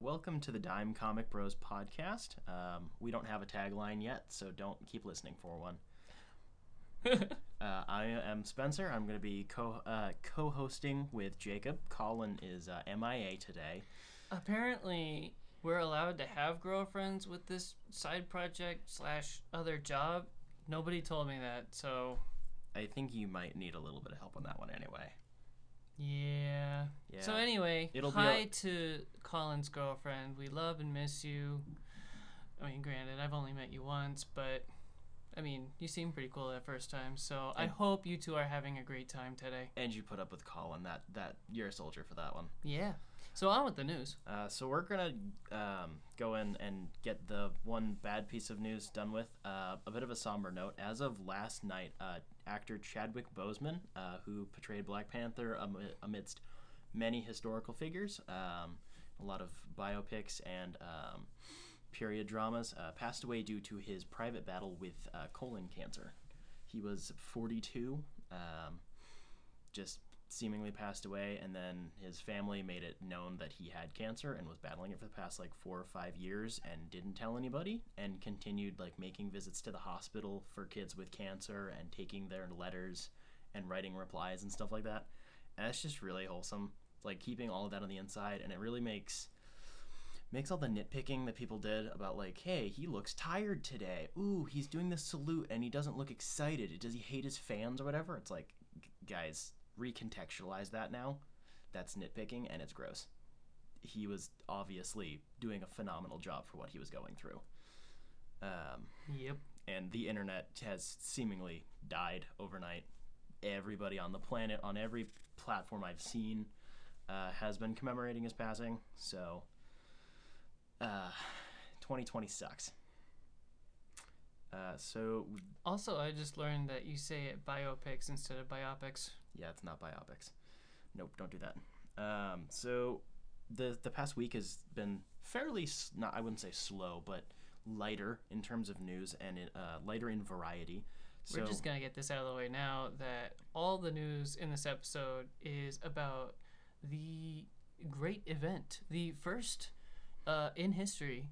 Welcome to the Dime Comic Bros podcast. Um, we don't have a tagline yet, so don't keep listening for one. uh, I am Spencer. I'm going to be co uh, co-hosting with Jacob. Colin is uh, MIA today. Apparently, we're allowed to have girlfriends with this side project slash other job. Nobody told me that, so I think you might need a little bit of help on that one anyway. Yeah. Yeah. So anyway, It'll be hi a- to Colin's girlfriend. We love and miss you. I mean, granted, I've only met you once, but I mean, you seem pretty cool that first time. So I hope you two are having a great time today. and you put up with Colin. That that you're a soldier for that one. Yeah. So on with the news. Uh, so we're gonna um, go in and get the one bad piece of news done with. Uh, a bit of a somber note. As of last night, uh, actor Chadwick Boseman, uh, who portrayed Black Panther ami- amidst many historical figures, um, a lot of biopics and um, period dramas, uh, passed away due to his private battle with uh, colon cancer. He was 42. Um, just seemingly passed away and then his family made it known that he had cancer and was battling it for the past like four or five years and didn't tell anybody and continued like making visits to the hospital for kids with cancer and taking their letters and writing replies and stuff like that. And it's just really wholesome like keeping all of that on the inside. And it really makes makes all the nitpicking that people did about like hey he looks tired today. Ooh he's doing this salute and he doesn't look excited. Does he hate his fans or whatever? It's like guys recontextualize that now that's nitpicking and it's gross he was obviously doing a phenomenal job for what he was going through um, Yep. and the internet has seemingly died overnight. Everybody on the planet, on every platform I've seen, uh, has been commemorating his passing. So, uh, 2020 sucks. Uh, so Also, I just learned that you say it biopics instead of biopics. yeah, it's not biopics. Nope, don't do that. Um, so the the past week has been fairly not I wouldn't say slow, but lighter in terms of news and it, uh, lighter in variety. So We're just gonna get this out of the way now that all the news in this episode is about the great event, the first uh, in history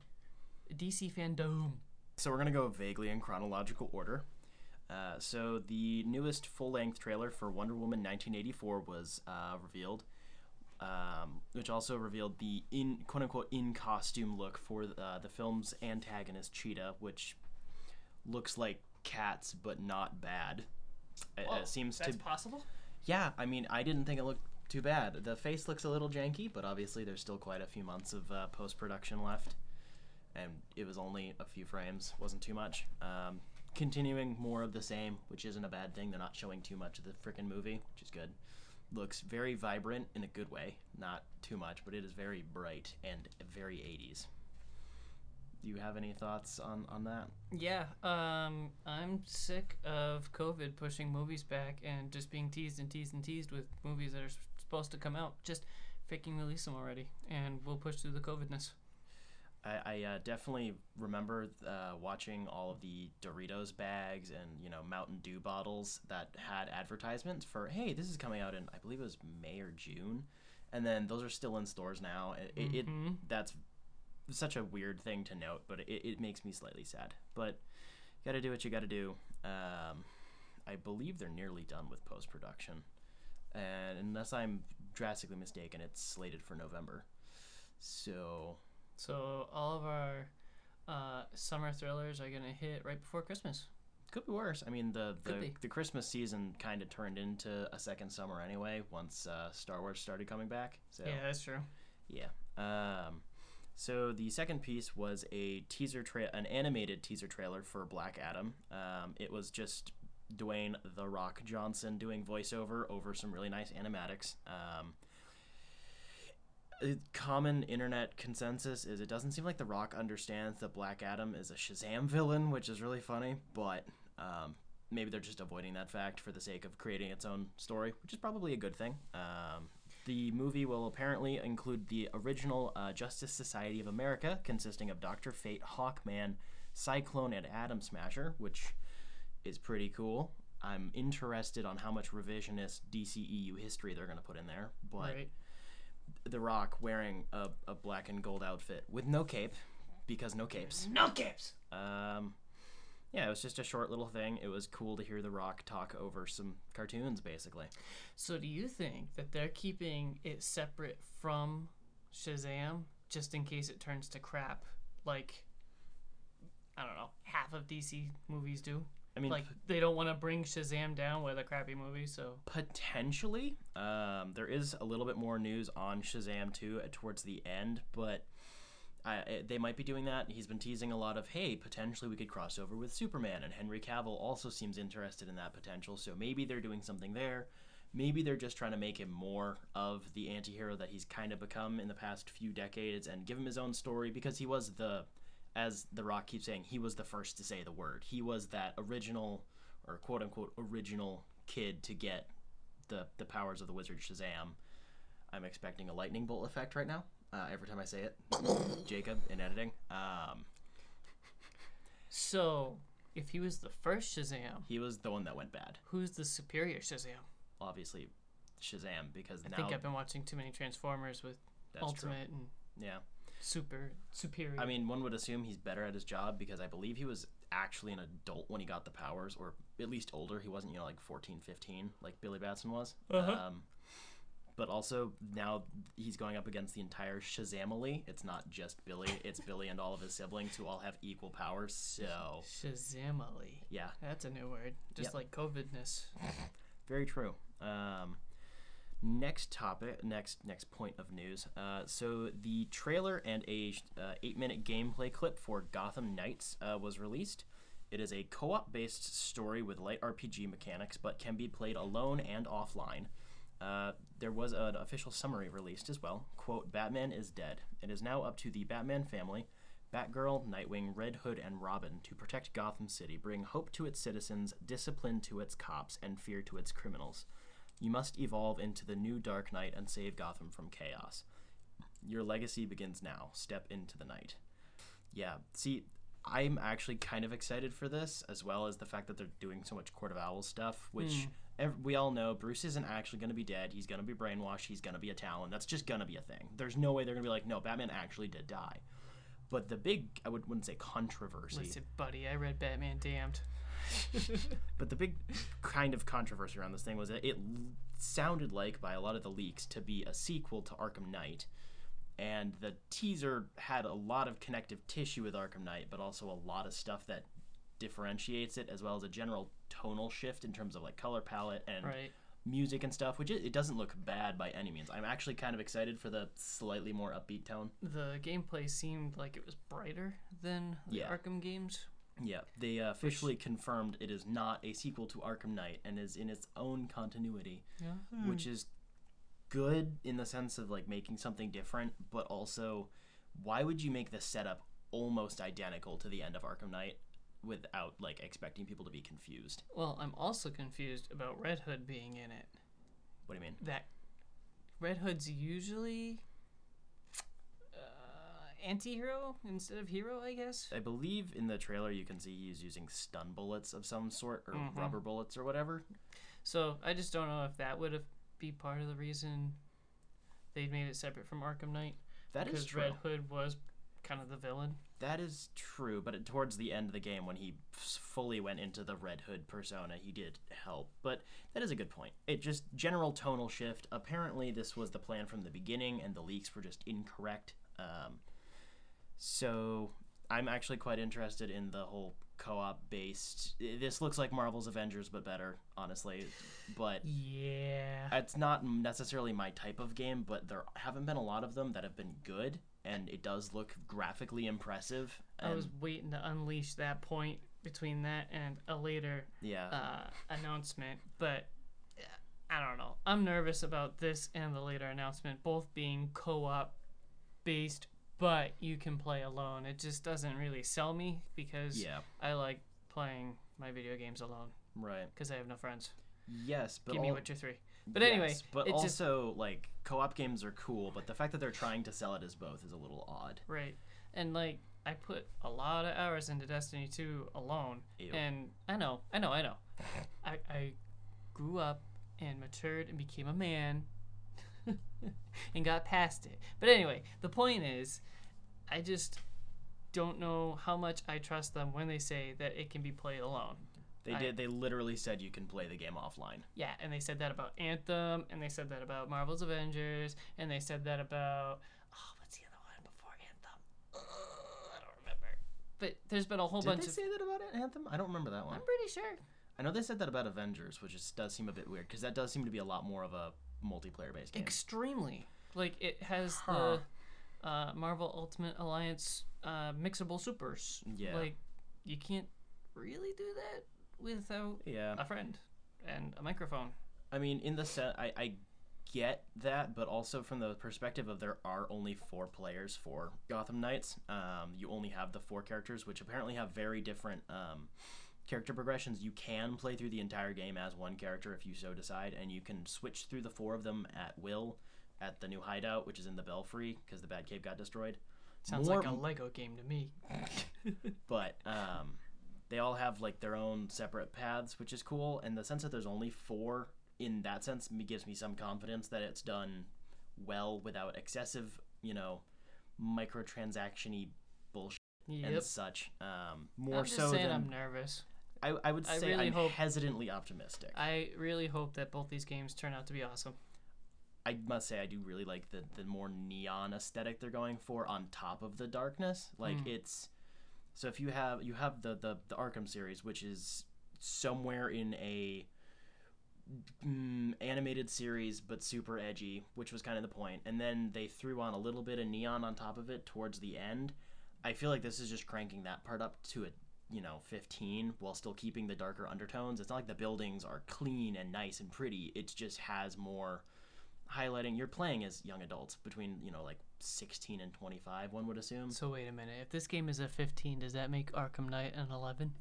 DC fandom. So we're gonna go vaguely in chronological order. Uh, so the newest full-length trailer for Wonder Woman 1984 was uh, revealed, um, which also revealed the in quote-unquote in-costume look for uh, the film's antagonist Cheetah, which looks like cats but not bad. It, Oh, it seems to That's possible. yeah, I mean, I didn't think it looked too bad. The face looks a little janky, but obviously there's still quite a few months of uh, post production left, and it was only a few frames, wasn't too much. Um, continuing more of the same, which isn't a bad thing. They're not showing too much of the freaking movie, which is good. Looks very vibrant in a good way, not too much, but it is very bright and very 80s. Do you have any thoughts on, on that? Yeah, um, I'm sick of COVID pushing movies back and just being teased and teased and teased with movies that are supposed to come out. Just freaking release them already, and we'll push through the COVIDness. I, I uh, definitely remember uh, watching all of the Doritos bags and you know Mountain Dew bottles that had advertisements for hey this is coming out in I believe it was May or June, and then those are still in stores now. It, it, it that's such a weird thing to note, but it, it makes me slightly sad. But you got to do what you got to do. Um, I believe they're nearly done with post production, and unless I'm drastically mistaken, it's slated for November. So So all of our uh, summer thrillers are gonna hit right before Christmas. Could be worse. I mean, the the, the Christmas season kind of turned into a second summer anyway once uh, Star Wars started coming back. So Yeah, that's true. yeah. Um, so the second piece was a teaser tra- an animated teaser trailer for Black Adam. Um, it was just Dwayne the Rock Johnson doing voiceover over some really nice animatics. Um, common internet consensus is it doesn't seem like the Rock understands that Black Adam is a Shazam villain, which is really funny, but um, maybe they're just avoiding that fact for the sake of creating its own story, which is probably a good thing. Um, the movie will apparently include the original uh, Justice Society of America, consisting of Doctor Fate, Hawkman, Cyclone, and Atom Smasher, which is pretty cool. I'm interested on how much revisionist DCEU history they're going to put in there, but right. The Rock wearing a, a black and gold outfit with no cape, because no capes. No capes. Um, yeah, it was just a short little thing. It was cool to hear The Rock talk over some cartoons, basically. So do you think that they're keeping it separate from Shazam just in case it turns to crap like I don't know, half of DC movies do? I mean, Like they don't want to bring Shazam down with a crappy movie, so potentially. Um, there is a little bit more news on Shazam 2 at, towards the end, but I, I- they might be doing that. He's been teasing a lot of, hey, potentially we could cross over with Superman, and Henry Cavill also seems interested in that potential. So maybe they're doing something there. Maybe they're just trying to make him more of the anti-hero that he's kind of become in the past few decades and give him his own story because he was the as the rock keeps saying he was the first to say the word. He was that original or quote unquote original kid to get the the powers of the wizard shazam. I'm expecting a lightning bolt effect right now uh, every time i say it. Jacob in editing. Um, so if he was the first Shazam, he was the one that went bad. who's the superior Shazam? obviously shazam because I now think I've been watching too many Transformers with that's Ultimate and yeah Super Superior. I mean, one would assume he's better at his job because I believe he was actually an adult when he got the powers, or at least older. He wasn't, you know, like 14, 15, like Billy Batson was. Uh-huh. Um, but also now he's going up against the entire Shazamily. It's not just Billy; it's Billy and all of his siblings who all have equal powers. So Shazamily. yeah, That's a new word. Just Yep. like COVIDness. very true. Um, next topic, next next point of news. Uh, so the trailer and a uh, eight minute gameplay clip for Gotham Knights uh, was released. It is a co-op based story with light RPG mechanics, but can be played alone and offline. Uh, there was an official summary released as well. Quote: "Batman is dead. It is now up to the Batman family." Batgirl, Nightwing, Red Hood, and Robin to protect Gotham City, bring hope to its citizens, discipline to its cops, and fear to its criminals. You must evolve into the new Dark Knight and save Gotham from chaos. Your legacy begins now. Step into the night. Yeah, see, I'm actually kind of excited for this, as well as the fact that they're doing so much Court of Owls stuff, which hmm. ev- we all know Bruce isn't actually going to be dead. He's going to be brainwashed. He's going to be a Talon. That's just going to be a thing. There's no way they're going to be like, no, Batman actually did die. But the big, I would, wouldn't say controversy, Listen, buddy, I read Batman Damned. but the big kind of controversy around this thing was that it l- sounded like, by a lot of the leaks, to be a sequel to Arkham Knight. And the teaser had a lot of connective tissue with Arkham Knight, but also a lot of stuff that differentiates it, as well as a general tonal shift in terms of like color palette and Right. music and stuff, which it, it doesn't look bad by any means. I'm actually kind of excited for the slightly more upbeat tone. The gameplay seemed like it was brighter than the Yeah. Arkham games. Yeah, they uh, officially confirmed it is not a sequel to Arkham Knight and is in its own continuity. Yeah. which is good in the sense of like making something different, but also why would you make the setup almost identical to the end of Arkham Knight without like expecting people to be confused? Well, I'm also confused about Red Hood being in it. What do you mean? That Red Hood's usually anti-hero instead of hero, I guess. I believe in the trailer you can see he's using stun bullets of some sort or Mhm. rubber bullets or whatever. So I just don't know if that would have be part of the reason they made it separate from Arkham Knight. That is because true. Red Hood was kind of the villain. That is true, but it- towards the end of the game, when he fully went into the Red Hood persona, he did help. But that is a good point. It just general tonal shift. Apparently, this was the plan from the beginning, and the leaks were just incorrect. Um, so I'm actually quite interested in the whole co-op based. This looks like Marvel's Avengers, but better, honestly. But Yeah. it's not necessarily my type of game, but there haven't been a lot of them that have been good, and it does look graphically impressive. I was waiting to unleash that point between that and a later yeah, uh, announcement, but uh, I don't know. I'm nervous about this and the later announcement both being co-op based, but you can play alone. It just doesn't really sell me because yeah, I like playing my video games alone right. because I have no friends. Yes, but Give me Witcher 3. But anyway, yes, but it just- also like co-op games are cool, but the fact that they're trying to sell it as both is a little odd. Right. And like I put a lot of hours into Destiny 2 alone. Ew. And I know, I know, I know. I, I grew up and matured and became a man and got past it. But anyway, the point is, I just don't know how much I trust them when they say that it can be played alone. They I- did. They literally said you can play the game offline. Yeah, and they said that about Anthem, and they said that about Marvel's Avengers, and they said that about oh, what's the other one before Anthem? Ugh, I don't remember. But there's been a whole Did bunch Did they of. say that about Anthem? I don't remember that one. I'm pretty sure. I know they said that about Avengers, which is, does seem a bit weird because that does seem to be a lot more of a multiplayer based game. Extremely. Like it has Huh. the uh, Marvel Ultimate Alliance uh, mixable supers. Yeah. Like you can't really do that without yeah. a friend and a microphone. I mean, in the set, I, I get that, but also from the perspective of there are only four players for Gotham Knights. Um, you only have the four characters, which apparently have very different um, character progressions. You can play through the entire game as one character if you so decide, and you can switch through the four of them at will at the new hideout, which is in the Belfry because the Batcave got destroyed. Sounds More- like a Lego game to me. but um, they all have like their own separate paths, which is cool. And the sense that there's only four in that sense gives me some confidence that it's done well without excessive, you know, microtransaction-y bullshit Yep. and such. Um, more I'm just so saying than I'm nervous. I, I would I say really I'm hope- hesitantly optimistic. I really hope that both these games turn out to be awesome. I must say I do really like the the more neon aesthetic they're going for on top of the darkness. Like Mm. it's so if you have you have the the the Arkham series, which is somewhere in a mm, animated series but super edgy, which was kind of the point. And then they threw on a little bit of neon on top of it towards the end. I feel like this is just cranking that part up to a you know 15 while still keeping the darker undertones. It's not like the buildings are clean and nice and pretty. It just has more highlighting you're playing as young adults between you know like 16 and 25 one would assume So wait a minute. If this game is a 15, does that make Arkham Knight an 11?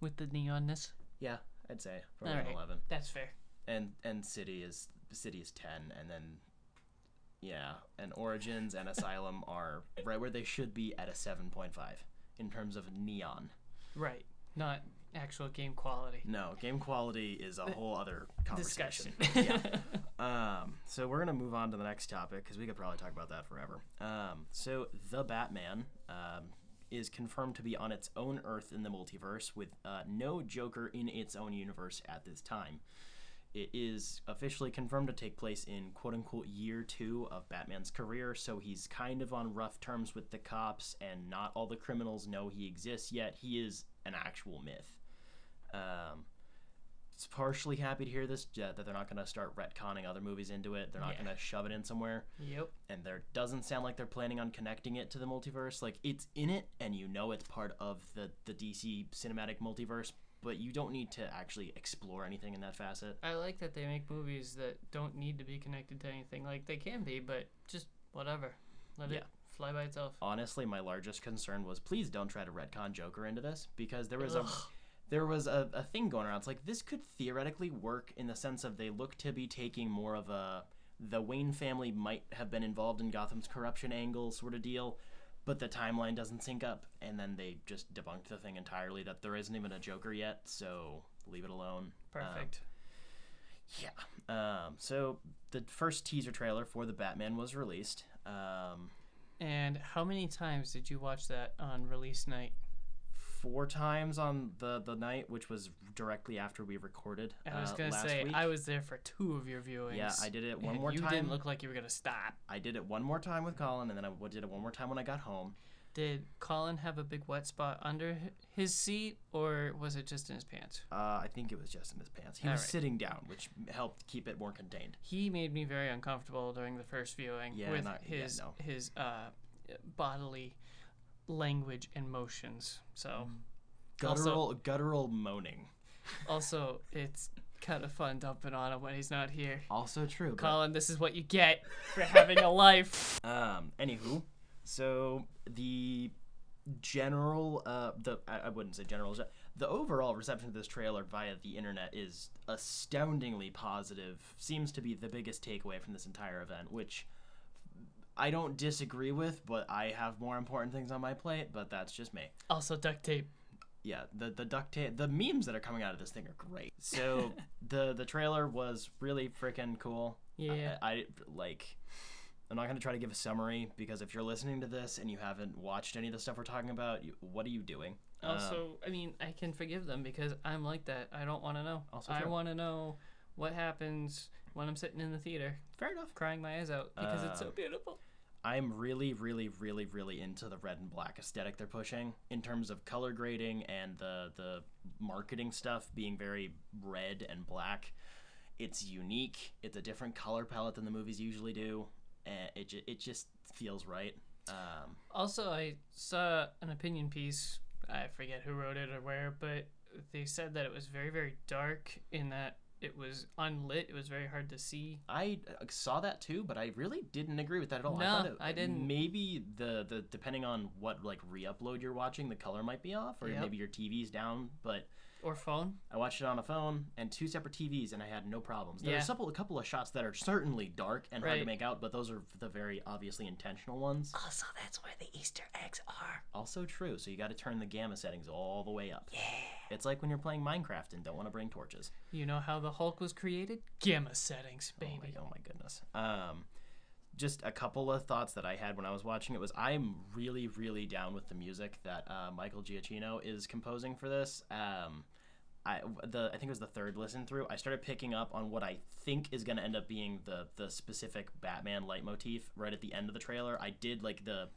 With the neonness? yeah i'd say probably an 11 That's fair. and and city is city is 10 and then yeah and origins and asylum are right where they should be at a 7.5 in terms of neon Right. Not actual game quality. no game quality is a whole other conversation Discussion. yeah um, so we're gonna move on to the next topic because we could probably talk about that forever. Um, so the Batman um, is confirmed to be on its own Earth in the multiverse, with uh, no Joker in its own universe at this time. It is officially confirmed to take place in "quote unquote" year two of Batman's career, so he's kind of on rough terms with the cops, and not all the criminals know he exists yet. He is an actual myth. Um, it's partially happy to hear this that they're not going to start retconning other movies into it. They're not Yeah. going to shove it in somewhere, yep. and there doesn't sound like they're planning on connecting it to the multiverse. Like it's in it, and you know it's part of the the DC cinematic multiverse, but you don't need to actually explore anything in that facet. I like that they make movies that don't need to be connected to anything. Like they can be, but just whatever. Let Yeah. it fly by itself. Honestly, my largest concern was please don't try to retcon Joker into this because there was a there was a, a thing going around. It's like this could theoretically work in the sense of they look to be taking more of a the Wayne family might have been involved in Gotham's corruption angle sort of deal, but the timeline doesn't sync up, and then they just debunked the thing entirely that there isn't even a Joker yet, so leave it alone. Um, Perfect. yeah. Um, so the first teaser trailer for the Batman was released. Um, and how many times did you watch that on release night? four times on the the night, which was directly after we recorded. I was uh, gonna say week. I was there for two of your viewings. Yeah, I did it one more you time. didn't look like you were gonna stop. I did it one more time with Colin, and then I did it one more time when I got home. Did Colin have a big wet spot under his seat, or was it just in his pants? Uh, I think it was just in his pants. He was Alright. sitting down, which helped keep it more contained. He made me very uncomfortable during the first viewing Yeah, with not- yeah, his no. his uh, bodily language and motions. So Guttural, guttural moaning. also it's kind of fun dumping on him when he's not here. Also true. Colin, this is what you get for having a life. Um. Anywho, so the general, uh, the I, I wouldn't say general, the overall reception of this trailer via the internet is astoundingly positive. Seems to be the biggest takeaway from this entire event, which I don't disagree with, but I have more important things on my plate. But that's just me. Also duct tape. yeah, the the duct tape, the memes that are coming out of this thing are great. So the the trailer was really freaking cool. Yeah. I, I like. I'm not gonna try to give a summary because if you're listening to this and you haven't watched any of the stuff we're talking about, you, what are you doing? Um, Also, I mean, I can forgive them because I'm like that. I don't want to know. Also I want to know what happens when I'm sitting in the theater fair enough. crying my eyes out because it's so Um, beautiful. I'm really, really, really, really into the red and black aesthetic they're pushing in terms of color grading and the the marketing stuff being very red and black. It's unique. It's a different color palette than the movies usually do, and it ju- it just feels right. Um, Also, I saw an opinion piece. I forget who wrote it or where, but they said that it was very, very dark in that it was unlit. It was very hard to see. I uh, saw that too, but I really didn't agree with that at all. No, thought it, I didn't. Maybe the the depending on what like re-upload you're watching, the color might be off, or Yep. maybe your TV's down. But Or phone. I watched it on a phone and two separate TVs, and I had no problems. There's Yeah. a couple, a couple of shots that are certainly dark and hard to make out, but those are the very obviously intentional ones. Also, that's where the Easter eggs are. Also true. So you got to turn the gamma settings all the way up. Yeah. It's like when you're playing Minecraft and don't want to bring torches. You know how the Hulk was created? Gamma settings, Oh my, baby. oh my goodness. Um, just a couple of thoughts that I had when I was watching it was I'm really, really down with the music that uh, Michael Giacchino is composing for this. Um, I the I think it was the third listen through. I started picking up on what I think is going to end up being the the specific Batman leitmotif right at the end of the trailer. I did like the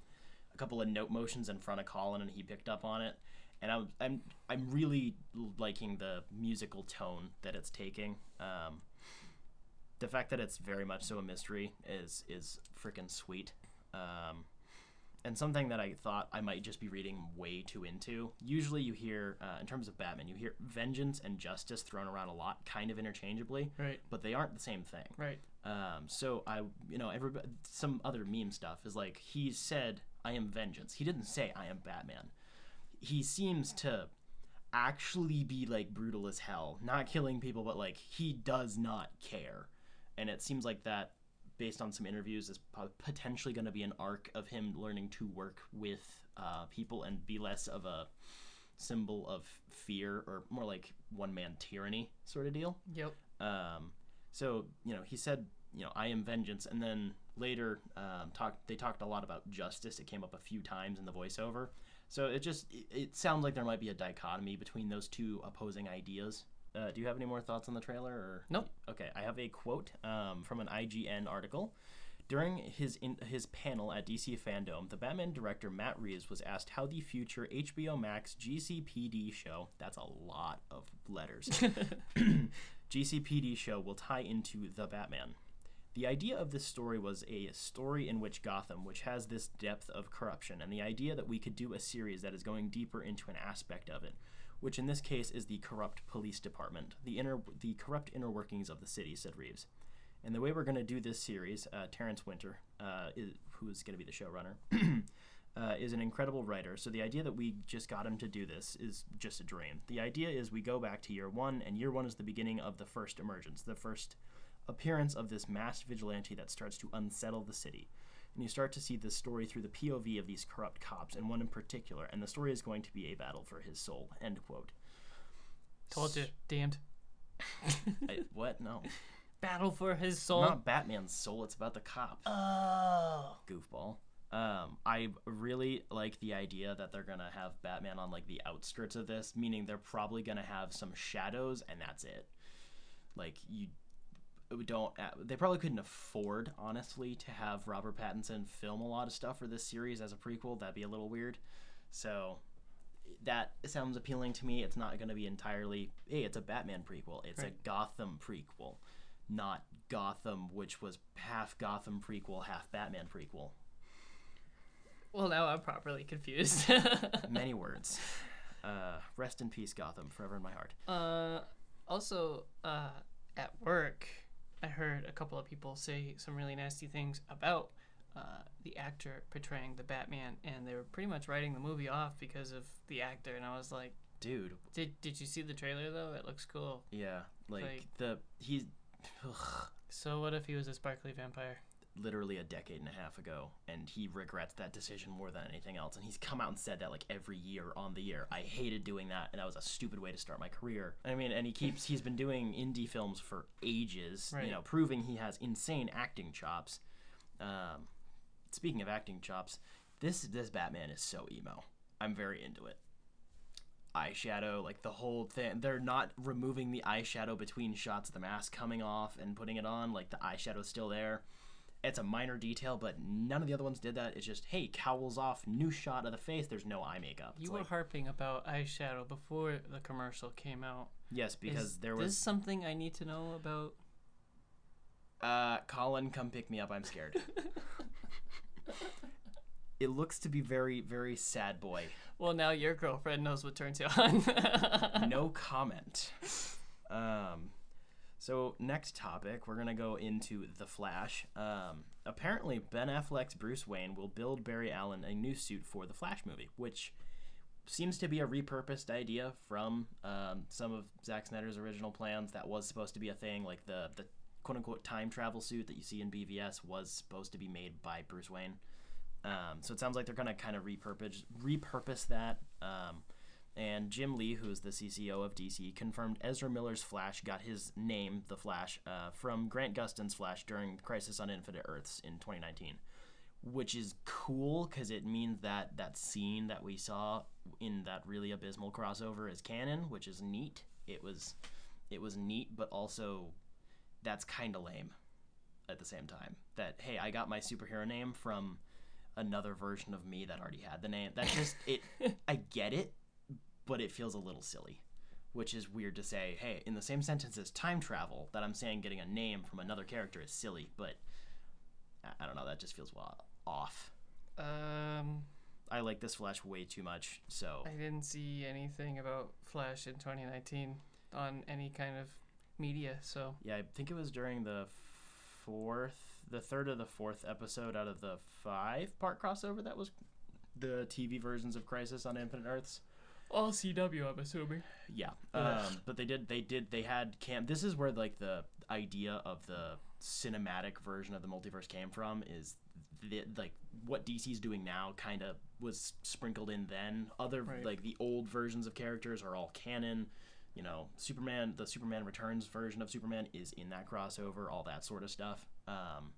a couple of note motions in front of Colin, and he picked up on it. And I'm I'm I'm really liking the musical tone that it's taking. Um, the fact that it's very much so a mystery is is freaking sweet. Um, and something that I thought I might just be reading way too into. Usually, you hear uh, in terms of Batman, you hear vengeance and justice thrown around a lot, kind of interchangeably, Right, but they aren't the same thing. right. Um, so I, you know, everybody, some other meme stuff is like he said, "I am vengeance." He didn't say, "I am Batman." He seems to actually be like brutal as hell, not killing people, but like he does not care, and it seems like that, based on some interviews, is potentially going to be an arc of him learning to work with uh, people and be less of a symbol of fear or more like one man tyranny sort of deal. Yep. Um, so you know, he said, you know, I am vengeance, and then later um, talked. They talked a lot about justice. It came up a few times in the voiceover. So it just it, it sounds like there might be a dichotomy between those two opposing ideas. Uh, do you have any more thoughts on the trailer? Or Nope. Okay, I have a quote um, from an IGN article. During his in, his panel at DC Fandom, the Batman director Matt Reeves was asked how the future HBO Max GCPD show, that's a lot of letters, GCPD show will tie into The Batman. The idea of this story was a story in which Gotham, which has this depth of corruption, and the idea that we could do a series that is going deeper into an aspect of it, which in this case is the corrupt police department, the inner, the corrupt inner workings of the city, said Reeves. And the way we're going to do this series, uh, Terrence Winter, uh, is, who is going to be the showrunner, uh, is an incredible writer. So the idea that we just got him to do this is just a dream. The idea is we go back to year one, and year one is the beginning of the first emergence, the first appearance of this masked vigilante that starts to unsettle the city. And you start to see this story through the POV of these corrupt cops, and one in particular. And the story is going to be a battle for his soul. End quote. Told you. Damned. I, what? No. Battle for his soul. Not Batman's soul. It's about the cops. oh. goofball. Um, I really like the idea that they're gonna have Batman on like the outskirts of this, meaning they're probably gonna have some shadows, and that's it. Like you don't. uh, They probably couldn't afford, honestly, to have Robert Pattinson film a lot of stuff for this series as a prequel. That'd be a little weird. So that sounds appealing to me. It's not gonna be entirely. Hey, it's a Batman prequel. It's Right. a Gotham prequel, not Gotham, which was half Gotham prequel, half Batman prequel. Well, now I'm properly confused. Many words. Uh, rest in peace, Gotham, forever in my heart. uh, also, uh, at work, I heard a couple of people say some really nasty things about uh, the actor portraying the Batman, and they were pretty much writing the movie off because of the actor. And I was like, Dude, "Did Did you see the trailer though? It looks cool." yeah, like, Like- the he's. Ugh. So what if he was a sparkly vampire? Literally a decade and a half ago, and he regrets that decision more than anything else. And he's come out and said that like every year on the year. I hated doing that, and that was a stupid way to start my career. I mean, and he keeps he's been doing indie films for ages, Right. you know, proving he has insane acting chops. Um, speaking of acting chops, this this Batman is so emo. I'm very into it. Eyeshadow, like the whole thing. They're not removing the eyeshadow between shots of the mask coming off and putting it on. Like the eyeshadow's still there. It's a minor detail, but none of the other ones did that. It's just, hey, cowls off, new shot of the face. There's no eye makeup. It's You were like, harping about eyeshadow before the commercial came out. yes, because Is there this was. something I need to know about? Uh, Colin, come pick me up. I'm scared. it looks to be very, very sad boy. Well, now your girlfriend knows what turns you on. no comment. Um, so next topic, we're gonna go into the Flash. Um, apparently, Ben Affleck's Bruce Wayne will build Barry Allen a new suit for the Flash movie, which seems to be a repurposed idea from um, some of Zack Snyder's original plans. That was supposed to be a thing, like the the quote unquote time travel suit that you see in BVS was supposed to be made by Bruce Wayne. Um, so it sounds like they're gonna kind of repurpose repurpose that. Um, and Jim Lee, who is the CCO of DC, confirmed Ezra Miller's Flash got his name, the Flash, uh, from Grant Gustin's Flash during Crisis on Infinite Earths in 2019, which is cool because it means that that scene that we saw in that really abysmal crossover is canon, which is neat. It was, it was neat, but also that's kind of lame at the same time. That hey, I got my superhero name from another version of me that already had the name. That just it. I get it, but it feels a little silly, which is weird to say. Hey, in the same sentence as time travel, that I'm saying getting a name from another character is silly, but I, don't know. That just feels off. um, I like this Flash way too much, so I didn't see anything about Flash in 2019 on any kind of media, so yeah, I think it was during the fourth, the third or the fourth episode out of the five part crossover that was the TV versions of Crisis on Infinite Earths. All CW, I'm assuming. Yeah. Um, but they did they did they had cam this is where like the idea of the cinematic version of the multiverse came from is the, like what DC's doing now kind of was sprinkled in then other Right. like the old versions of characters are all canon you know Superman the Superman Returns version of Superman is in that crossover all that sort of stuff um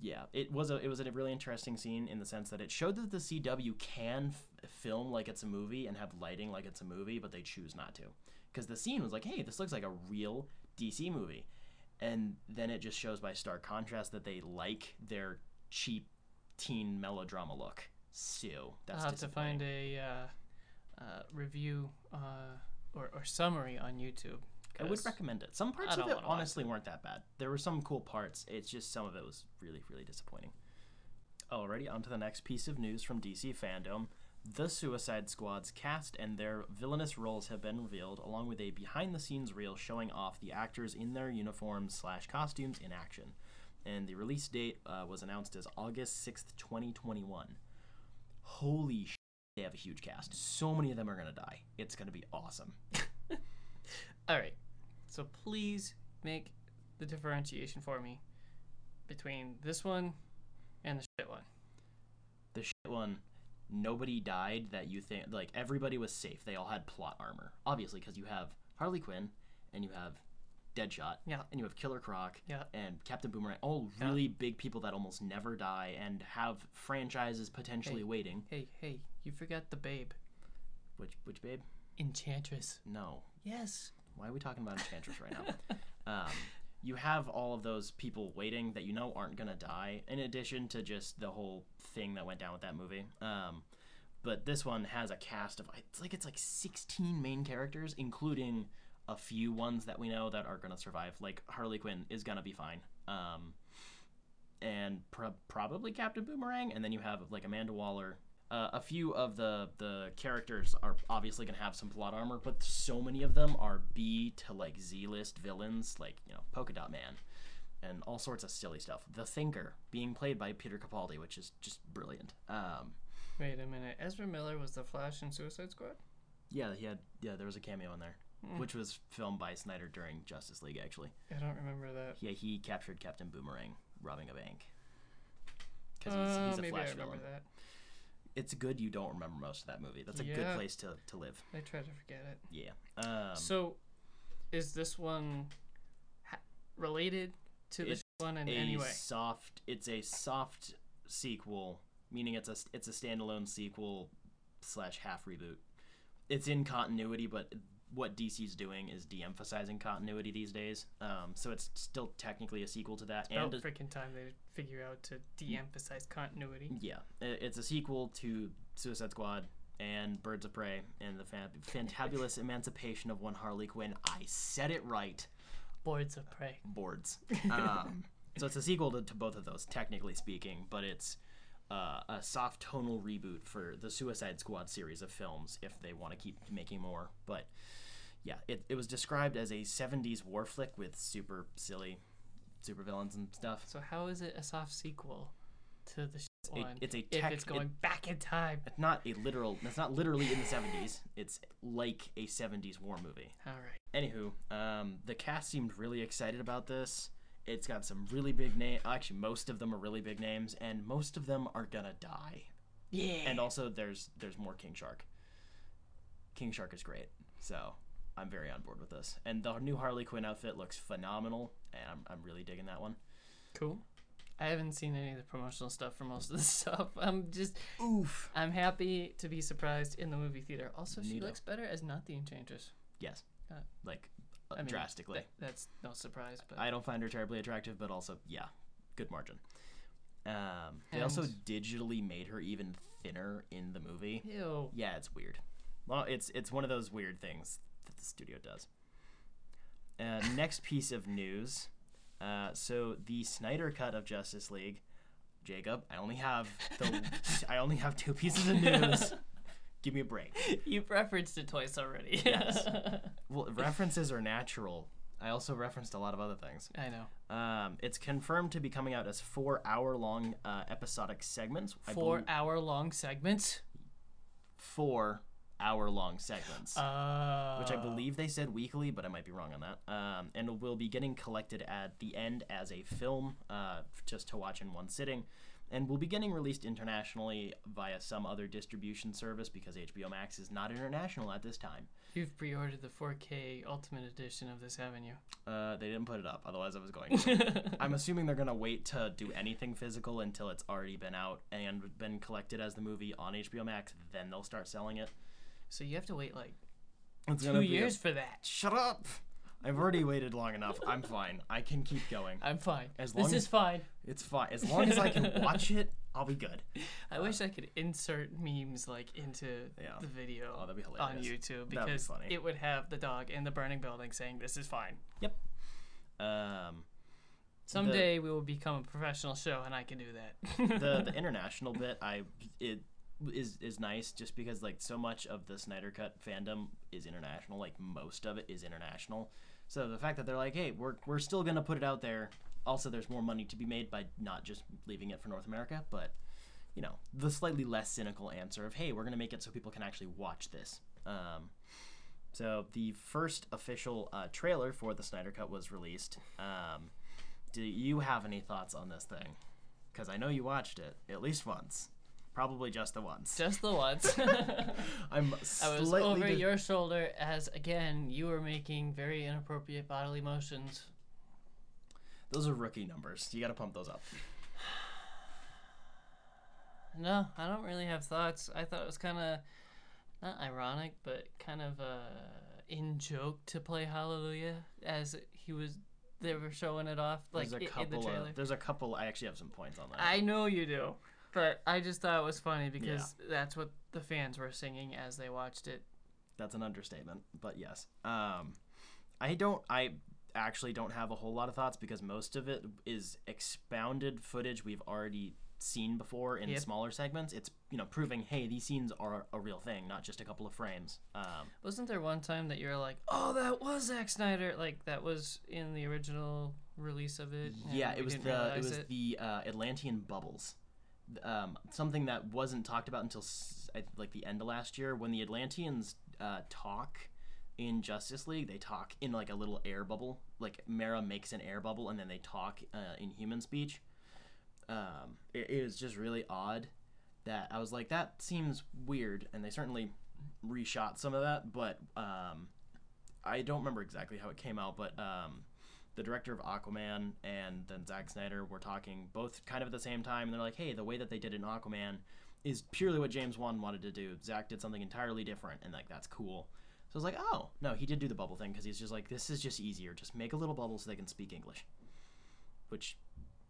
yeah, it was a it was a really interesting scene in the sense that it showed that the CW can f- film like it's a movie and have lighting like it's a movie, but they choose not to. Because the scene was like, hey, this looks like a real DC movie, and then it just shows by stark contrast that they like their cheap teen melodrama look. So that's I'll have to find a uh, uh, review uh, or, or summary on YouTube. I would recommend it. Some parts of it honestly weren't that bad. There were some cool parts. It's just some of it was really, really disappointing. Alrighty, on to the next piece of news from DC fandom. The Suicide Squad's cast and their villainous roles have been revealed, along with a behind-the-scenes reel showing off the actors in their uniforms slash costumes in action. And the release date uh, was announced as August sixth, twenty twenty-one. Holy sh! They have a huge cast. So many of them are gonna die. It's gonna be awesome. All right. So please make the differentiation for me between this one and the shit one. the shit one nobody died that you think like everybody was safe they all had plot armor obviously because you have harley quinn and you have deadshot Yeah. and you have killer croc Yeah. and captain boomerang all Yeah. really big people that almost never die and have franchises potentially Hey. waiting Hey, hey, you forgot the babe. which which babe Enchantress. no Yes. Why are we talking about enchantress right now? Um, you have all of those people waiting that you know aren't gonna die in addition to just the whole thing that went down with that movie. Um, but this one has a cast of it's like it's like 16 main characters including a few ones that we know that are gonna survive. Like harley quinn is gonna be fine. Um, and pro- probably captain boomerang and then you have like amanda waller uh, a few of the the characters are obviously going to have some plot armor, but so many of them are B to like Z list villains, like you know Polka Dot Man, and all sorts of silly stuff. The Thinker being played by Peter Capaldi, which is just brilliant. Um, Wait a minute. Ezra Miller was the Flash in Suicide Squad? yeah, he had yeah there was a cameo in there, Hmm. which was filmed by Snyder during Justice League. Actually, I don't remember that. yeah, he captured Captain Boomerang robbing a bank. Because Uh, he's, he's a maybe Flash I remember villain. that. It's good you don't remember most of that movie. That's a good place to, to live. I try to forget it. Yeah. Um, so, is this one ha- related to the It's one in any way? soft. It's a soft sequel, meaning it's a it's a standalone sequel slash half reboot. It's in continuity, but what DC's doing is de-emphasizing continuity these days. Um, so it's still technically a sequel to that, About and a- freaking time they figure out to de-emphasize continuity. yeah, it's a sequel to Suicide Squad and Birds of Prey and the fan- fantabulous emancipation of one Harley Quinn. I said it right. Boards of prey. boards. Um, so it's a sequel to, to both of those, technically speaking, but it's uh, a soft tonal reboot for the Suicide Squad series of films if they want to keep making more. But yeah, it, it was described as a 70s war flick with super silly supervillains and stuff. So how is it a soft sequel to the A- one? it's a if tech- it's it- going back in time. It's not a literal, it's not literally in the 70s. It's like a 70s war movie. All right. Anywho, um, the cast seemed really excited about this. It's got some really big names. Actually, most of them are really big names, and most of them are gonna die. Yeah. And also, there's there's more King Shark. King Shark is great, so I'm very on board with this. And the new Harley Quinn outfit looks phenomenal, and I'm, I'm really digging that one. cool. I haven't seen any of the promotional stuff for most of the stuff. I'm just Oof. I'm happy to be surprised in the movie theater. Also, she Neato. looks better as not the Enchantress. Yes. Uh, like uh, I mean, drastically. That, that's no surprise, but I don't find her terribly attractive, but also, yeah, good margin. Um, they also digitally made her even thinner in the movie. ew. Yeah, it's weird. Well, it's it's one of those weird things that the studio does. Uh, next piece of news. Uh, so the Snyder cut of Justice League, Jacob. I only have the I only have two pieces of news. Give me a break. You've referenced it twice already. Yes. Well, references are natural. I also referenced a lot of other things. I know. Um, it's confirmed to be coming out as four hour long uh, episodic segments. Four hour long segments. four hour long segments. Uh, which I believe they said weekly, but I might be wrong on that. Um, and will be getting collected at the end as a film, uh, just to watch in one sitting, and will be getting released internationally via some other distribution service because HBO Max is not international at this time. You've pre-ordered the 4K Ultimate Edition of this, haven't you? Uh, they didn't put it up, otherwise I was going. to. I'm assuming they're gonna wait to do anything physical until it's already been out and been collected as the movie on HBO Max. Then they'll start selling it. So you have to wait like It's two be a- years for that. Shut up! I've already waited long enough. I'm fine. I can keep going. I'm fine. As long this long is fine. It's fine. As long as I can watch it, I'll be good. I wish I could insert memes like into Yeah. the video Oh, that'd be on. YouTube be because funny. it would have the dog in the burning building saying this is fine. Yep. Um, Someday we will become a professional show and I can do that. the the international bit, I it is is nice just because like so much of the Snyder Cut fandom is international. Like most of it is international. So the fact that they're like, hey, we're we're still gonna put it out there. Also, there's more money to be made by not just leaving it for North America, but you know the slightly less cynical answer of, hey, we're gonna make it so people can actually watch this. Um, so the first official uh, trailer for the Snyder Cut was released. Um, do you have any thoughts on this thing? Because I know you watched it at least once, probably just the once. Just the once. I'm I was over your shoulder as again you were making very inappropriate bodily motions. Those are rookie numbers. You got to pump those up. No, I don't really have thoughts. I thought it was kind of not ironic, but kind of uh, in joke to play Hallelujah as he was. They were showing it off like there's a i- in couple the trailer. of. There's a couple. I actually have some points on that. I know you do, but I just thought it was funny because that's what the fans were singing as they watched it. That's an understatement, but yes. Um, I don't. I actually don't have a whole lot of thoughts because most of it is expounded footage we've already seen before in Yep. smaller segments. It's you know proving hey these scenes are a real thing, not just a couple of frames. Um, Wasn't there one time that you were like, "Oh, that was Zack Snyder"? Like that was in the original release of it. yeah, it was the it was the uh, Atlantean bubbles. Um, something that wasn't talked about until like the end of last year when the Atlanteans uh, talk in Justice League. They talk in like a little air bubble. Like Mera makes an air bubble and then they talk uh, in human speech. um, it, it was just really odd that I was like, that seems weird, and they certainly reshot some of that, but um, I don't remember exactly how it came out, but um, the director of Aquaman and then Zack Snyder were talking both kind of at the same time, and they're like, hey, the way that they did it in Aquaman is purely what James Wan wanted to do. Zack did something entirely different, and like that's cool. So I was like, oh no, he did do the bubble thing because he's just like, this is just easier. Just make a little bubble so they can speak English, which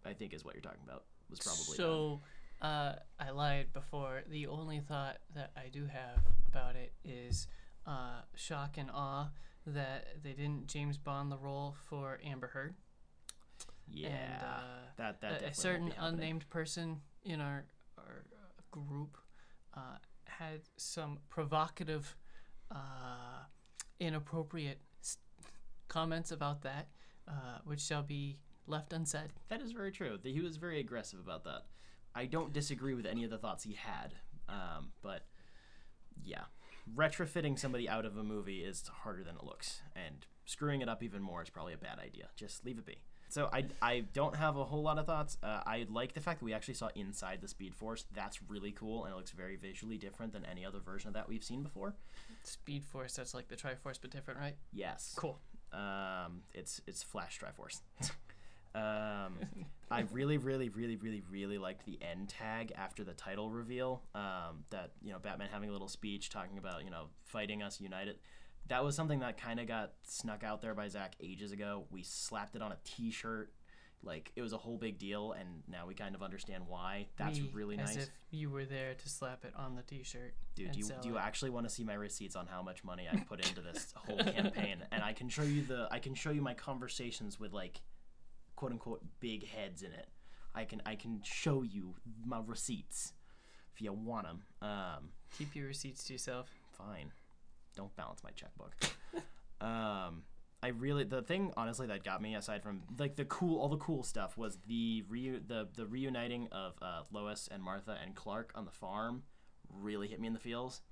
I think is what you're talking about. Was probably. So, uh, I lied before. The only thought that I do have about it is uh, shock and awe that they didn't James Bond the role for Amber Heard. yeah, and, uh, that that a- a certain unnamed person in our our uh, group uh, had some provocative, uh, inappropriate comments about that, uh, which shall be left unsaid. That is very true. He was very aggressive about that. I don't disagree with any of the thoughts he had, um, but yeah, retrofitting somebody out of a movie is harder than it looks, and screwing it up even more is probably a bad idea. Just leave it be. So I, I don't have a whole lot of thoughts. Uh, I like the fact that we actually saw inside the Speed Force. That's really cool, and it looks very visually different than any other version of that we've seen before. Speed Force, that's like the Triforce, but different, right? Yes. Cool. Um, it's it's Flash Triforce. um, I really, really, really, really, really liked the end tag after the title reveal. Um, that you know, Batman having a little speech talking about you know fighting us united. That was something that kind of got snuck out there by Zack ages ago. We slapped it on a T-shirt. Like it was a whole big deal, and now we kind of understand why. That's Me, really as nice, if you were there to slap it on the T-shirt. dude. Do you do you it. actually want to see my receipts on how much money I put into this whole campaign? And I can show you the I can show you my conversations with like quote unquote big heads in it. I can I can show you my receipts if you want them. Um, Keep your receipts to yourself. fine. Don't balance my checkbook. um, I really the thing honestly that got me aside from like the cool all the cool stuff was the reu- the the reuniting of uh, Lois and Martha and Clark on the farm really hit me in the feels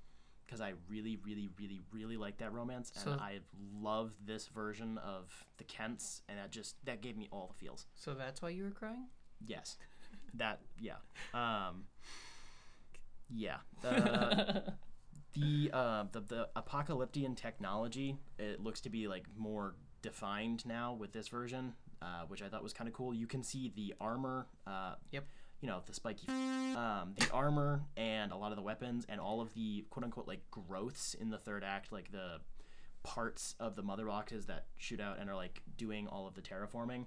because I really really really really like that romance and So- I love this version of the Kents and that just that gave me all the feels. So that's why you were crying. Yes. That yeah. Um yeah. Uh, the uh the, the Apokoliptian technology it looks to be like more defined now with this version, uh, which I thought was kind of cool. You can see the armor uh Yep. You know, the spiky um the armor and a lot of the weapons and all of the quote unquote like growths in the third act like the parts of the mother boxes that shoot out and are like doing all of the terraforming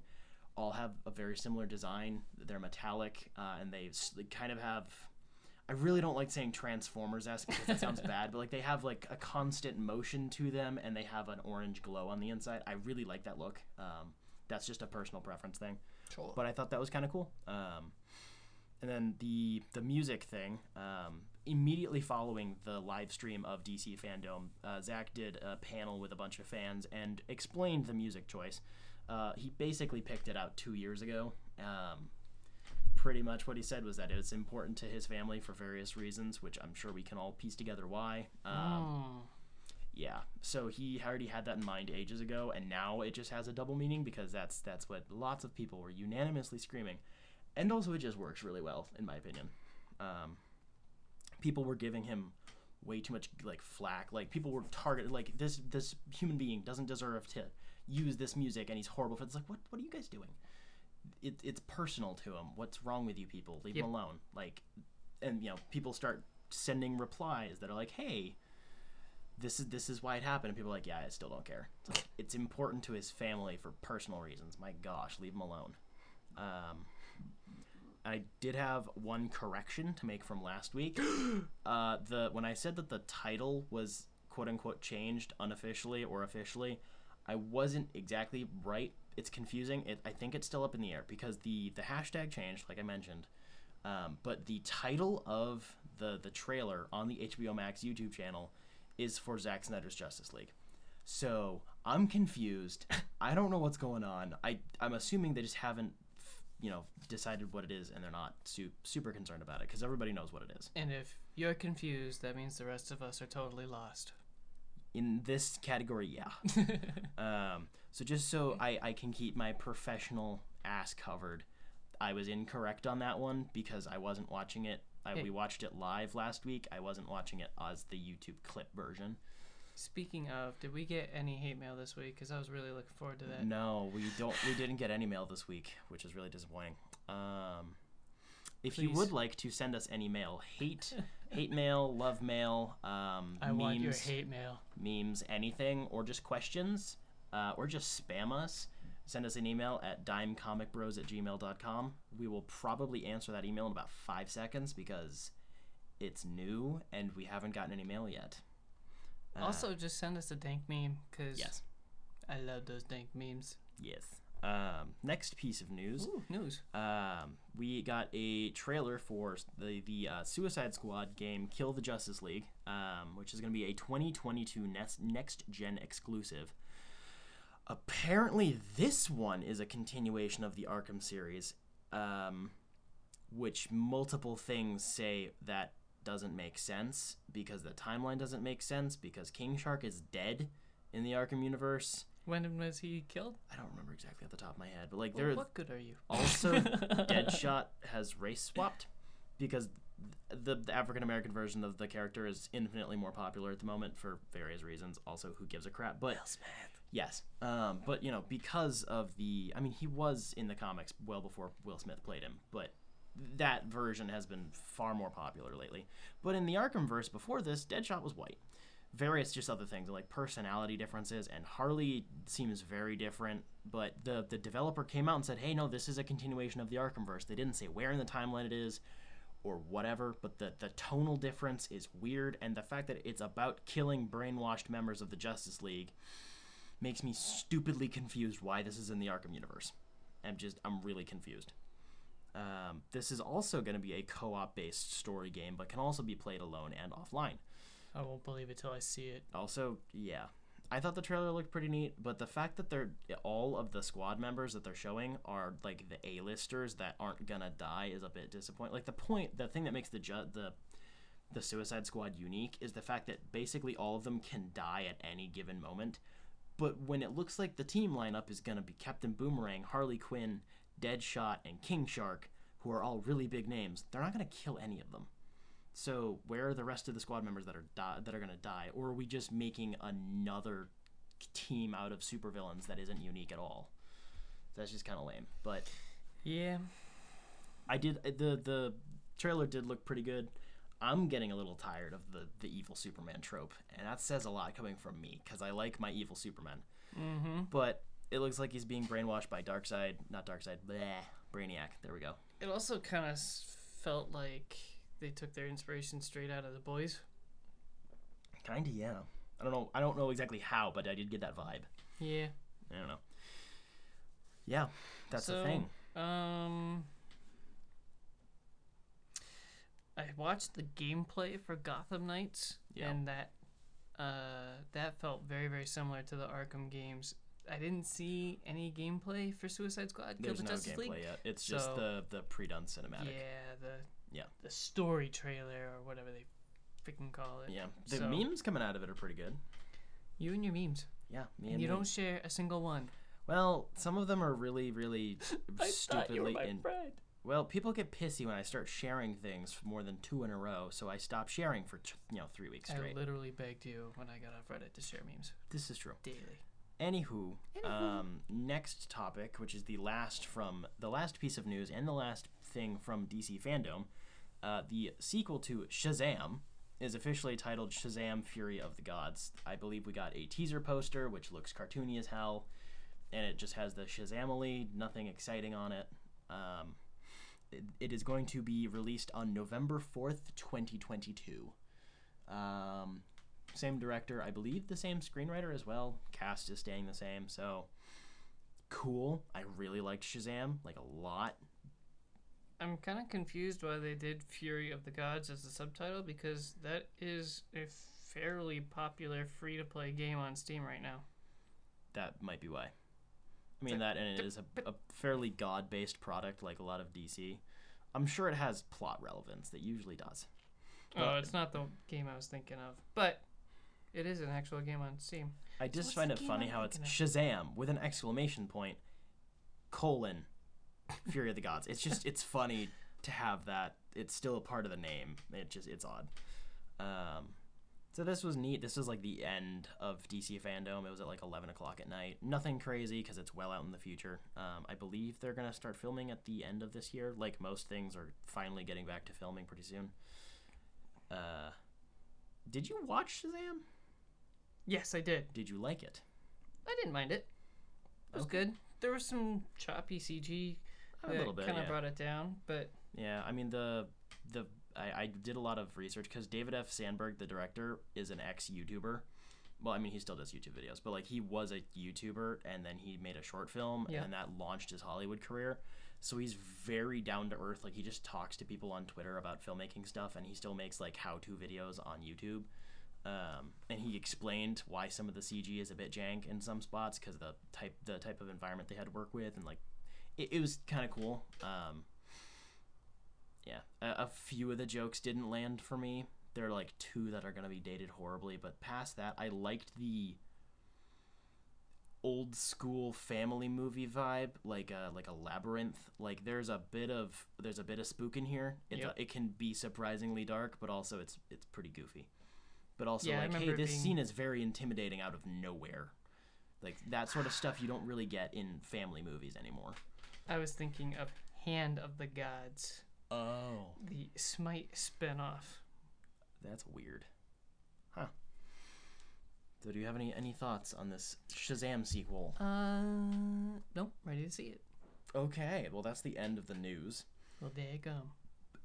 all have a very similar design. They're metallic, uh, and they, they kind of have. I really don't like saying Transformers esque because that sounds bad, but like they have like a constant motion to them, and they have an orange glow on the inside. I really like that look. Um, that's just a personal preference thing, Sure. but I thought that was kind of cool. Um, and then the the music thing. Um, immediately following the live stream of DC Fandom, uh, Zack did a panel with a bunch of fans and explained the music choice. Uh, he basically picked it out two years ago. Um, pretty much what he said was that it's important to his family for various reasons, which I'm sure we can all piece together why. Um, yeah, so he already had that in mind ages ago, and now it just has a double meaning because that's that's what lots of people were unanimously screaming, and also it just works really well in my opinion. Um, people were giving him way too much like flack. Like people were targeted. Like this this human being doesn't deserve to use this music, and he's horrible. It's like what what are you guys doing? It, it's personal to him. What's wrong with you people? Leave Yep. him alone. Like, and you know people start sending replies that are like, hey this is this is why it happened and people are like yeah i still don't care it's, like, it's important to his family for personal reasons my gosh leave him alone um, i did have one correction to make from last week uh, the when i said that the title was quote unquote changed unofficially or officially i wasn't exactly right it's confusing it, i think it's still up in the air because the the hashtag changed like i mentioned um, but the title of the the trailer on the hbo max youtube channel is for Zack Snyder's Justice League. So I'm confused. I don't know what's going on. I I'm assuming they just haven't, you know, decided what it is, and they're not su- super concerned about it because everybody knows what it is. And if you're confused, that means the rest of us are totally lost. In this category, yeah. um, so just so I I can keep my professional ass covered, I was incorrect on that one because I wasn't watching it. I, Hey. We watched it live last week. I wasn't watching it as the YouTube clip version. Speaking of, did we get any hate mail this week? Because I was really looking forward to that. No, we don't. We didn't get any mail this week, which is really disappointing. Um, if you would like to send us any mail, hate, hate mail, love mail, um, I memes, want your hate mail. memes, anything, or just questions, uh, or just spam us, send us an email at dimecomicbros at gmail.com. We will probably answer that email in about five seconds because it's new and we haven't gotten any mail yet. Uh, also, just send us a dank meme because yes, I love those dank memes. yes. Um, next piece of news. Ooh, news. Um, we got a trailer for the the uh, Suicide Squad game Kill the Justice League, um, which is going to be a 2022 next next gen exclusive. Apparently, this one is a continuation of the Arkham series, um, which multiple things say that doesn't make sense because the timeline doesn't make sense because King Shark is dead in the Arkham universe. When was he killed? I don't remember exactly off the top of my head, but like Well, there what good are you? also, Deadshot has race swapped because the, the African American version of the character is infinitely more popular at the moment for various reasons. Also, who gives a crap? But Will Smith. yes, um, but you know, because of the, I mean, he was in the comics well before Will Smith played him, but that version has been far more popular lately. But in the Arkhamverse before this, Deadshot was white. Various just other things like personality differences, and Harley seems very different. But the the developer came out and said, "Hey, no, this is a continuation of the Arkhamverse." They didn't say where in the timeline it is, or whatever. But the the tonal difference is weird, and the fact that it's about killing brainwashed members of the Justice League makes me stupidly confused why this is in the Arkham universe. I'm just I'm really confused. Um, this is also going to be a co-op based story game, but can also be played alone and offline. I won't believe it till I see it. Also, yeah, I thought the trailer looked pretty neat, but the fact that they're all of the squad members that they're showing are like the A-listers that aren't gonna die is a bit disappointing. Like the point, the thing that makes the ju- the the Suicide Squad unique is the fact that basically all of them can die at any given moment. But when it looks like the team lineup is gonna be Captain Boomerang, Harley Quinn, Deadshot, and King Shark, who are all really big names, they're not gonna kill any of them. So where are the rest of the squad members that are di- that are gonna die, or are we just making another team out of supervillains that isn't unique at all? That's just kind of lame. But Yeah. I did uh, the the trailer did look pretty good. I'm getting a little tired of the the evil Superman trope, and that says a lot coming from me because I like my evil Superman. Mm-hmm. But it looks like he's being brainwashed by Darkseid, not Darkseid, bleh, Brainiac. There we go. It also kind of felt like they took their inspiration straight out of the boys. Kinda, yeah. I don't know. I don't know exactly how, but I did get that vibe. Yeah. I don't know. Yeah, that's the So, thing. Um, I watched the gameplay for Gotham Knights, Yeah. and that uh, that felt very very similar to the Arkham games. I didn't see any gameplay for Suicide Squad: Kill There's the no Justice gameplay League. yet. It's just the the pre-done cinematic. Yeah, the Yeah. the story trailer or whatever they freaking call it. Yeah. The So- memes coming out of it are pretty good. You and your memes, Yeah, me and and you me. don't share a single one. Well, some of them are really, really stupidly. in- friend. well, people get pissy when I start sharing things for more than two in a row, so I stop sharing for t- you know three weeks I literally begged you when I got off Reddit to share memes this is true. daily. Anywho, um, next topic, which is the last from the last piece of news and the last thing from DC fandom, uh, the sequel to Shazam is officially titled Shazam: Fury of the Gods. I believe we got a teaser poster, which looks cartoony as hell, and it just has the Shazamily, nothing exciting on it. Um, it, it is going to be released on November fourth, twenty twenty two. Um, same director, I believe the same screenwriter as well. Cast is staying the same, so cool. I really liked Shazam, like a lot. I'm kind of confused why they did Fury of the Gods as the subtitle because that is a fairly popular free to play game on Steam right now. That might be why. I mean that, and it is a, a fairly god-based product, like a lot of DC. I'm sure it has plot relevance. That usually does. Oh, it's not the game I was thinking of, but it is an actual game on Steam. I just what's find it funny how it's Shazam with an exclamation point, colon, Fury of the Gods. It's just it's funny to have that. It's still a part of the name. It just it's odd. Um, so this was neat. This was like the end of DC fandom. It was at like 11 o'clock at night. Nothing crazy because it's well out in the future. Um, I believe they're gonna start filming at the end of this year. Like most things are finally getting back to filming pretty soon. Uh, did you watch Shazam? Yes, I did. Did you like it? I didn't mind it. It was Okay. good. There was some choppy CG A that little bit. kind of yeah. brought it down, but Yeah, I mean the the I, I did a lot of research because David F. Sandberg, the director, is an ex YouTuber. Well, I mean he still does YouTube videos, but like he was a YouTuber and then he made a short film Yeah. and that launched his Hollywood career. So he's very down to earth. Like he just talks to people on Twitter about filmmaking stuff, and he still makes like how to videos on YouTube. Um, and he explained why some of the CG is a bit jank in some spots because the type the type of environment they had to work with, and like it, it was kind of cool. Um, yeah, a, a few of the jokes didn't land for me. There are like two that are gonna be dated horribly, but past that, I liked the old school family movie vibe, like a like a labyrinth. Like there's a bit of there's a bit of spook in here. It Yep. it can be surprisingly dark, but also it's it's pretty goofy. But also Yeah, like, hey, this being- scene is very intimidating out of nowhere. Like that sort of stuff you don't really get in family movies anymore. I was thinking of Hand of the Gods, Oh, the Smite spinoff. that's weird. Huh. So do you have any any thoughts on this Shazam sequel? Uh, nope, ready to see it. Okay, well that's the end of the news. Well, there you go.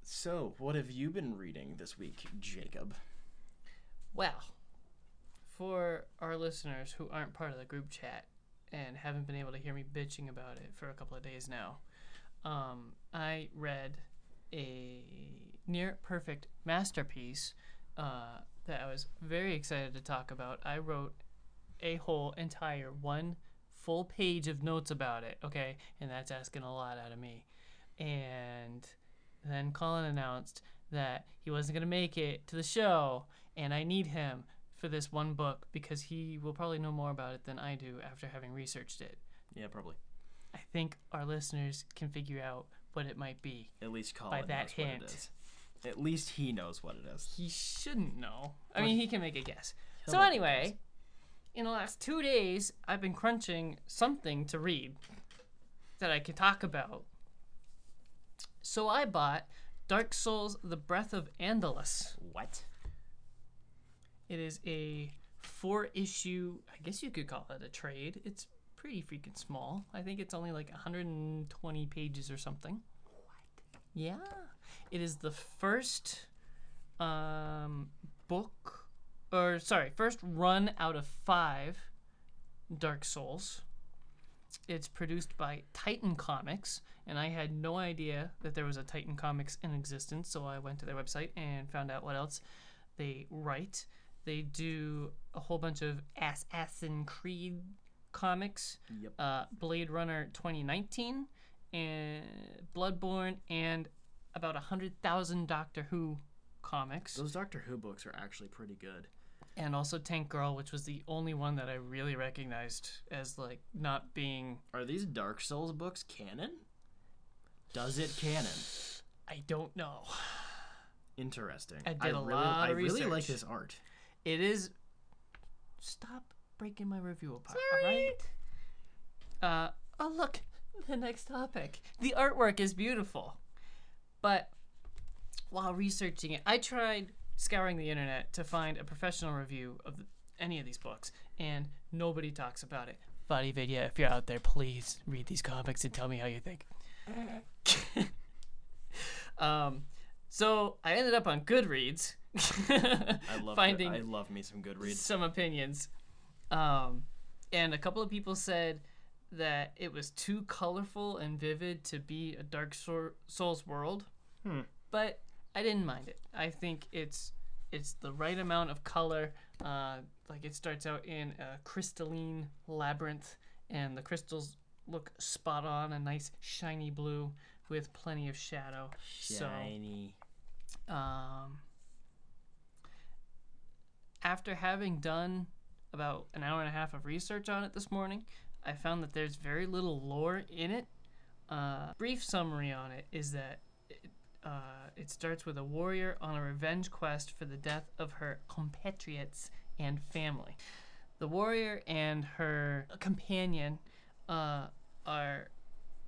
So, what have you been reading this week, Jacob? Well, for our listeners who aren't part of the group chat and haven't been able to hear me bitching about it for a couple of days now, um, I read a near perfect masterpiece uh, that I was very excited to talk about. I wrote a whole entire one full page of notes about it, okay? And that's asking a lot out of me. And then Colin announced that he wasn't going to make it to the show, and I need him for this one book because he will probably know more about it than I do after having researched it. Yeah, probably. I think our listeners can figure out what it might be. At least Colin that knows what hint. it is. At least he knows what it is. He shouldn't know. I mean, he can make a guess. He'll so anyway, in the last two days, I've been crunching something to read that I can talk about. So I bought Dark Souls: The Breath of Andolus. What? It is a four issue, I guess you could call it a trade. It's pretty freaking small. I think it's only like 120 pages or something. What? Yeah. It is the first um, book, or sorry, first run out of five Dark Souls. It's produced by Titan Comics, and I had no idea that there was a Titan Comics in existence, so I went to their website and found out what else they write. They do a whole bunch of Assassin Creed comics, Yep. uh, Blade Runner 2019, and Bloodborne, and about a hundred thousand Doctor Who comics, Those Doctor Who books are actually pretty good. and also Tank Girl, which was the only one that I really recognized as like not being. Are these Dark Souls books canon? Does it canon? I don't know. Interesting. I did a really, lot I of really like research. this art. It is. Stop breaking my review apart. All right. Uh, oh look, the next topic. The artwork is beautiful, but while researching it, I tried scouring the internet to find a professional review of the, any of these books, and nobody talks about it. VaatiVidya, if you're out there, please read these comics and tell me how you think. um, so I ended up on Goodreads. I love finding I love me some good reads. some opinions. Um, and a couple of people said that it was too colorful and vivid to be a Dark Soul- Souls world. Hmm. But I didn't mind it. I think it's it's the right amount of color. Uh, like it starts out in a crystalline labyrinth, and the crystals look spot on, a nice shiny blue with plenty of shadow. Shiny. So, um, after having done about an hour and a half of research on it this morning, I found that there's very little lore in it Uh, brief summary on it is that it, uh, it starts with a warrior on a revenge quest for the death of her compatriots and family. The warrior and her companion uh, are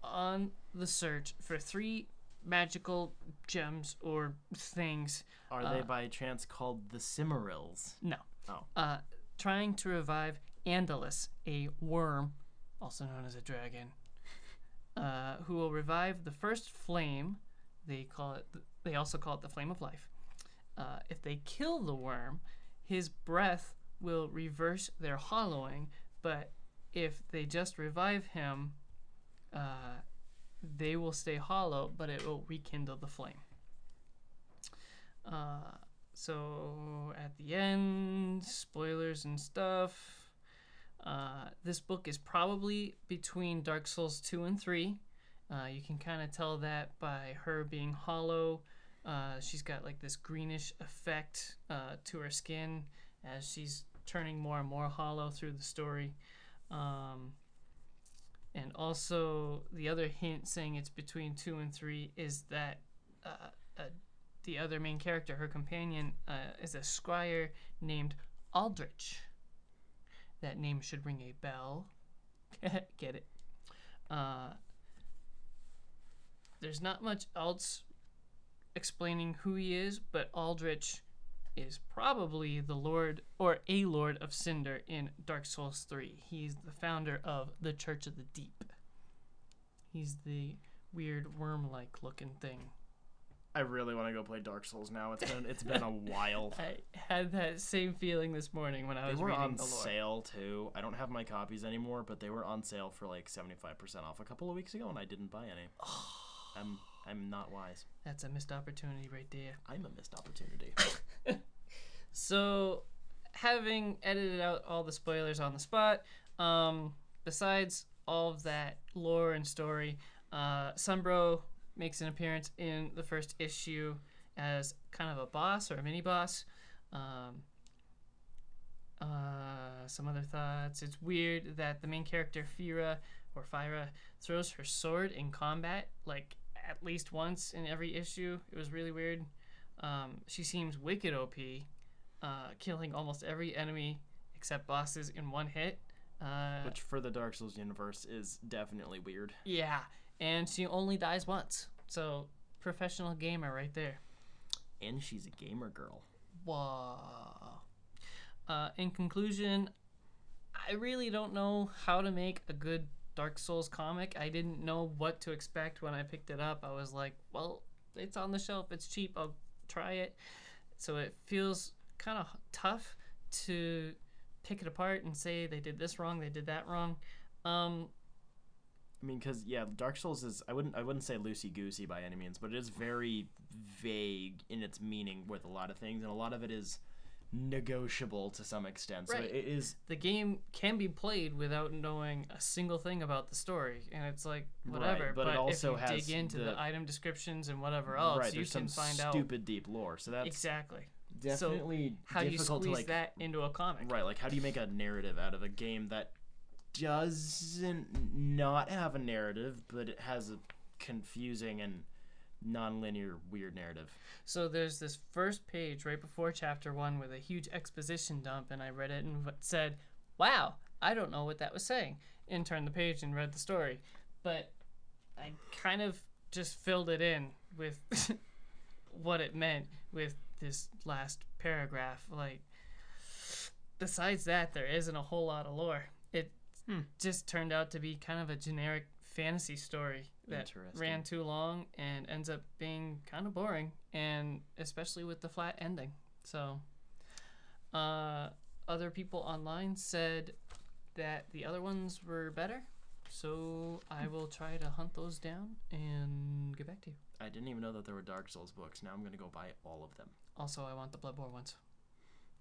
on the search for three magical gems or things. Are they by chance called the Silmarils? No. Oh. Uh, trying to revive Andolus, a worm, also known as a dragon, uh, who will revive the first flame. They call it. They also call it the flame of life. Uh, if they kill the worm, his breath will reverse their hollowing. But if they just revive him, uh, they will stay hollow, but it will rekindle the flame. Uh, so at the end, spoilers and stuff. Uh, this book is probably between Dark Souls 2 and 3. Uh, you can kind of tell that by her being hollow. Uh, she's got like this greenish effect uh, to her skin as she's turning more and more hollow through the story. Um, and also, the other hint saying it's between 2 and 3 is that uh, uh, the other main character, her companion, uh, is a squire named Aldrich. That name should ring a bell. Get it? Uh, there's not much else explaining who he is, but Aldrich is probably the Lord or a Lord of Cinder in Dark Souls 3. He's the founder of the Church of the Deep. He's the weird worm like looking thing. I really want to go play Dark Souls now. It's been it's been a while. I had that same feeling this morning when I They was reading on the lore. sale too. I don't have my copies anymore, but they were on sale for like seventy five percent off a couple of weeks ago, and I didn't buy any. I'm I'm not wise. That's a missed opportunity right there. I'm a missed opportunity. So, having edited out all the spoilers on the spot, um, besides all of that lore and story, uh, Sunbro makes an appearance in the first issue as kind of a boss or a mini boss. Um, uh, some other thoughts. It's weird that the main character Fira or Fyra throws her sword in combat like at least once in every issue. It was really weird. Um, she seems wicked OP, uh, killing almost every enemy except bosses in one hit. Uh, Which for the Dark Souls universe is definitely weird. yeah, and she only dies once. So professional gamer right there. And she's a gamer girl. Wow. Uh, in conclusion, I really don't know how to make a good Dark Souls comic. I didn't know what to expect when I picked it up. I was like, well, it's on the shelf, it's cheap, I'll try it. So it feels kind of tough to pick it apart and say they did this wrong, they did that wrong. Um, I mean, because yeah, Dark Souls is I wouldn't I wouldn't say loosey goosey by any means, but it is very vague in its meaning with a lot of things, and a lot of it is negotiable to some extent. So Right. it is the game can be played without knowing a single thing about the story, and it's like whatever. Right, but it also if you has dig into the, the- item descriptions and whatever else, right. you There's can some find out stupid deep lore. So that's exactly definitely how do you difficult squeeze to like that into a comic. right. Like how do you make a narrative out of a game that doesn't not have a narrative, but it has a confusing and non-linear weird narrative. So there's this first page right before chapter one with a huge exposition dump, and I read it and said, "Wow, I don't know what that was saying." And turned the page and read the story, but I kind of just filled it in with what it meant with this last paragraph. Like, besides that, there isn't a whole lot of lore. It hmm. just turned out to be kind of a generic fantasy story that ran too long and ends up being kind of boring, and especially with the flat ending. So, uh, other people online said that the other ones were better. So I will try to hunt those down and get back to you. I didn't even know that there were Dark Souls books. Now I'm gonna go buy all of them. Also, I want the Bloodborne ones.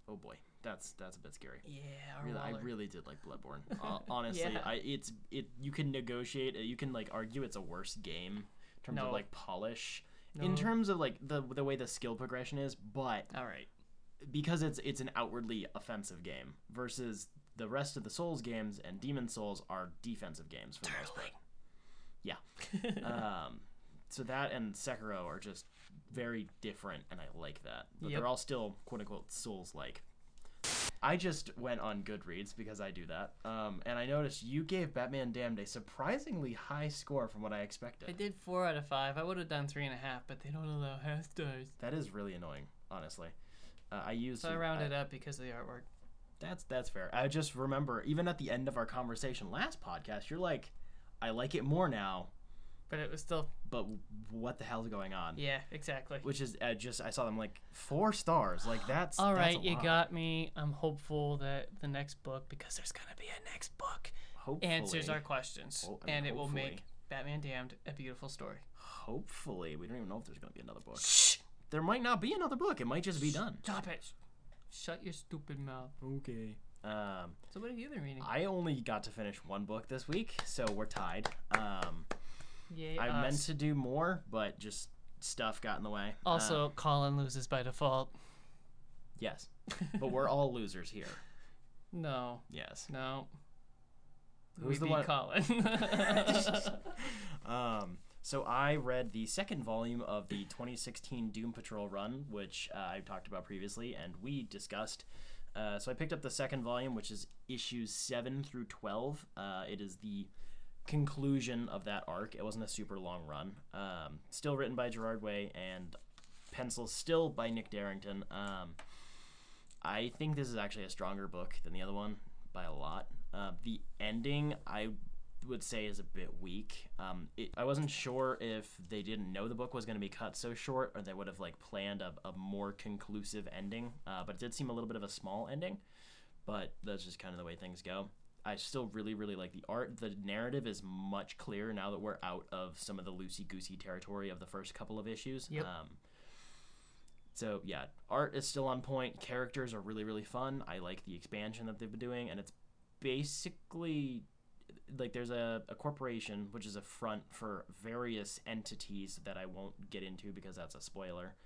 Oh boy, that's that's a bit scary. Yeah, Really, I really did like Bloodborne. Uh, honestly, Yeah. I it's it. You can negotiate. You can like argue it's a worse game in terms No. of like polish. No. In terms of like the the way the skill progression is, but All right. because it's it's an outwardly offensive game versus the rest of the Souls games and Demon Souls are defensive games for the most part. Yeah. um, so that and Sekiro are just very different, and I like that. But Yep. they're all still quote unquote Souls like. I just went on Goodreads because I do that, um, and I noticed you gave Batman Damned a surprisingly high score from what I expected. I did four out of five. I would have done three and a half, but they don't allow half stars. That is really annoying, honestly. Uh, I used So I rounded up because of the artwork. That's that's fair. I just remember even at the end of our conversation last podcast, you're like, I like it more now, But it was still, but what the hell's going on? yeah, exactly. Which is uh, just I saw them like four stars. Like that's all right. that's you lot. got me. I'm hopeful that the next book, because there's gonna be a next book, hopefully answers our questions, Ho- I mean, and it will make Batman Damned a beautiful story. hopefully we don't even know if there's gonna be another book. Shh! There might not be another book. It might just be done. Stop it! Shut your stupid mouth. Okay. Um, So what have you been reading? I only got to finish one book this week, so we're tied. Um, Yay, I meant to do more, but just stuff got in the way. Also, Colin loses by default. yes, but we're all losers here. No, Yes. no. Who's we the one- Colin. Um, so I read the second volume of the 2016 Doom Patrol run, which uh, I talked about previously, and we discussed. Uh, so I picked up the second volume, which is issues seven through 12. Uh, it is the conclusion of that arc. It wasn't a super long run. Um, still written by Gerard Way and pencils still by Nick Derington. Um, I think this is actually a stronger book than the other one by a lot. Uh, the ending, I would say is a bit weak. Um, it, I wasn't sure if they didn't know the book was going to be cut so short, or they would have like planned a, a more conclusive ending. Uh, but it did seem a little bit of a small ending. But that's just kind of the way things go. I still really, really like the art. The narrative is much clearer now that we're out of some of the loosey goosey territory of the first couple of issues. Yep. Um, so yeah, art is still on point. Characters are really, really fun. I like the expansion that they've been doing, and it's basically like there's a, a corporation which is a front for various entities that I won't get into because that's a spoiler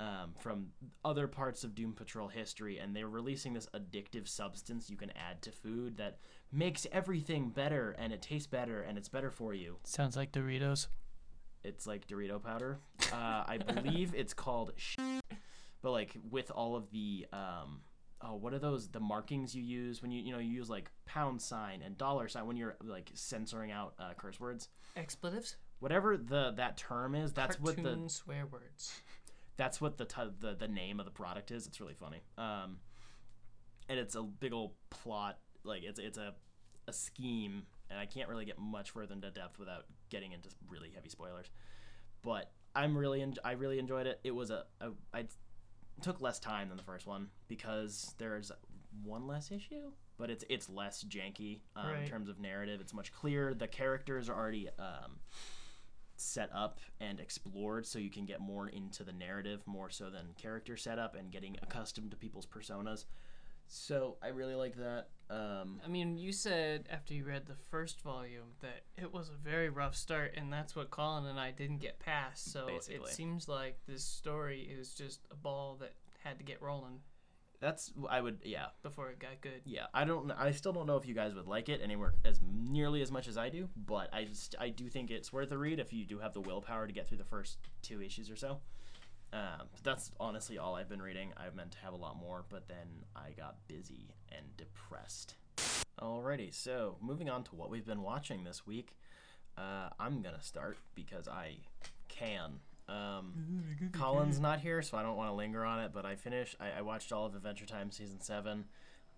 um, from other parts of Doom Patrol history, and they're releasing this addictive substance you can add to food that makes everything better and it tastes better and it's better for you. Sounds like Doritos. It's like Dorito powder. Uh, I believe it's called, sh- but like with all of the um, oh, what are those? The markings you use when you you know you use like pound sign and dollar sign when you're like censoring out uh, curse words. Expletives? Whatever the that term is, that's Cartoon what the swear words. That's what the, t- the the name of the product is. It's really funny. Um, and it's a big old plot. Like it's it's a a scheme, and I can't really get much further into depth without getting into really heavy spoilers. But I'm really en- I really enjoyed it. It was a, a I took less time than the first one because there's one less issue, but it's it's less janky um, in terms of narrative. It's much clearer. The characters are already um, set up and explored so you can get more into the narrative more so than character setup and getting accustomed to people's personas so i really like that um, I mean, you said after you read the first volume that it was a very rough start, and that's what Colin and I didn't get past. So Basically. it seems like this story is just a ball that had to get rolling that's i would yeah. Before it got good. yeah i don't i still don't know if you guys would like it anywhere as nearly as much as i do but i just i do think it's worth a read if you do have the willpower to get through the first two issues or so. Um, that's honestly all i've been reading. I meant to have a lot more but then i got busy and depressed. Alrighty so moving on to what we've been watching this week. Uh, i'm gonna start because i can um, Colin's not here, so I don't want to linger on it. But I finished. I, I watched all of Adventure Time season seven.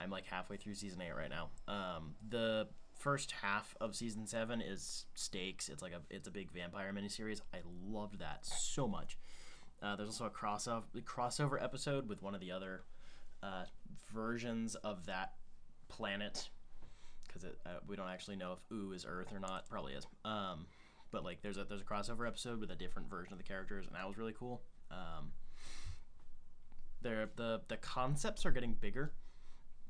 I'm like halfway through season eight right now. Um, the first half of season seven is stakes. It's like a it's a big vampire miniseries. I loved that so much. Uh, there's also a crossover crossover episode with one of the other uh, versions of that planet because uh, we don't actually know if Ooo is Earth or not. Probably is. Um, but like there's a there's a crossover episode with a different version of the characters, and that was really cool. Um, they're, the the concepts are getting bigger,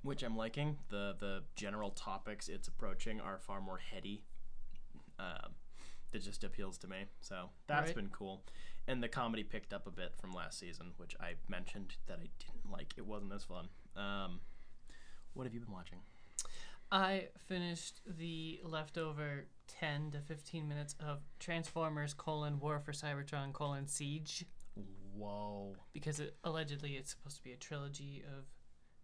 which I'm liking. the The general topics it's approaching are far more heady. Um, that just appeals to me. So that's Right. been cool. And the comedy picked up a bit from last season, which I mentioned that I didn't like. It wasn't as fun. Um, what have you been watching? I finished the leftover 10 to 15 minutes of Transformers colon War for Cybertron colon Siege Whoa. because it, allegedly it's supposed to be a trilogy of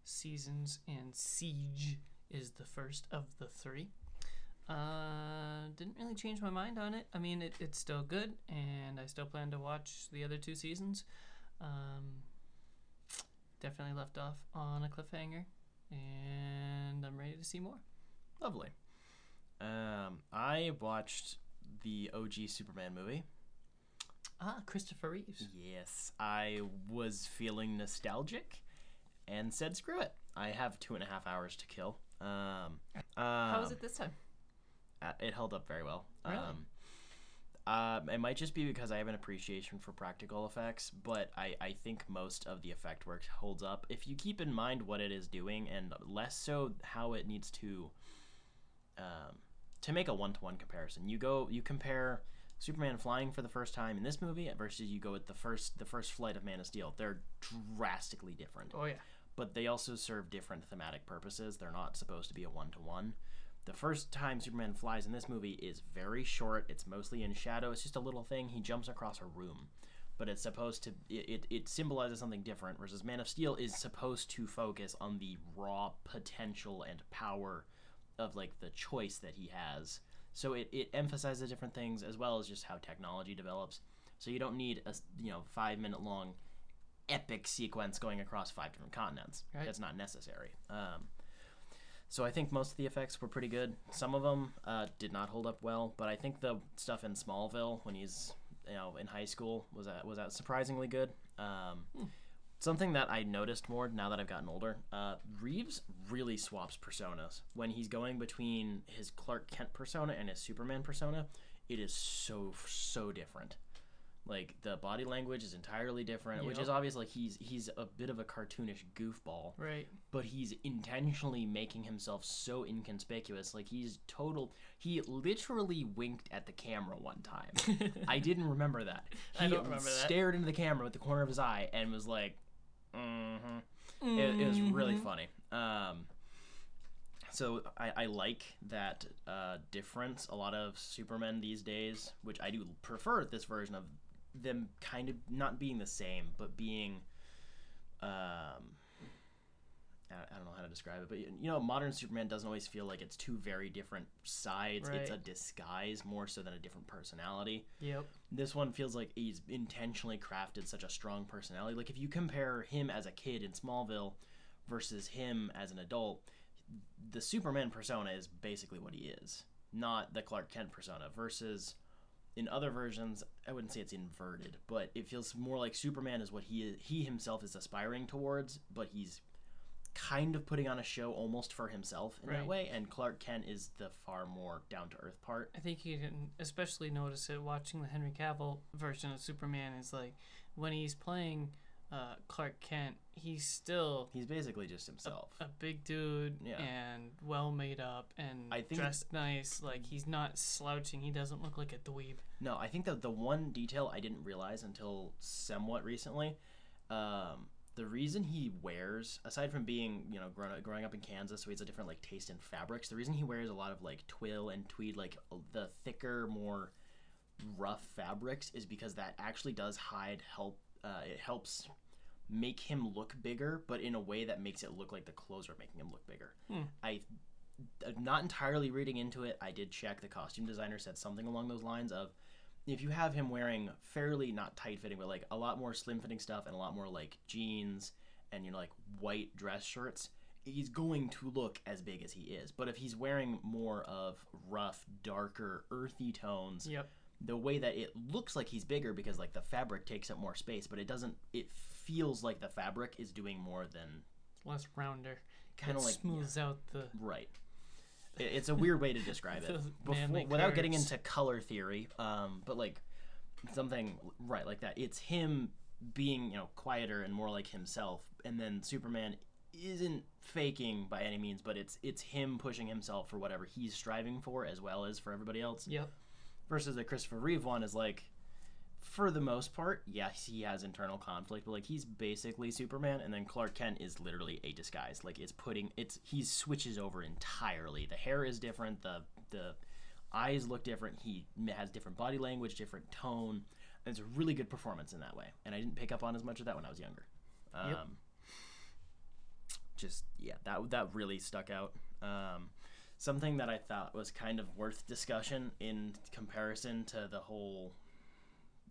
seasons and Siege is the first of the three. Uh, didn't really change my mind on it. I mean, it, it's still good, and I still plan to watch the other two seasons. Um, definitely left off on a cliffhanger, and I'm ready to see more. Lovely. Um, I watched the OG Superman movie. Ah, Christopher Reeves. Yes, I was feeling nostalgic and said, screw it. I have two and a half hours to kill. Um, How was um, it this time? uh, it held up very well. Really? Um, um, it might just be because I have an appreciation for practical effects, but I, I think most of the effect work holds up if you keep in mind what it is doing and less so how it needs to um, to make a one to one comparison. You go you compare Superman flying for the first time in this movie versus you go with the first the first flight of Man of Steel. They're drastically different Oh yeah. but they also serve different thematic purposes. They're not supposed to be a one to one. The first time Superman flies in this movie is very short. It's mostly in shadow. It's just a little thing. He jumps across a room, but it's supposed to. It, it, it symbolizes something different. Versus Man of Steel is supposed to focus on the raw potential and power of like the choice that he has. So it, it emphasizes different things as well as just how technology develops. So you don't need a you know five minute long epic sequence going across five different continents. Right. That's not necessary. Um, so I think most of the effects were pretty good. Some of them uh, did not hold up well, but I think the stuff in Smallville when he's you know in high school was that was that surprisingly good. Um, Something that I noticed more now that I've gotten older, uh, Reeves really swaps personas when he's going between his Clark Kent persona and his Superman persona. It is so so different. Like the body language is entirely different, which is obvious. Like he's he's a bit of a cartoonish goofball, Right. but he's intentionally making himself so inconspicuous. Like he's total. He literally winked at the camera one time. I didn't remember that. He I don't remember that. stared into the camera with the corner of his eye and was like, mm-hmm. It, it was really Mhm. funny. Um, so I, I like that uh, difference. A lot of Supermen these days, which I do prefer this version of them kind of not being the same, but being, um, I don't know how to describe it, but you know, modern Superman doesn't always feel like it's two very different sides. It's a disguise more so than a different personality. Yep. This one feels like he's intentionally crafted such a strong personality. Like if you compare him as a kid in Smallville versus him as an adult, the Superman persona is basically what he is, not the Clark Kent persona. Versus in other versions, I wouldn't say it's inverted, but it feels more like Superman is what he is, he himself is aspiring towards, but he's kind of putting on a show almost for himself in that way, and Clark Kent is the far more down to earth part. I think you can especially notice it watching the Henry Cavill version of Superman is like when he's playing uh, Clark Kent, he's still He's basically just himself. a big dude Yeah. and well made up and I think- dressed nice. Like he's not slouching. He doesn't look like a dweeb. No, I think that the one detail I didn't realize until somewhat recently, um, the reason he wears, aside from being you know grown, growing up in Kansas, so he has a different like taste in fabrics. The reason he wears a lot of like twill and tweed, like the thicker, more rough fabrics, is because that actually does hide help. Uh, it helps make him look bigger, but in a way that makes it look like the clothes are making him look bigger. Hmm. I I'm not entirely reading into it. I did check. The costume designer said something along those lines of if you have him wearing fairly not tight fitting, but like a lot more slim fitting stuff and a lot more like jeans and you know like white dress shirts, he's going to look as big as he is. But if he's wearing more of rough, darker, earthy tones, Yep. the way that it looks like he's bigger because like the fabric takes up more space, but it doesn't. It feels like the fabric is doing more than Less rounder. kind of like smooths out the. Right. It- It's a weird way to describe it. Those Before, manly without getting into color theory, um, but like something right like that. It's him being you know quieter and more like himself, and then Superman isn't faking by any means, but it's it's him pushing himself for whatever he's striving for as well as for everybody else. Yep. Versus the Christopher Reeve one is like for the most part, yes, he has internal conflict, but like he's basically Superman, and then Clark Kent is literally a disguise. Like it's putting it's he switches over entirely. The hair is different. The the eyes look different. He has different body language, different tone. And it's a really good performance in that way. And I didn't pick up on as much of that when I was younger. Um, Yep. Just yeah, that that really stuck out. Um, something that I thought was kind of worth discussion in comparison to the whole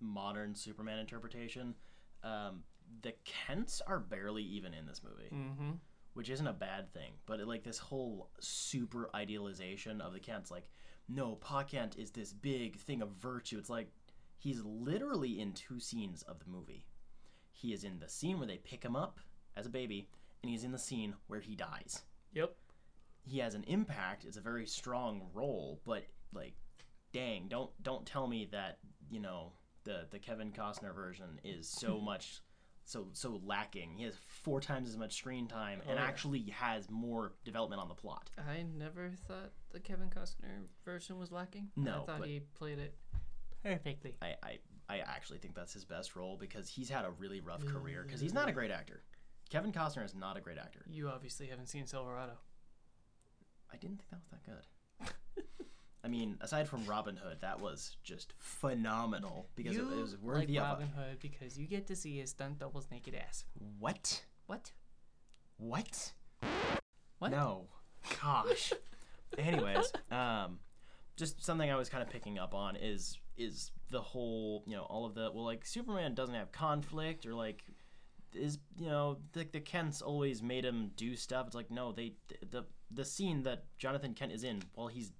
modern Superman interpretation. Um, the Kents are barely even in this movie Mm-hmm. which isn't a bad thing. But it, like this whole super idealization of the Kents, like, no, Pa Kent is this big thing of virtue. It's like he's literally in two scenes of the movie. He is in the scene where they pick him up as a baby, and he's in the scene where he dies. Yep. He has an impact. It's a very strong role, but like, dang, don't don't tell me that you know the the Kevin Costner version is so much so so lacking. He has four times as much screen time and Oh, yeah. actually has more development on the plot. I never thought the Kevin Costner version was lacking. No, I thought he played it perfectly. I, I I actually think that's his best role because he's had a really rough career because he's not a great actor. Kevin Costner is not a great actor. You obviously haven't seen Silverado. I didn't think that was that good. I mean, aside from Robin Hood, that was just phenomenal because you it, it was like worthy of Robin Hood because you get to see his stunt double's naked ass. what? What? What? What? No. Gosh. Anyways, um, just something I was kind of picking up on is is the whole you know all of the well like Superman doesn't have conflict or like is you know the the Kents always made him do stuff. It's like no, they the the scene that Jonathan Kent is in while he's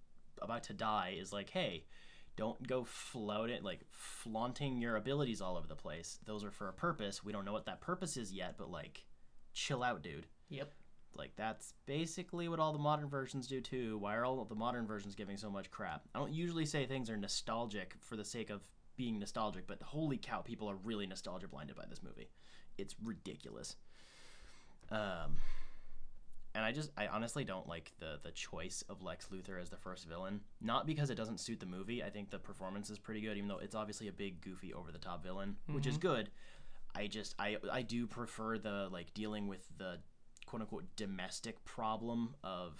about to die is like hey. Don't go floating like flaunting your abilities all over the place. Those are for a purpose. We don't know what that purpose is yet, but like, chill out, dude. Yep. Like that's basically what all the modern versions do too. Why are all the modern versions giving so much crap? I don't usually say things are nostalgic for the sake of being nostalgic, but holy cow, people are really nostalgia blinded by this movie. It's ridiculous. Um and I just I honestly don't like the the choice of Lex Luthor as the first villain. Not because it doesn't suit the movie. I think the performance is pretty good even though it's obviously a big goofy over the top villain, which is good. I just I I do prefer the like dealing with the quote unquote domestic problem of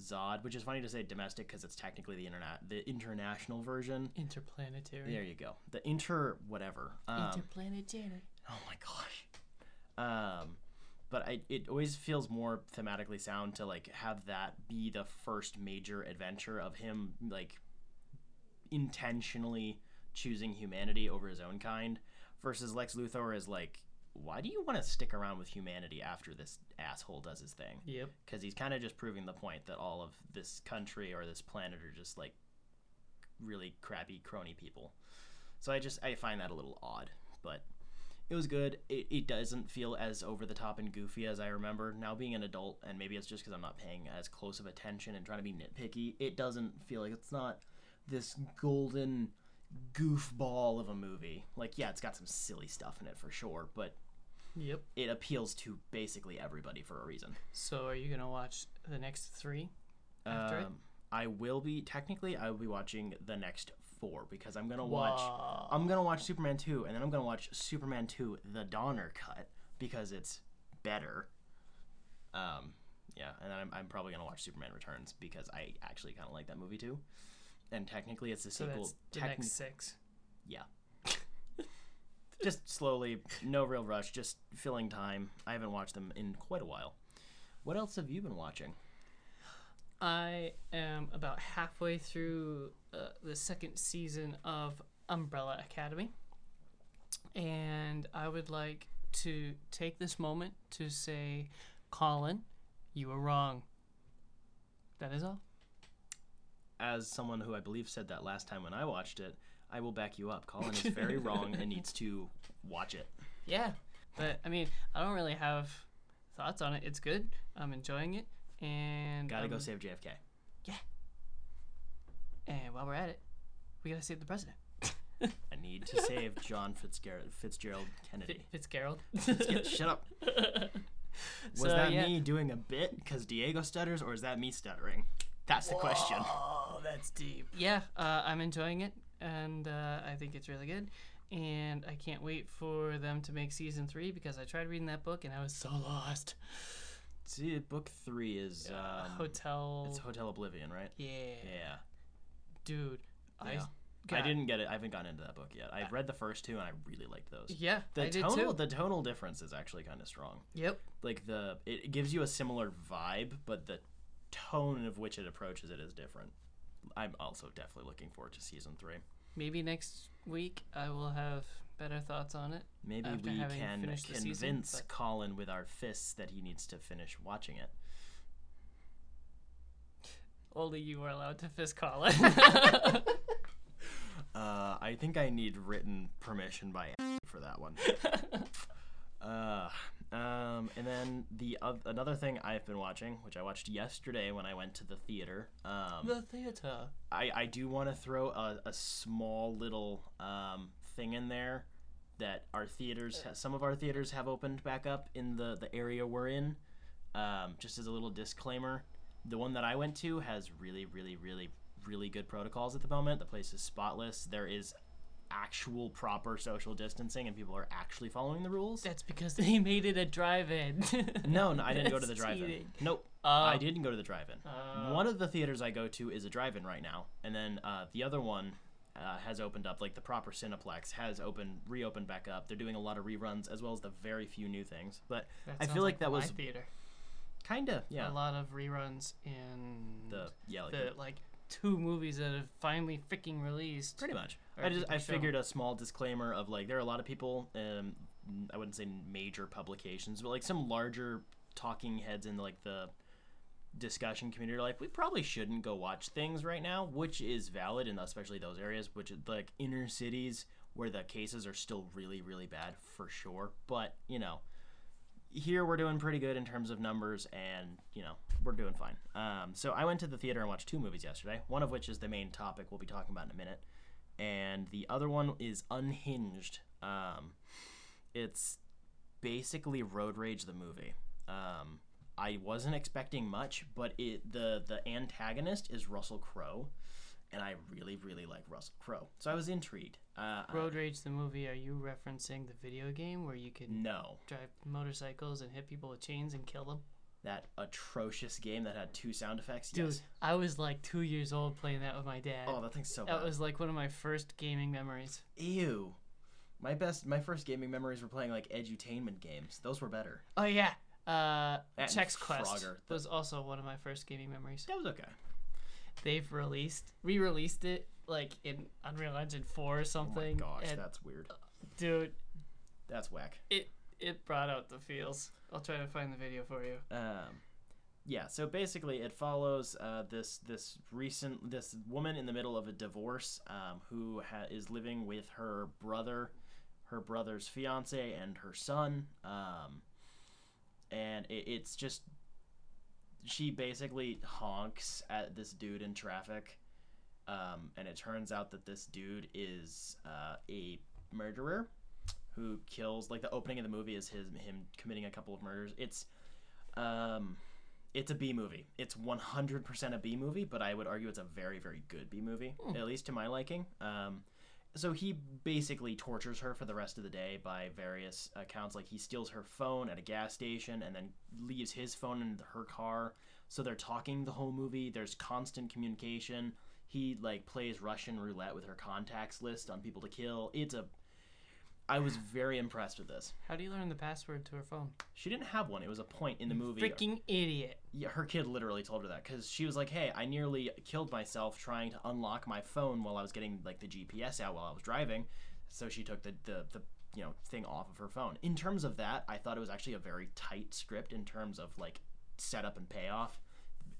Zod, which is funny to say domestic because it's technically the internet the international version. Interplanetary. There you go. The inter whatever. Um, Interplanetary. oh my gosh. Um, but I it always feels more thematically sound to like have that be the first major adventure of him like intentionally choosing humanity over his own kind versus Lex Luthor is like why do you want to stick around with humanity after this asshole does his thing? Yep. because he's kind of just proving the point that all of this country or this planet are just like really crappy crony people. So I just I find that a little odd, but it was good. It, it doesn't feel as over the top and goofy as I remember. Now being an adult, and maybe it's just because I'm not paying as close of attention and trying to be nitpicky. It doesn't feel like it's not this golden goofball of a movie. Like yeah, it's got some silly stuff in it for sure, but Yep. it appeals to basically everybody for a reason. So are you gonna watch the next three? After it? Um, I will be technically I will be watching the next four because I'm gonna watch Wow. I'm gonna watch Superman two and then I'm gonna watch Superman two the Donner cut because it's better. Um, yeah, and then I'm, I'm probably gonna watch Superman Returns because I actually kind of like that movie too. And technically, it's the So sequel. that's the techni- next six. yeah. just slowly, no real rush, just filling time. I haven't watched them in quite a while. What else have you been watching? I am about halfway through uh, the second season of Umbrella Academy. And I would like to take this moment to say, Colin, you were wrong. That is all. as someone who I believe said that last time when I watched it, I will back you up. Colin is very wrong and needs to watch it. Yeah. But, I mean, I don't really have thoughts on it. It's good. I'm enjoying it. And Gotta go um, save JFK. Yeah. And while we're at it, we gotta save the president. I need to save John Fitzgerald, Fitzgerald Kennedy. Fitzgerald. Fitzgerald- Shut up. Was So, that yeah. me doing a bit because Diego stutters, or is that me stuttering? That's the question. Oh, that's deep. Yeah, uh, I'm enjoying it. and uh, I think it's really good. And I can't wait for them to make season three because I tried reading that book and I was so lost. See, book three is um, Hotel. It's Hotel Oblivion, right? yeah. Yeah. dude. I Yeah. got, I didn't get it. I haven't gotten into that book yet. I've read the first two, and I really liked those. Yeah, The I did tonal, too. the tonal difference is actually kind of strong. Yep. Like the, it gives you a similar vibe, but the tone of which it approaches it is different. I'm also definitely looking forward to season three. Maybe next week I will have better thoughts on it. Maybe we can convince season, but- Colin with our fists that he needs to finish watching it. Only you are allowed to fist Colin. Uh, I think I need written permission by for that one. uh, um, and then the oth- another thing I've been watching, which I watched yesterday when I went to the theater. Um, the theater. I, I do want to throw a, a small little um, thing in there that our theaters, some of our theaters have opened back up in the, the area we're in. Um, just as a little disclaimer, the one that I went to has really, really, really, really good protocols at the moment. The place is spotless. There is actual proper social distancing, and people are actually following the rules. That's because they made it a drive-in. No, no, I didn't go to the drive-in. Nope, Oh. I didn't go to the drive-in. Oh. One of the theaters I go to is a drive-in right now, and then uh, the other one uh, has opened up. Like the proper Cineplex has opened, reopened back up. They're doing a lot of reruns as well as the very few new things. But That I feel like that my was theater. kinda yeah. A lot of reruns in The yeah, like the like two movies that have finally freaking released. pretty much. I just I figured a small disclaimer of like there are a lot of people. Um, I wouldn't say major publications, but like some larger talking heads in like the discussion community like we probably shouldn't go watch things right now which is valid in especially those areas which like inner cities where the cases are still really really bad for sure. But you know here we're doing pretty good in terms of numbers and you know we're doing fine. Um, so i went to the theater and watched two movies yesterday one of which is the main topic we'll be talking about in a minute and the other one is unhinged. Um, it's basically road rage the movie. Um, I wasn't expecting much, but it the the antagonist is Russell Crowe, and I really really like Russell Crowe, so I was intrigued. Uh, Road Rage the movie. Are you referencing the video game where you can no, drive motorcycles and hit people with chains and kill them? that atrocious game that had two sound effects. Dude, yes. I was like two years old playing that with my dad. Oh, that thing's so that bad. was like one of my first gaming memories. Ew. My best, my first gaming memories were playing like edutainment games. Those were better. Oh yeah, uh, And Chex Quest Frogger. was also one of my first gaming memories. That was okay. They've released, re-released it like in Unreal Engine Four or something. Oh my gosh, and, that's weird. dude, That's whack. it it brought out the feels. I'll try to find the video for you. Um, yeah. So basically, it follows uh, this this recent this woman in the middle of a divorce um, who ha- is living with her brother, her brother's fiance, and her son. Um, and it, it's just she basically honks at this dude in traffic. Um, and it turns out that this dude is uh, a murderer who kills like the opening of the movie is his him committing a couple of murders. It's um it's a B movie. It's 100% a B movie, but I would argue it's a very very good B movie, at least to my liking. Um so he basically tortures her for the rest of the day by various accounts like he steals her phone at a gas station and then leaves his phone in her car. So they're talking the whole movie. There's constant communication. He like plays Russian roulette with her contacts list on people to kill. It's a I was very impressed with this. How do you learn the password to her phone? She didn't have one. It was a point in the movie. Freaking idiot! Yeah, her kid literally told her that because she was like, "Hey, I nearly killed myself trying to unlock my phone while I was getting like the GPS out while I was driving." So she took the the, the you know thing off of her phone. In terms of that, I thought it was actually a very tight script in terms of like setup and payoff.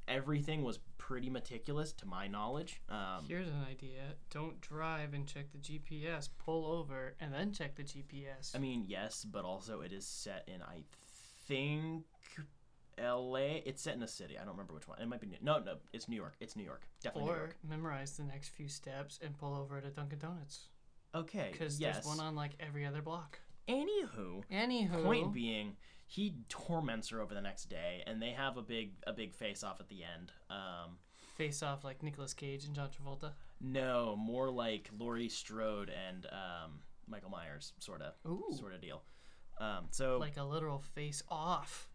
Everything was pretty meticulous to my knowledge. Um, Here's an idea: Don't drive and check the GPS. Pull over and then check the GPS. I mean, yes, but also it is set in I think L.A. It's set in a city. I don't remember which one. It might be New- no, no. It's New York. It's New York. Definitely New or York. memorize the next few steps and pull over at a Dunkin' Donuts Okay. because yes. there's one on like every other block. Anywho, Anywho, point being, he torments her over the next day, and they have a big a big face off at the end. Um, face off like Nicolas Cage and John Travolta? No, more like Laurie Strode and um, Michael Myers, sort of, sort of deal. Um, so Like a literal face off.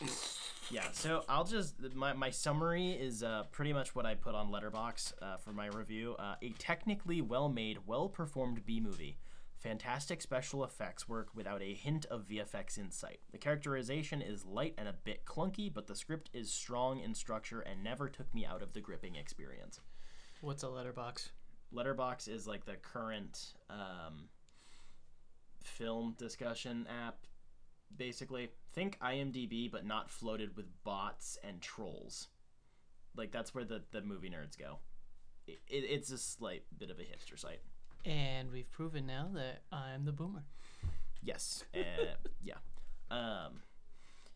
yeah, so I'll just my, my summary is uh, pretty much what I put on Letterboxd uh, for my review. Uh, a technically well-made, well-performed B movie. Fantastic special effects work without a hint of VFX in sight. The characterization is light and a bit clunky, but the script is strong in structure and never took me out of the gripping experience. What's a letterboxd? Letterboxd is like the current um, film discussion app. Basically, think IMDb, but not floated with bots and trolls. Like that's where the the movie nerds go. It, it, it's a slight bit of a hipster site. And we've proven now that I'm the boomer. Yes. Uh, yeah. Um,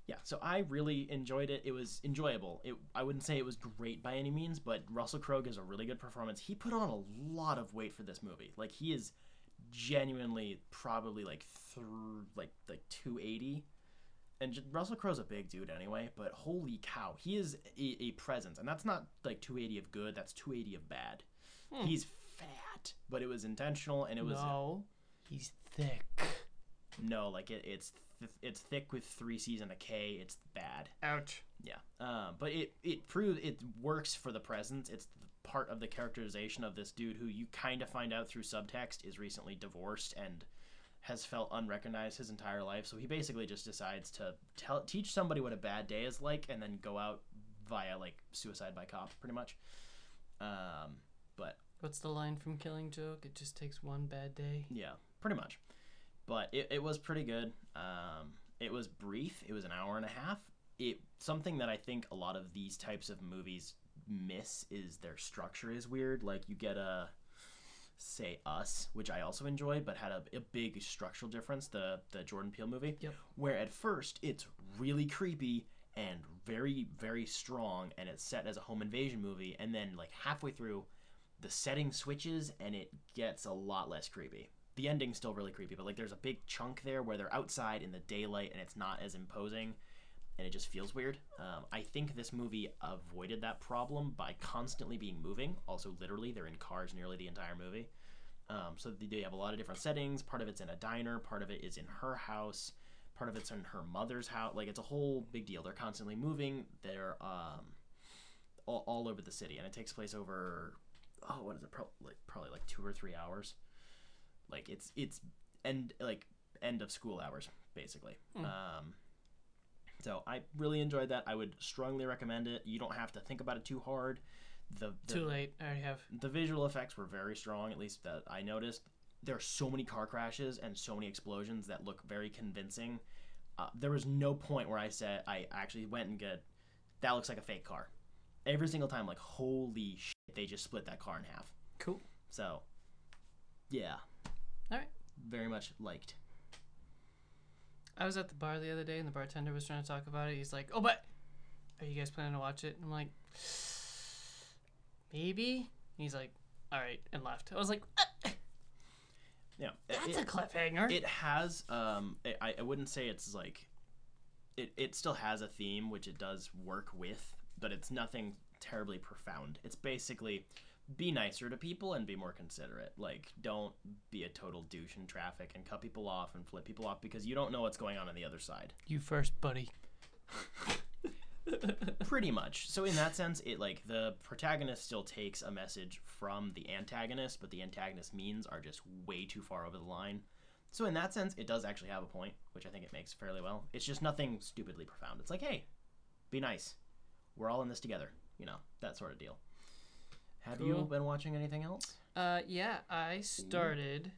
yeah. So I really enjoyed it. It was enjoyable. It, I wouldn't say it was great by any means, but Russell Crowe gives a really good performance. He put on a lot of weight for this movie. Like he is genuinely probably like through like like 280. And j- Russell Crowe's a big dude anyway, but holy cow, he is a, a presence, and that's not like 280 of good. That's 280 of bad. He's fat, but it was intentional, and it was no, he's thick. no, like it, it's th- it's thick with three C's and a K. It's bad. Ouch. Yeah. Um, but it it proves it works for the presence. It's the part of the characterization of this dude who you kind of find out through subtext is recently divorced and has felt unrecognized his entire life. So he basically just decides to tell teach somebody what a bad day is like, and then go out via like suicide by cop, pretty much. Um, but What's the line from Killing Joke? It just takes one bad day. Yeah, pretty much. But it, it was pretty good. Um, it was brief. It was an hour and a half. It something that I think a lot of these types of movies miss is their structure is weird. Like you get a say Us, which I also enjoyed, but had a, a big structural difference. The the Jordan Peele movie, Yep. where at first it's really creepy and very very strong, and it's set as a home invasion movie, and then like halfway through, the setting switches and it gets a lot less creepy. The ending's still really creepy, but like there's a big chunk there where they're outside in the daylight and it's not as imposing and it just feels weird. Um, I think this movie avoided that problem by constantly being moving. Also, literally, they're in cars nearly the entire movie. Um, so they have a lot of different settings. Part of it's in a diner, part of it is in her house, part of it's in her mother's house. Like it's a whole big deal. They're constantly moving. They're um, all, all over the city, and it takes place over oh, what is it? Pro- like probably like two or three hours. Like it's it's end like end of school hours basically. Um, so I really enjoyed that. I would strongly recommend it. You don't have to think about it too hard. The, the Too late. I already have. the visual effects were very strong, at least that I noticed. There are so many car crashes and so many explosions that look very convincing. Uh, there was no point where I said I actually went and get that looks like a fake car. Every single time, like holy shit, they just split that car in half. Cool. So, yeah, All right. very much liked. I was at the bar the other day and the bartender was trying to talk about it. He's like, "Oh, but are you guys planning to watch it?" And I'm like, "Maybe." And he's like, "All right," and left. I was like, "Uh, Yeah, "That's it, a cliffhanger." it has. Um, I, I wouldn't say it's like, it it still has a theme which it does work with, but it's nothing terribly profound. It's basically be nicer to people and be more considerate. Like, don't be a total douche in traffic and cut people off and flip people off because you don't know what's going on on the other side. you first, buddy. Pretty much. So in that sense, it like the protagonist still takes a message from the antagonist, but the antagonist means are just way too far over the line. So in that sense, it does actually have a point, which I think it makes fairly well. It's just nothing stupidly profound. It's like, hey, be nice. We're all in this together. You know, that sort of deal. Have you been watching anything else? Uh, yeah, I started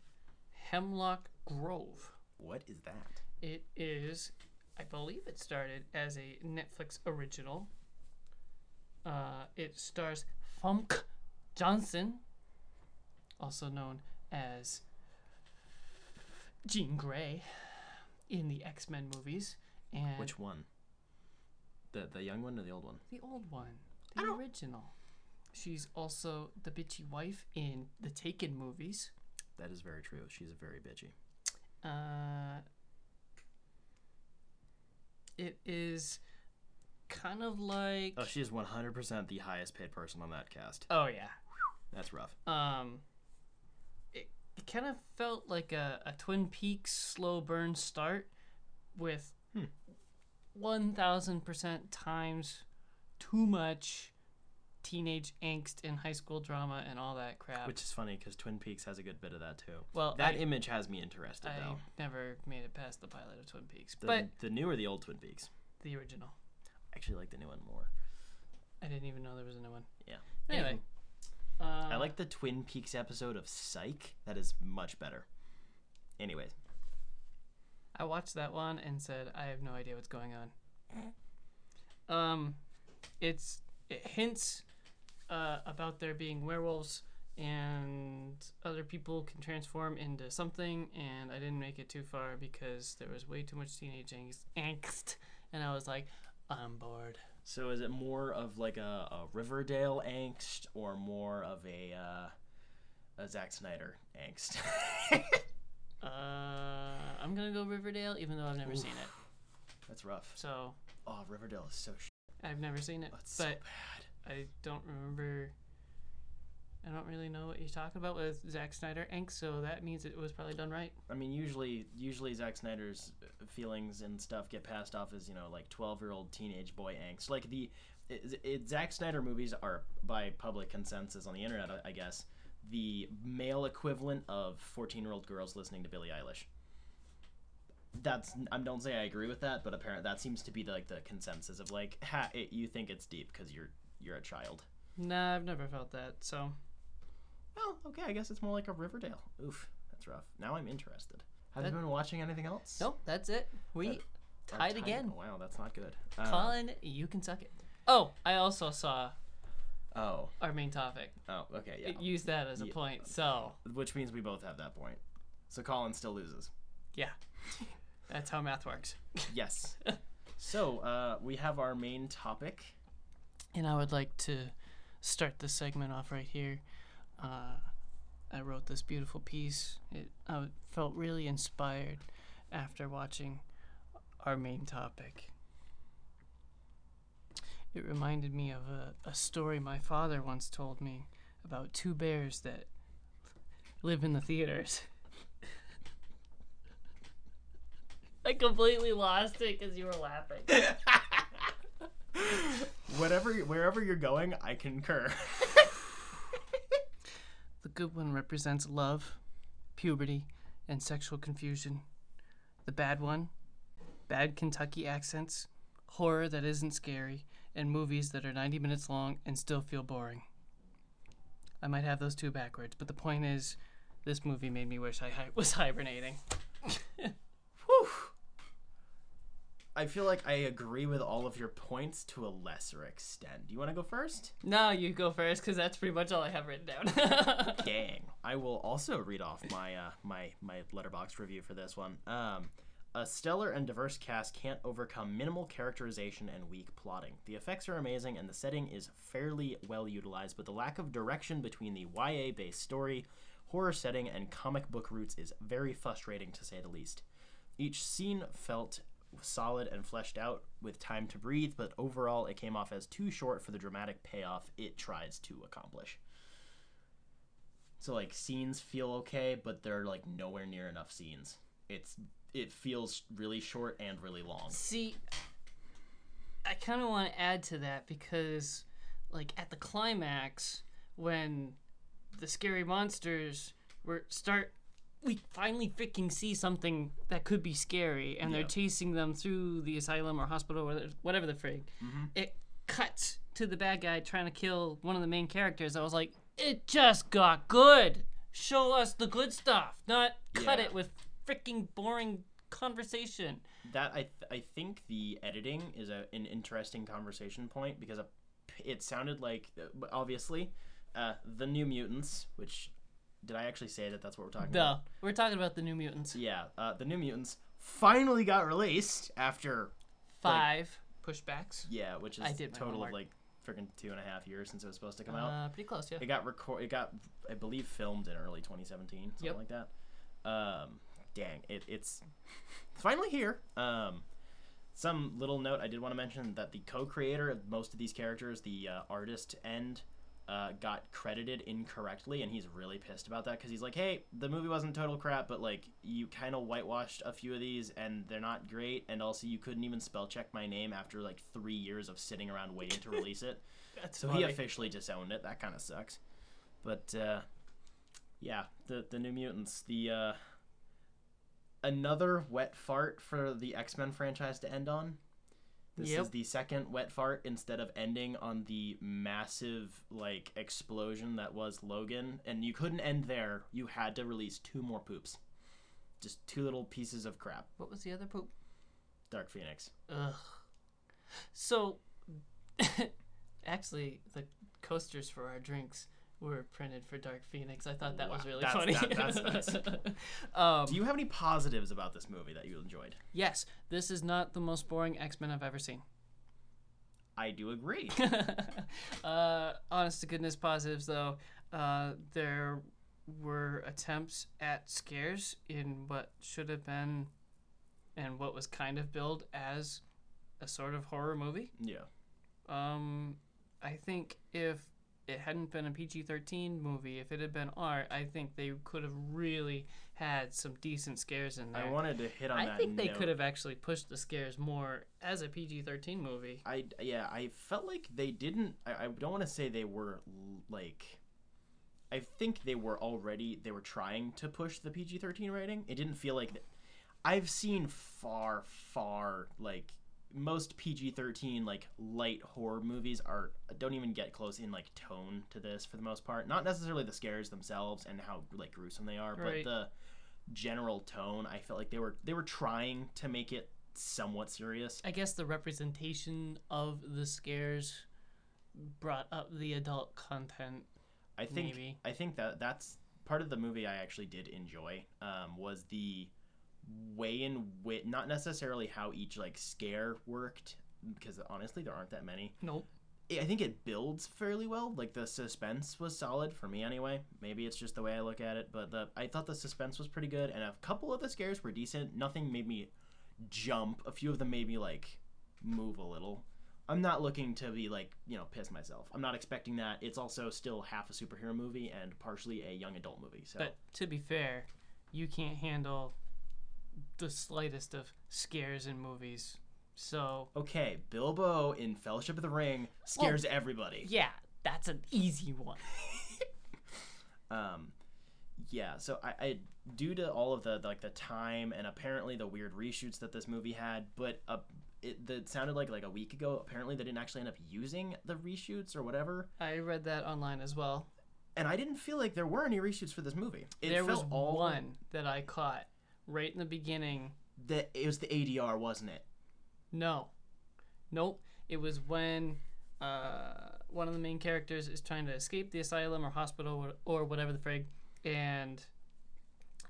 Hemlock Grove. What is that? It is, I believe it started as a Netflix original. Uh, it stars Famke Janssen, also known as Jean Grey in the X Men movies, and Which one? The the young one or the old one? the old one, the original. She's also the bitchy wife in the Taken movies. That is very true. She's very bitchy. Uh, it is kind of like. Oh, she is 100% the highest paid person on that cast. Oh yeah. That's rough. Um. It, it kind of felt like a, a Twin Peaks slow burn start, with Hmm. One thousand percent times too much teenage angst and high school drama and all that crap. Which is funny because Twin Peaks has a good bit of that too. well, That I, image has me interested I though. never made it past the pilot of Twin Peaks, The, but the new or the old Twin Peaks? the original. I actually like the new one more. I didn't even know there was a new one. Yeah. Anyway. Uh, I like the Twin Peaks episode of Psych. That is much better. Anyways, I watched that one and said I have no idea what's going on. Um, it's it hints uh, about there being werewolves and other people can transform into something, and I didn't make it too far because there was way too much teenage angst, and I was like, I'm bored. so is it more of like a, a Riverdale angst or more of a uh, a Zack Snyder angst? Uh, I'm gonna go Riverdale, even though I've never seen it. That's rough. So Oh, Riverdale is so sh- I've never seen it, That's so but bad. I don't remember. I don't really know what you're talking about with Zack Snyder ink, so that means it was probably done right. I mean, usually, usually Zack Snyder's uh, feelings and stuff get passed off as you know, like twelve-year-old teenage boy angst. Like the it, it, Zack Snyder movies are, by public consensus on the internet, I, I guess, the male equivalent of fourteen-year-old girls listening to Billie Eilish. That's I don't say I agree with that, but apparently that seems to be the, like the consensus of like, ha, it, you think it's deep because you're you're a child. Nah, I've never felt that. So Well, okay, I guess it's more like a Riverdale. Oof, that's rough. Now I'm interested. Have you been watching anything else? nope, that's it. We That- Or tied again. Wow, that's not good. Uh, Colin, you can suck it. Oh, I also saw oh, our main topic. oh, okay, yeah. It used that as a Yeah. point. So Which means we both have that point. So Colin still loses. yeah, that's how math works. Yes. so uh, we have our main topic. And I would like to start the segment off right here. Uh, I wrote this beautiful piece. It, I felt really inspired after watching our main topic. It reminded me of a, a story my father once told me about two bears that live in the theaters. I completely lost it because you were laughing. Whatever, wherever you're going, I concur. The good one represents love, puberty, and sexual confusion. The bad one, bad Kentucky accents, horror that isn't scary, and movies that are 90 minutes long and still feel boring. I might have those two backwards, but the point is, this movie made me wish I hi- was hibernating. Whew. I feel like I agree with all of your points to a lesser extent. Do you want to go first? No, you go first, because that's pretty much all I have written down. Dang. I will also read off my uh, my my letterboxd review for this one. Um, a stellar and diverse cast can't overcome minimal characterization and weak plotting. The effects are amazing and the setting is fairly well utilized, but the lack of direction between the YA-based story, horror setting, and comic book roots is very frustrating to say the least. Each scene felt solid and fleshed out with time to breathe, but overall it came off as too short for the dramatic payoff it tries to accomplish. So like scenes feel okay, but they're like nowhere near enough scenes. It's it feels really short and really long. See, I kind of want to add to that because, like, at the climax, when the scary monsters were start, we finally freaking see something that could be scary, and they're chasing them through the asylum or hospital or whatever the frig. Mm-hmm. It cuts to the bad guy trying to kill one of the main characters. I was like, it just got good. Show us the good stuff, not cut Yeah. it with freaking boring conversation. That I th- I think the editing is a, an interesting conversation point because a- it sounded like uh, obviously uh, the New Mutants, which did I actually say that that's what we're talking about? No, about? we're talking about the New Mutants. Yeah, uh, the New Mutants finally got released after Five pushbacks. yeah, which is I did my total of like freaking two and a half years since it was supposed to come out. Uh, pretty close, yeah. It got record. It got, I believe, filmed in early 2017, something Yep. like that. Um, dang, it, it's finally here. Um, some little note I did want to mention that the co-creator of most of these characters, the uh, artist end, uh, got credited incorrectly, and he's really pissed about that because he's like, "Hey, the movie wasn't total crap, but like you kind of whitewashed a few of these, and they're not great, and also you couldn't even spell check my name after like three years of sitting around waiting to release it." That's So funny. he officially disowned it. That kind of sucks. But uh, yeah, the the New Mutants, the uh, another wet fart for the X Men franchise to end on. This Yep. is the second wet fart instead of ending on the massive like explosion that was Logan, and you couldn't end there. You had to release two more poops, just two little pieces of crap. What was the other poop? Dark Phoenix. Ugh. So, actually, the coasters for our drinks were printed for Dark Phoenix. I thought that was really that's- funny. that- that's um, Do you have any positives about this movie that you enjoyed? yes, this is not the most boring X Men I've ever seen. I do agree. uh, honest to goodness positives though, uh, there were attempts at scares in what should have been and what was kind of billed as a sort of horror movie. yeah. Um, I think if it hadn't been a PG 13 movie, if it had been R, I think they could have really had some decent scares in there. I wanted to hit on I that. think they note. could have actually pushed the scares more as a PG 13 movie. I yeah, I felt like they didn't. I, I don't want to say they were like. I think they were already. They were trying to push the PG thirteen rating. It didn't feel like. th- I've seen far, far like most PG thirteen like light horror movies are don't even get close in like tone to this for the most part. Not necessarily the scares themselves and how like gruesome they are, Right. but the general tone. I felt like they were they were trying to make it somewhat serious. I guess the representation of the scares brought up the adult content. I think Maybe. I think that that's part of the movie I actually did enjoy um, was the way in which not necessarily how each like scare worked because honestly there aren't that many. Nope. I think it builds fairly well. Like the suspense was solid for me anyway. Maybe it's just the way I look at it, but the I thought the suspense was pretty good and a couple of the scares were decent. Nothing made me jump. A few of them made me like move a little. I'm not looking to be like, you know, piss myself. I'm not expecting that. It's also still half a superhero movie and partially a young adult movie. So But to be fair, you can't handle the slightest of scares in movies. So, okay, Bilbo in Fellowship of the Ring scares everybody. yeah, that's an easy one. um yeah so I, I due to all of the like the time and apparently the weird reshoots that this movie had but uh, it, that sounded like like a week ago apparently they didn't actually end up using the reshoots or whatever I read that online as well. and i didn't feel like there were any reshoots for this movie it there was all one that I caught right in the beginning. that it was the adr wasn't it No. Nope. It was when uh, one of the main characters is trying to escape the asylum or hospital or, or whatever the frig and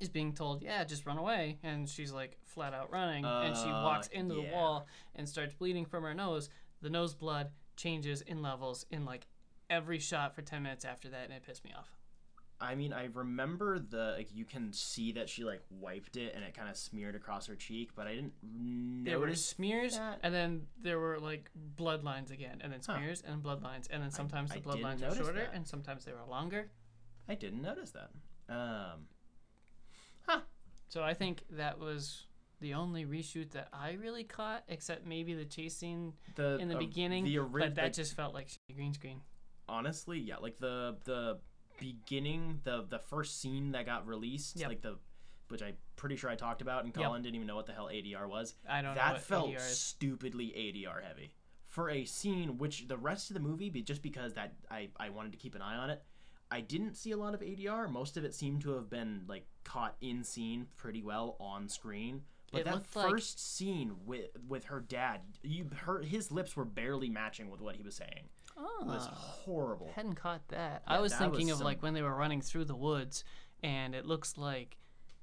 is being told, yeah, just run away. And she's like flat out running. and she Uh, walks into the wall and starts bleeding from her nose. The nose blood changes in levels in like every shot for 10 minutes after that. And it pissed me off. I mean i remember the like you can see that she like wiped it and it kind of smeared across her cheek but i didn't There were notice smears, that. and then there were like bloodlines again, and then Huh. smears and bloodlines, and then sometimes I the bloodlines were shorter, that. and sometimes they were longer. i didn't notice that um So I think that was the only reshoot that I really caught, except maybe the chase scene the in the uh, beginning. the ori- but that like, just felt like green screen. honestly yeah like the the beginning the the first scene that got released Yep. like the which i'm pretty sure i talked about and Yep. colin didn't even know what the hell adr was I don't know that felt ADR is. stupidly adr heavy for a scene which the rest of the movie just because that i i wanted to keep an eye on it i didn't see a lot of adr most of it seemed to have been like caught in scene pretty well on screen but It that looked like- first scene with with her dad you her his lips were barely matching with what he was saying Oh, it was horrible hadn't caught that. Yeah, I was that thinking was of like when they were running through the woods, and it looks like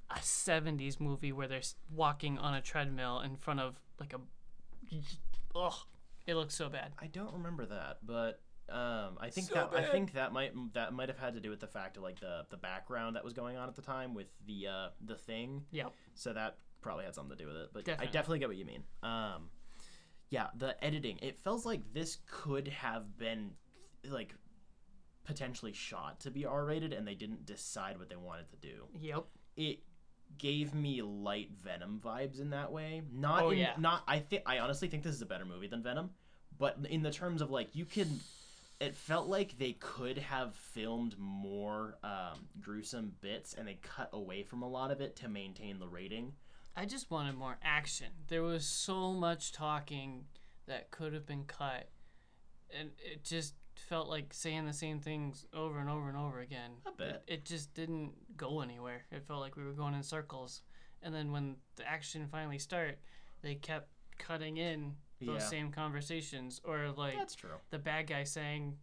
a '70s movie where they're s- walking on a treadmill in front of like a. Ugh, it looks so bad. I don't remember that, but um, I think So that I bad. think that might that might have had to do with the fact of like the the background that was going on at the time with the uh, the thing. Yep. So that probably had something to do with it. But I Definitely. definitely get what you mean. Um, yeah, the editing. It feels like this could have been like potentially shot to be R-rated, and they didn't decide what they wanted to do. Yep. It gave me light Venom vibes in that way. Not Oh, in, yeah. not I think I honestly think this is a better movie than Venom, but in the terms of like you can it felt like they could have filmed more um, gruesome bits and they cut away from a lot of it to maintain the rating. I just wanted more action. There was so much talking that could have been cut, and it just felt like saying the same things over and over and over again. A bit. It, it just didn't go anywhere. It felt like we were going in circles. And then when the action finally start, they kept cutting in those Yeah. same conversations, or like That's true. the bad guy saying,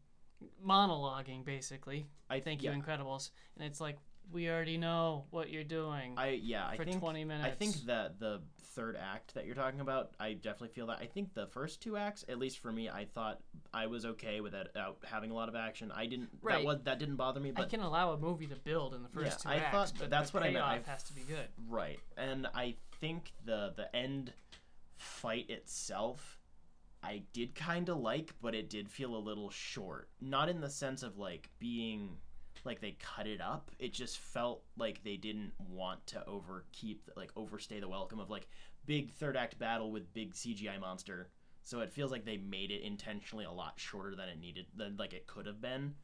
monologuing basically. I Thank yeah, you, Incredibles. And it's like we already know what you're doing I yeah, I for think 20 minutes. I think that the third act that you're talking about, I definitely feel that. I think the first two acts, at least for me, I thought I was okay with it out having a lot of action. I didn't Right. that was that didn't bother me, But I can allow a movie to build in the first Yeah, two I acts, thought but that's what I meant. I've- has to be good. right. And I think the the end fight itself I did kind of like, but it did feel a little short. Not in the sense of like being like they cut it up. It just felt like they didn't want to overkeep like overstay the welcome of like big third act battle with big CGI monster. So it feels like they made it intentionally a lot shorter than it needed than like it could have been.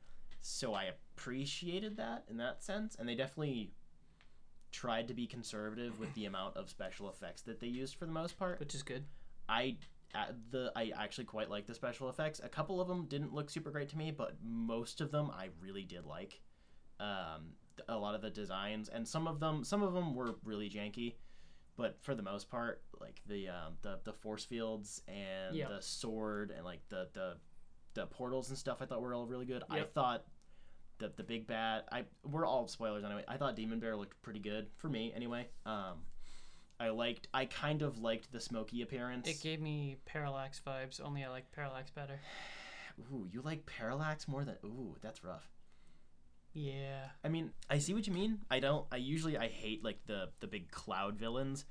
So I appreciated that in that sense and they definitely tried to be conservative with the amount of special effects that they used for the most part. Which is good. I uh, the I actually quite like the special effects. A couple of them didn't look super great to me, but most of them I really did like. Um, a lot of the designs and some of them some of them were really janky, but for the most part, like the um, the the force fields and Yep. the sword and like the the the portals and stuff, I thought were all really good. I thought the the big bad. I we're all spoilers anyway. I thought Demon Bear looked pretty good for me anyway. Um, I liked. I kind of liked the smoky appearance. It gave me Parallax vibes, only I like Parallax better. Ooh, you like Parallax more than ooh, that's rough. Yeah. I mean, I see what you mean. I don't. I usually I hate like the the big cloud villains,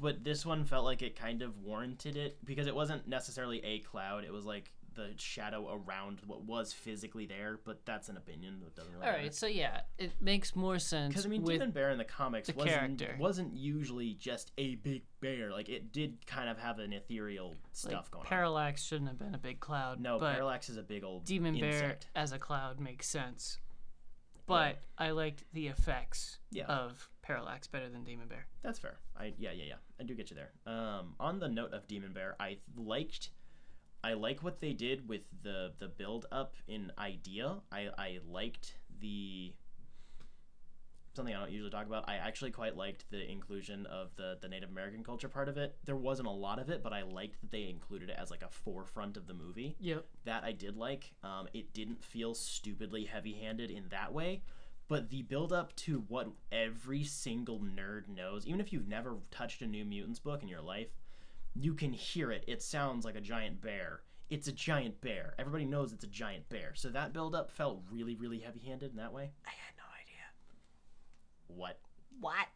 but this one felt like it kind of warranted it because it wasn't necessarily a cloud. It was like the shadow around what was physically there. But that's an opinion. That doesn't really. All right, so yeah, it makes more sense Because I mean, Demon Bear in the comics the wasn't character. wasn't usually just a big bear. Like it did kind of have an ethereal like, stuff going on. Parallax shouldn't have been a big cloud. No, Parallax is a big old Demon Bear as a cloud makes sense. But I liked the effects Yeah. of Parallax better than Demon Bear. That's fair. I yeah yeah yeah. I do get you there. Um, on the note of Demon Bear, I liked, I like what they did with the the build up in idea. I I liked the something I don't usually talk about. I actually quite liked the inclusion of the the Native American culture part of it. There wasn't a lot of it, but I liked that they included it as like a forefront of the movie. Yep. That I did like. Um, it didn't feel stupidly heavy handed in that way. But the build up to what every single nerd knows, even if you've never touched a New Mutants book in your life, you can hear it. It sounds like a giant bear. It's a giant bear. Everybody knows it's a giant bear. So that build up felt really, really heavy handed in that way. I had no idea. What? What?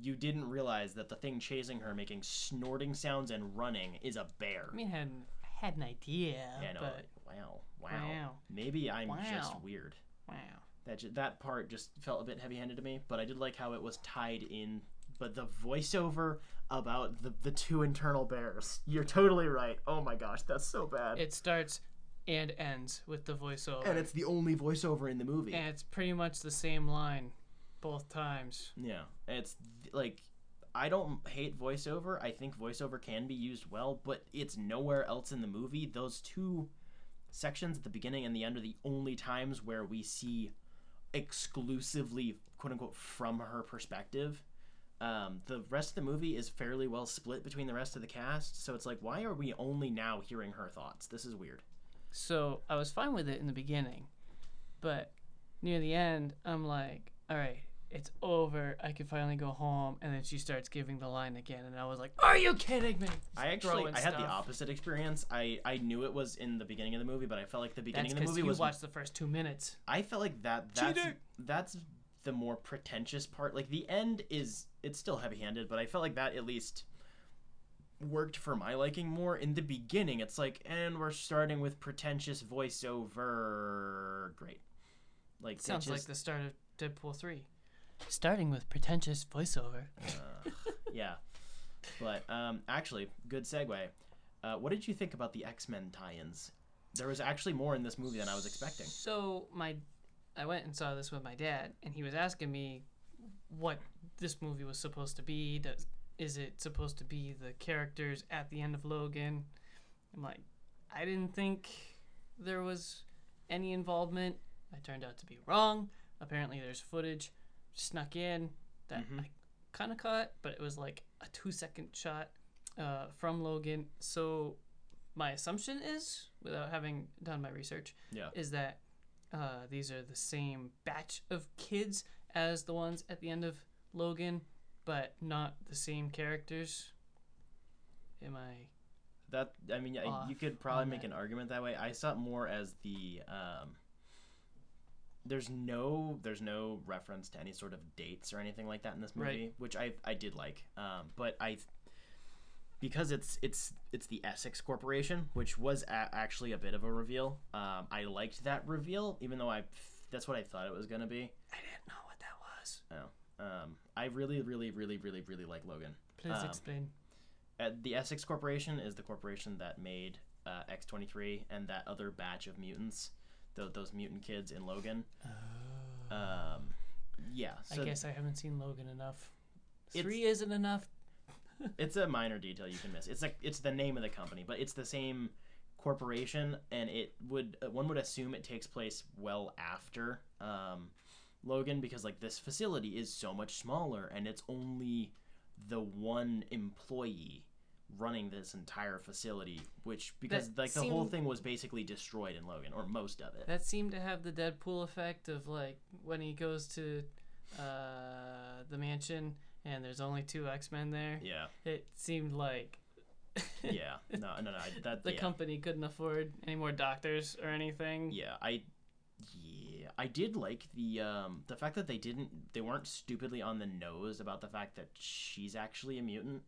You didn't realize that the thing chasing her, making snorting sounds and running, is a bear. I mean, I had, had an idea, yeah, no, but wow, wow. Wow. Maybe I'm just weird. wow. that that part just felt a bit heavy-handed to me but i did like how it was tied in but the voiceover about the, the two internal bears you're totally right oh my gosh that's so bad It starts and ends with the voiceover. and it's the only voiceover in the movie and it's pretty much the same line both times. yeah it's like i don't hate voiceover. I think voiceover can be used well but it's nowhere else in the movie. Those two sections at the beginning and the end are the only times where we see exclusively quote unquote from her perspective. Um, the rest of the movie is fairly well split between the rest of the cast so it's like why are we only now hearing her thoughts? This is weird. So I was fine with it in the beginning, but near the end, I'm like, all right, it's over. I can finally go home. And then she starts giving the line again, and I was like, are you kidding me? i actually i had the opposite experience i i knew it was in the beginning of the movie but i felt like the beginning That's of the movie you was watched the first two minutes. I felt like that that's Cheater! that's the more pretentious part. Like the end is it's still heavy-handed, but I felt like that at least worked for my liking more. In the beginning, it's like, and we're starting with pretentious voiceover. Great. Like Sounds like the start of Deadpool 3. Starting with pretentious voiceover. uh, yeah. But um, actually, good segue. Uh, what did you think about the X Men tie-ins? There was actually more in this movie than I was expecting. So my, I went and saw this with my dad, and he was asking me what this movie was supposed to be. Does is it supposed to be the characters at the end of Logan? I'm like, I didn't think there was any involvement. I turned out to be wrong. Apparently, there's footage snuck in that Mhm. I kind of caught, but it was like a two second shot uh, from Logan. So my assumption is, without having done my research, Yeah. is that uh, these are the same batch of kids as the ones at the end of Logan, but not the same characters. Am I? That I mean, you could probably make that. an argument that way. I saw it more as the um, there's no there's no reference to any sort of dates or anything like that in this movie, Right. which I I did like. Um, but I because it's it's it's the Essex Corporation, which was a- actually a bit of a reveal. Um, I liked that reveal, even though I that's what I thought it was gonna be. I didn't know what that was. Oh, um, I really really really really really like Logan. Please Um, explain. Uh, the Essex Corporation is the corporation that made uh, X23 and that other batch of mutants, tho- those mutant kids in Logan. Um, yeah, so I guess I haven't seen Logan enough. Three isn't enough. it's a minor detail you can miss. It's like it's the name of the company, but it's the same corporation, and it would uh, one would assume it takes place well after um, Logan because like this facility is so much smaller, and it's only the one employee running this entire facility which because That like the whole thing was basically destroyed in Logan or most of it That seemed to have the Deadpool effect of like when he goes to uh, the mansion and there's only two X Men there. yeah It seemed like yeah no no no I- that the yeah. company couldn't afford any more doctors or anything. Yeah, I yeah, I did like the um the fact that they didn't they weren't stupidly on the nose about the fact that she's actually a mutant.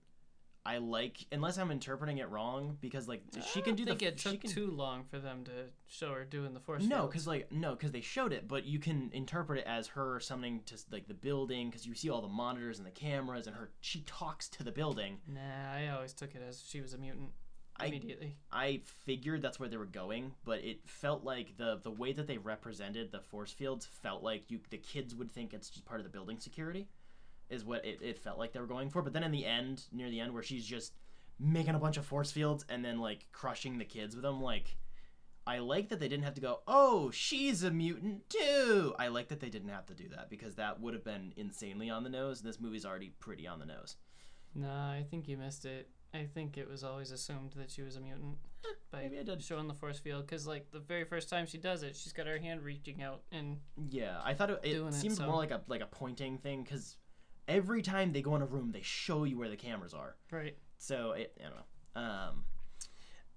I like unless I'm interpreting it wrong because like she can do think the it she took can, too long for them to show her doing the force. no because like no because they showed it but you can interpret it as her summoning to like the building because you see all the monitors and the cameras and her she talks to the building Nah, I always took it as she was a mutant I- immediately. I figured that's where they were going, but it felt like the the way that they represented the force fields felt like you the kids would think it's just part of the building security, is what it, it felt like they were going for. But then in the end, near the end, where she's just making a bunch of force fields and then like crushing the kids with them, like I like that they didn't have to go, oh, she's a mutant too. I like that they didn't have to do that because that would have been insanely on the nose. And this movie's already pretty on the nose. Nah, I think you missed it. I think it was always assumed that she was a mutant eh, by maybe I did. showing the force field. Because like the very first time she does it, she's got her hand reaching out, and Yeah, I thought it, it it, so- more like a like a pointing thing because every time they go in a room, they show you where the cameras are. right. So it, I don't know. Um,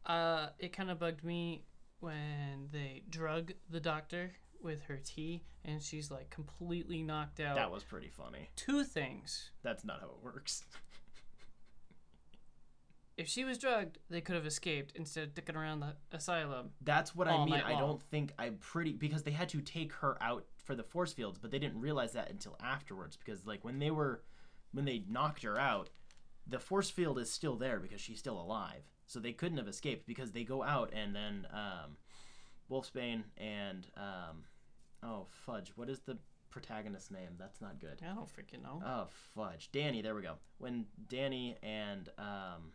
Uh, it kind of bugged me when they drug the doctor with her tea, and she's like completely knocked out. that was pretty funny. Two things. That's not how it works. If she was drugged, they could have escaped instead of dicking around the asylum. That's what I mean. I don't think I'm pretty because they had to take her out for the force fields, but they didn't realize that until afterwards because like when they were when they knocked her out, the force field is still there because she's still alive. So they couldn't have escaped because they go out and then um, Wolfsbane and um, oh fudge, what is the protagonist's name? That's not good. I don't freaking know. Oh fudge, Danny. There we go. When Danny and um,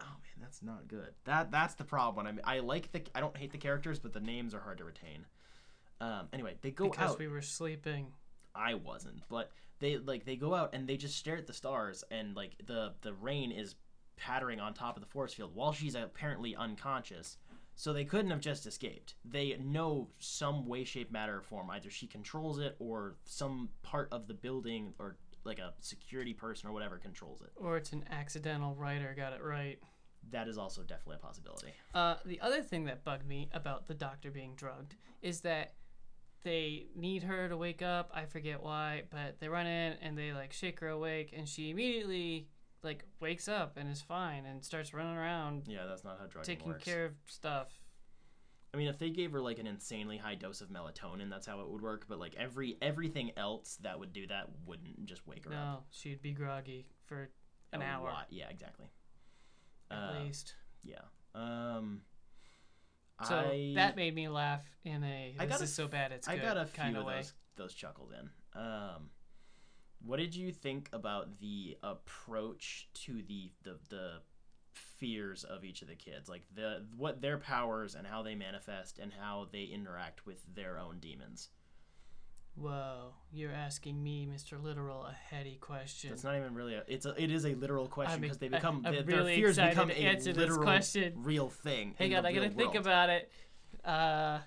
oh man, that's not good. That that's the problem. I mean, I like the I don't hate the characters, but the names are hard to retain. Um, anyway, they go because out. Because we were sleeping. I wasn't, but they like they go out and they just stare at the stars, and like the the rain is pattering on top of the force field while she's apparently unconscious. So they couldn't have just escaped. They know some way, shape, matter, or form. Either she controls it, or some part of the building, or like a security person or whatever controls it. Or it's an accidental writer got it right. That is also definitely a possibility. Uh, the other thing that bugged me about the doctor being drugged is that they need her to wake up. I forget why, but they run in and they like shake her awake, and she immediately like wakes up and is fine and starts running around Yeah, that's not how drugging taking works. care of stuff. I mean, if they gave her like an insanely high dose of melatonin, that's how it would work. But like every everything else that would do that wouldn't just wake her up. No, she'd be groggy for an A hour lot. Yeah, exactly. at Uh, least. Yeah. Um. So I, that made me laugh in a I this got a is so bad it's I good got a few kind of of way. those those chuckles in. Um, what did you think about the approach to the the the fears of each of the kids, like the what their powers and how they manifest and how they interact with their own demons? Whoa, you're asking me, Mr. Literal, a heady question. It's not even really a. It's a. It is a literal question because they become their, really their fears become a literal, question. real thing. Hang on, I gotta real think about it. Uh,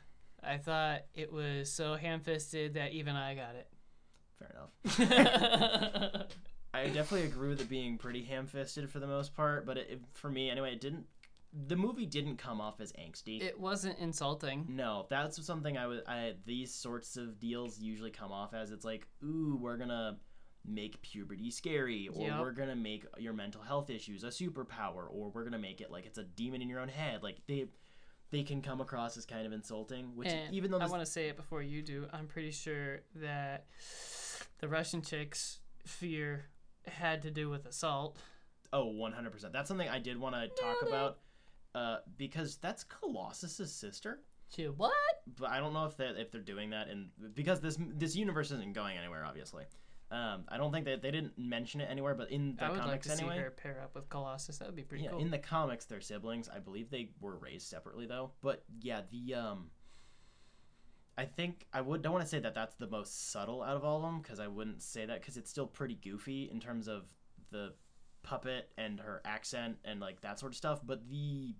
I thought it was so ham-fisted that even I got it. Fair enough. I definitely agree with it being pretty ham-fisted for the most part, but it, it- for me anyway, it didn't. The movie didn't come off as angsty. it wasn't insulting. no, that's something I would. I these sorts of deals usually come off as it's like, ooh, we're gonna make puberty scary, or Yep. we're gonna make your mental health issues a superpower, or we're gonna make it like it's a demon in your own head. Like they, they can come across as kind of insulting. Which And even though I this, want to say it before you do, I'm pretty sure that the Russian chick's fear had to do with assault. Oh, 100%. That's something I did want to talk about uh, because that's Colossus's sister. To what? But I don't know if they if they're doing that and because this this universe isn't going anywhere obviously. Um, I don't think that they didn't mention it anywhere, but in the I would like comics to anyway. see her pair up with Colossus. That would be pretty yeah, cool. in the comics they're siblings. I believe they were raised separately though. But yeah, the um I think I would don't want to say that that's the most subtle out of all of them because I wouldn't say that because it's still pretty goofy in terms of the puppet and her accent and like that sort of stuff. But the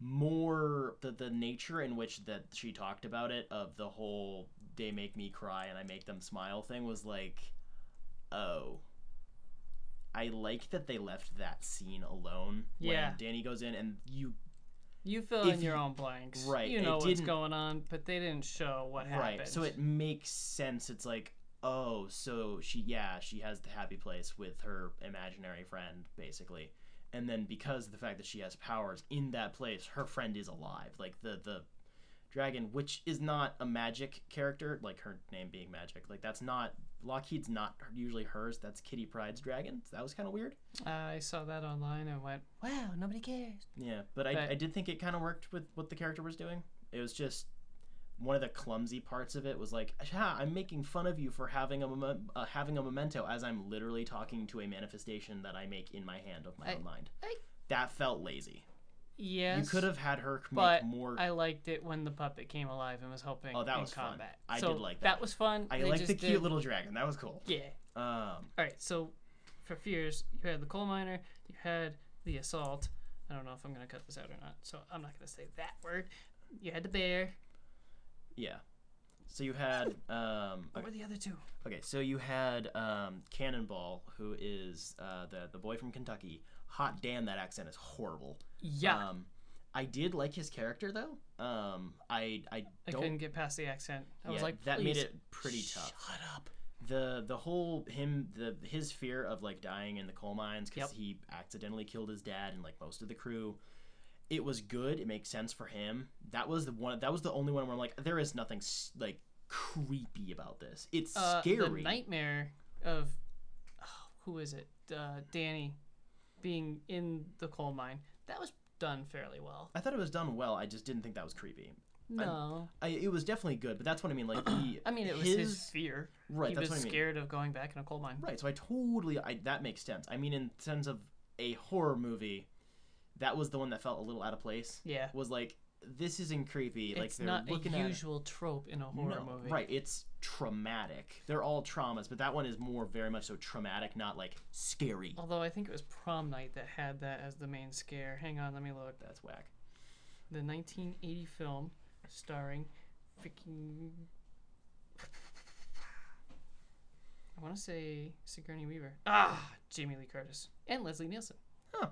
more the the nature in which that she talked about it of the whole they make me cry and I make them smile thing was like, oh. I like that they left that scene alone Yeah. when Danny goes in and you you fill if in your you- own blanks. right, You know what's going on, but they didn't show what happened. Right. So it makes sense. It's like, oh, so she, yeah, she has the happy place with her imaginary friend, basically. And then because of the fact that she has powers in that place, her friend is alive. Like the the dragon, which is not a magic character, like her name being magic. Like that's not Lockheed's not usually hers. That's Kitty Pryde's dragon. So that was kind of weird. I saw that online and went, "Wow, nobody cares." Yeah, but I, But- I did think it kind of worked with what the character was doing. It was just one of the clumsy parts of it was like, ha, I'm making fun of you for having a mom- uh, having a memento as I'm literally talking to a manifestation that I make in my hand of my I- own mind. I- that felt lazy. Yes. You could have had her make but more. I liked it when the puppet came alive and was helping Oh, that in was fun. combat. I so did like That that. was fun. I They like the cute did- little dragon. That was cool. Yeah. Um, All right. So for fears, you had the coal miner. You had the assault. I don't know if I'm gonna cut this out or not, so I'm not gonna say that word. You had the bear. Yeah. So you had um, What were the other two? Okay, so you had um, Cannonball, who is uh, the the boy from Kentucky. Hot damn, that accent is horrible. Yeah. Um, I did like his character though. Um, I I I couldn't get past the accent. I was like, that made it pretty tough. Shut up. The the whole him the his fear of like dying in the coal mines because Yep. he accidentally killed his dad and like most of the crew. It was good. It makes sense for him. That was the one. That was the only one where I'm like, there is nothing like creepy about this. It's Uh, scary. The nightmare of oh, who is it? Uh, Danny being in the coal mine. That was done fairly well. I thought it was done well. I just didn't think that was creepy. No, I, it was definitely good, but that's what I mean. Like the, I mean it was his, fear. right. he that's was what I mean. scared of going back in a coal mine. Right. So I totally. I that makes sense. I mean, in terms of a horror movie, that was the one that felt a little out of place. Yeah, Was like this isn't creepy. like they're not a looking at. trope in a horror no, movie. right. It's traumatic. They're all traumas, but that one is more very much so traumatic, not like scary. Although I think it was Prom Night that had that as the main scare. Hang on, let me look. That's whack. The 1980 film starring freaking. I want to say Sigourney Weaver. Ah, Jamie Lee Curtis and Leslie Nielsen. Huh.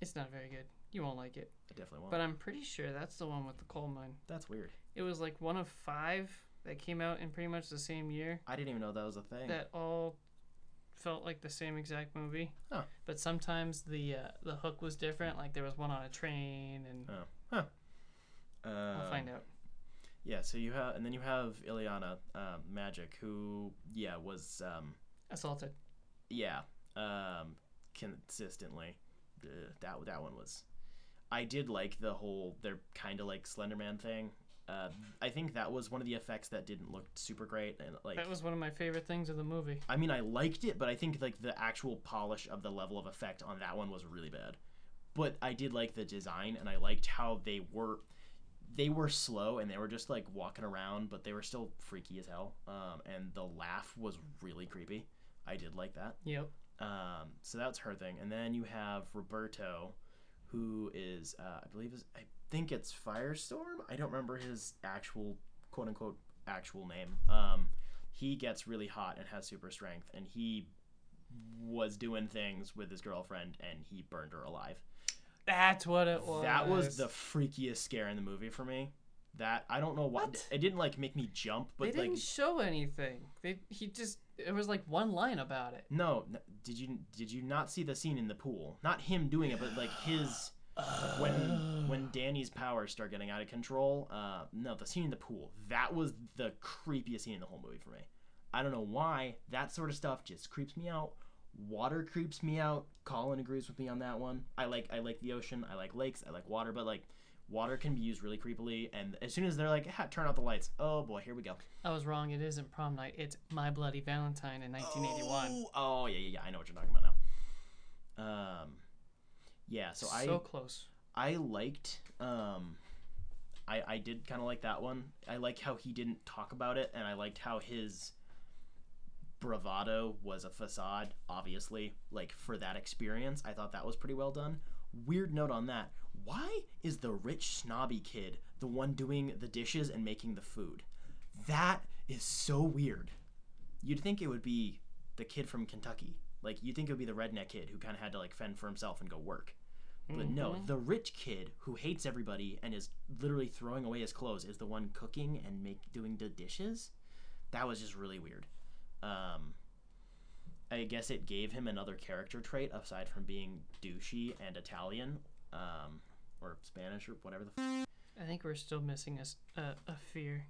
It's not very good. You won't like it. I definitely won't. But I'm pretty sure that's the one with the coal mine. That's weird. It was like one of five that came out in pretty much the same year I didn't even know that was a thing. that all felt like the same exact movie. Huh. But sometimes the uh, the hook was different. Like there was one on a train, and Oh, huh. we'll Um, find out. Yeah, so you have, and then you have Illyana um, Magik, who, yeah, was, um, Assaulted. yeah, um, consistently. Ugh, that that one was. I did like the whole they're kind of like Slenderman thing. Uh, I think that was one of the effects that didn't look super great, and like That was one of my favorite things of the movie. I mean, I liked it, but I think like the actual polish of the level of effect on that one was really bad. But I did like the design, and I liked how they were. They were slow, and they were just like walking around, but they were still freaky as hell. Um, and the laugh was really creepy. I did like that. Yep. Um, so that's her thing, and then you have Roberto, who is uh, I believe is I think it's Firestorm. I don't remember his actual quote unquote actual name. Um, he gets really hot and has super strength, and he was doing things with his girlfriend, and he burned her alive. That's what it was. That was the freakiest scare in the movie for me. That I don't know why What? it didn't like make me jump, but They didn't like show anything. They he just it was like one line about it. No, did you did you not see the scene in the pool? Not him doing it, but like his when when Danny's powers start getting out of control. Uh, no, the scene in the pool. That was the creepiest scene in the whole movie for me. I don't know why that sort of stuff just creeps me out. Water creeps me out. Colin agrees with me on that one. I like I like the ocean. I like lakes. I like water, but like water can be used really creepily. And as soon as they're like, ha, turn out the lights. Oh boy, here we go. I was wrong. It isn't prom night. It's My Bloody Valentine in 1981. Oh, oh yeah, yeah, yeah. I know what you're talking about now. Um, yeah. So, So, I so close. I liked um, I I did kind of like that one. I like how he didn't talk about it, and I liked how his bravado was a facade. Obviously, like for that experience, I thought that was pretty well done. Weird note on that. Why is the rich snobby kid the one doing the dishes and making the food? That is so weird. You'd think it would be the kid from Kentucky. Like you'd think it would be the redneck kid who kind of had to like fend for himself and go work. But no, Mhm. the rich kid who hates everybody and is literally throwing away his clothes is the one cooking and make doing the dishes. That was just really weird. Um, I guess it gave him another character trait aside from being douchey and Italian, um, or Spanish or whatever the. F- I think we're still missing a a fear.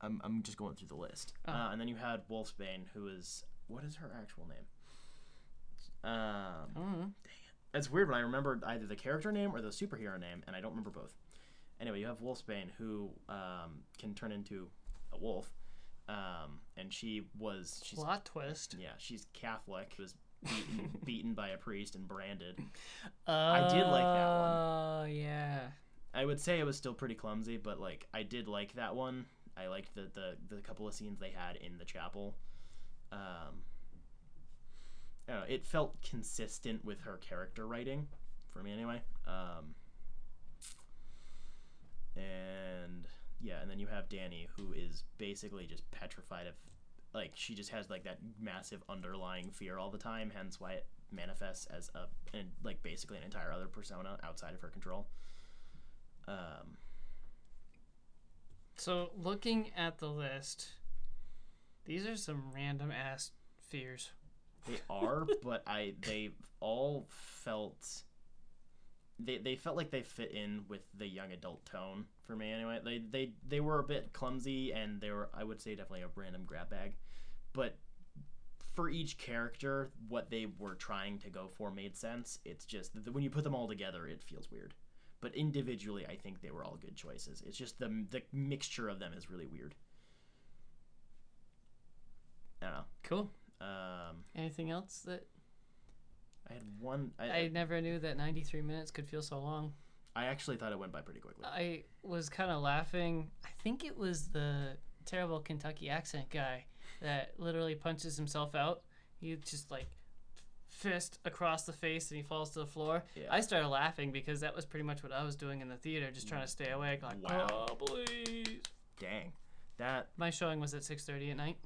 I'm I'm just going through the list. Oh. Uh, and then you had Wolfsbane, who is what is her actual name? Um, I don't know. it's weird when I remember either the character name or the superhero name, and I don't remember both. Anyway, you have Wolfsbane, who um, can turn into a wolf, um, and she was she's Plot twist. yeah she's Catholic, was beaten beaten by a priest and branded. I did like that one. Oh yeah. I would say it was still pretty clumsy, but like I did like that one. I liked the the, the couple of scenes they had in the chapel. Um, I don't know, it felt consistent with her character writing, for me anyway. Um, and yeah, and then you have Danny, who is basically just petrified of, like she just has like that massive underlying fear all the time. Hence why it manifests as a and like basically an entire other persona outside of her control. Um, So looking at the list, these are some random ass fears. They are, but I they all felt they they felt like they fit in with the young adult tone for me anyway. They they they were a bit clumsy and they were I would say definitely a random grab bag. But for each character, what they were trying to go for made sense. It's just that when you put them all together, it feels weird. But individually, I think they were all good choices. It's just the the mixture of them is really weird. I don't know. Cool. Um, Anything else that I had one. I, I never knew that 93 minutes could feel so long. I actually thought it went by pretty quickly. I was kind of laughing. I think it was the terrible Kentucky accent guy that literally punches himself out. He just like fist across the face and he falls to the floor. Yeah. I started laughing because that was pretty much what I was doing in the theater, just trying to stay awake. Like, Wow. oh please. Dang, that My showing was at 6:30 at night.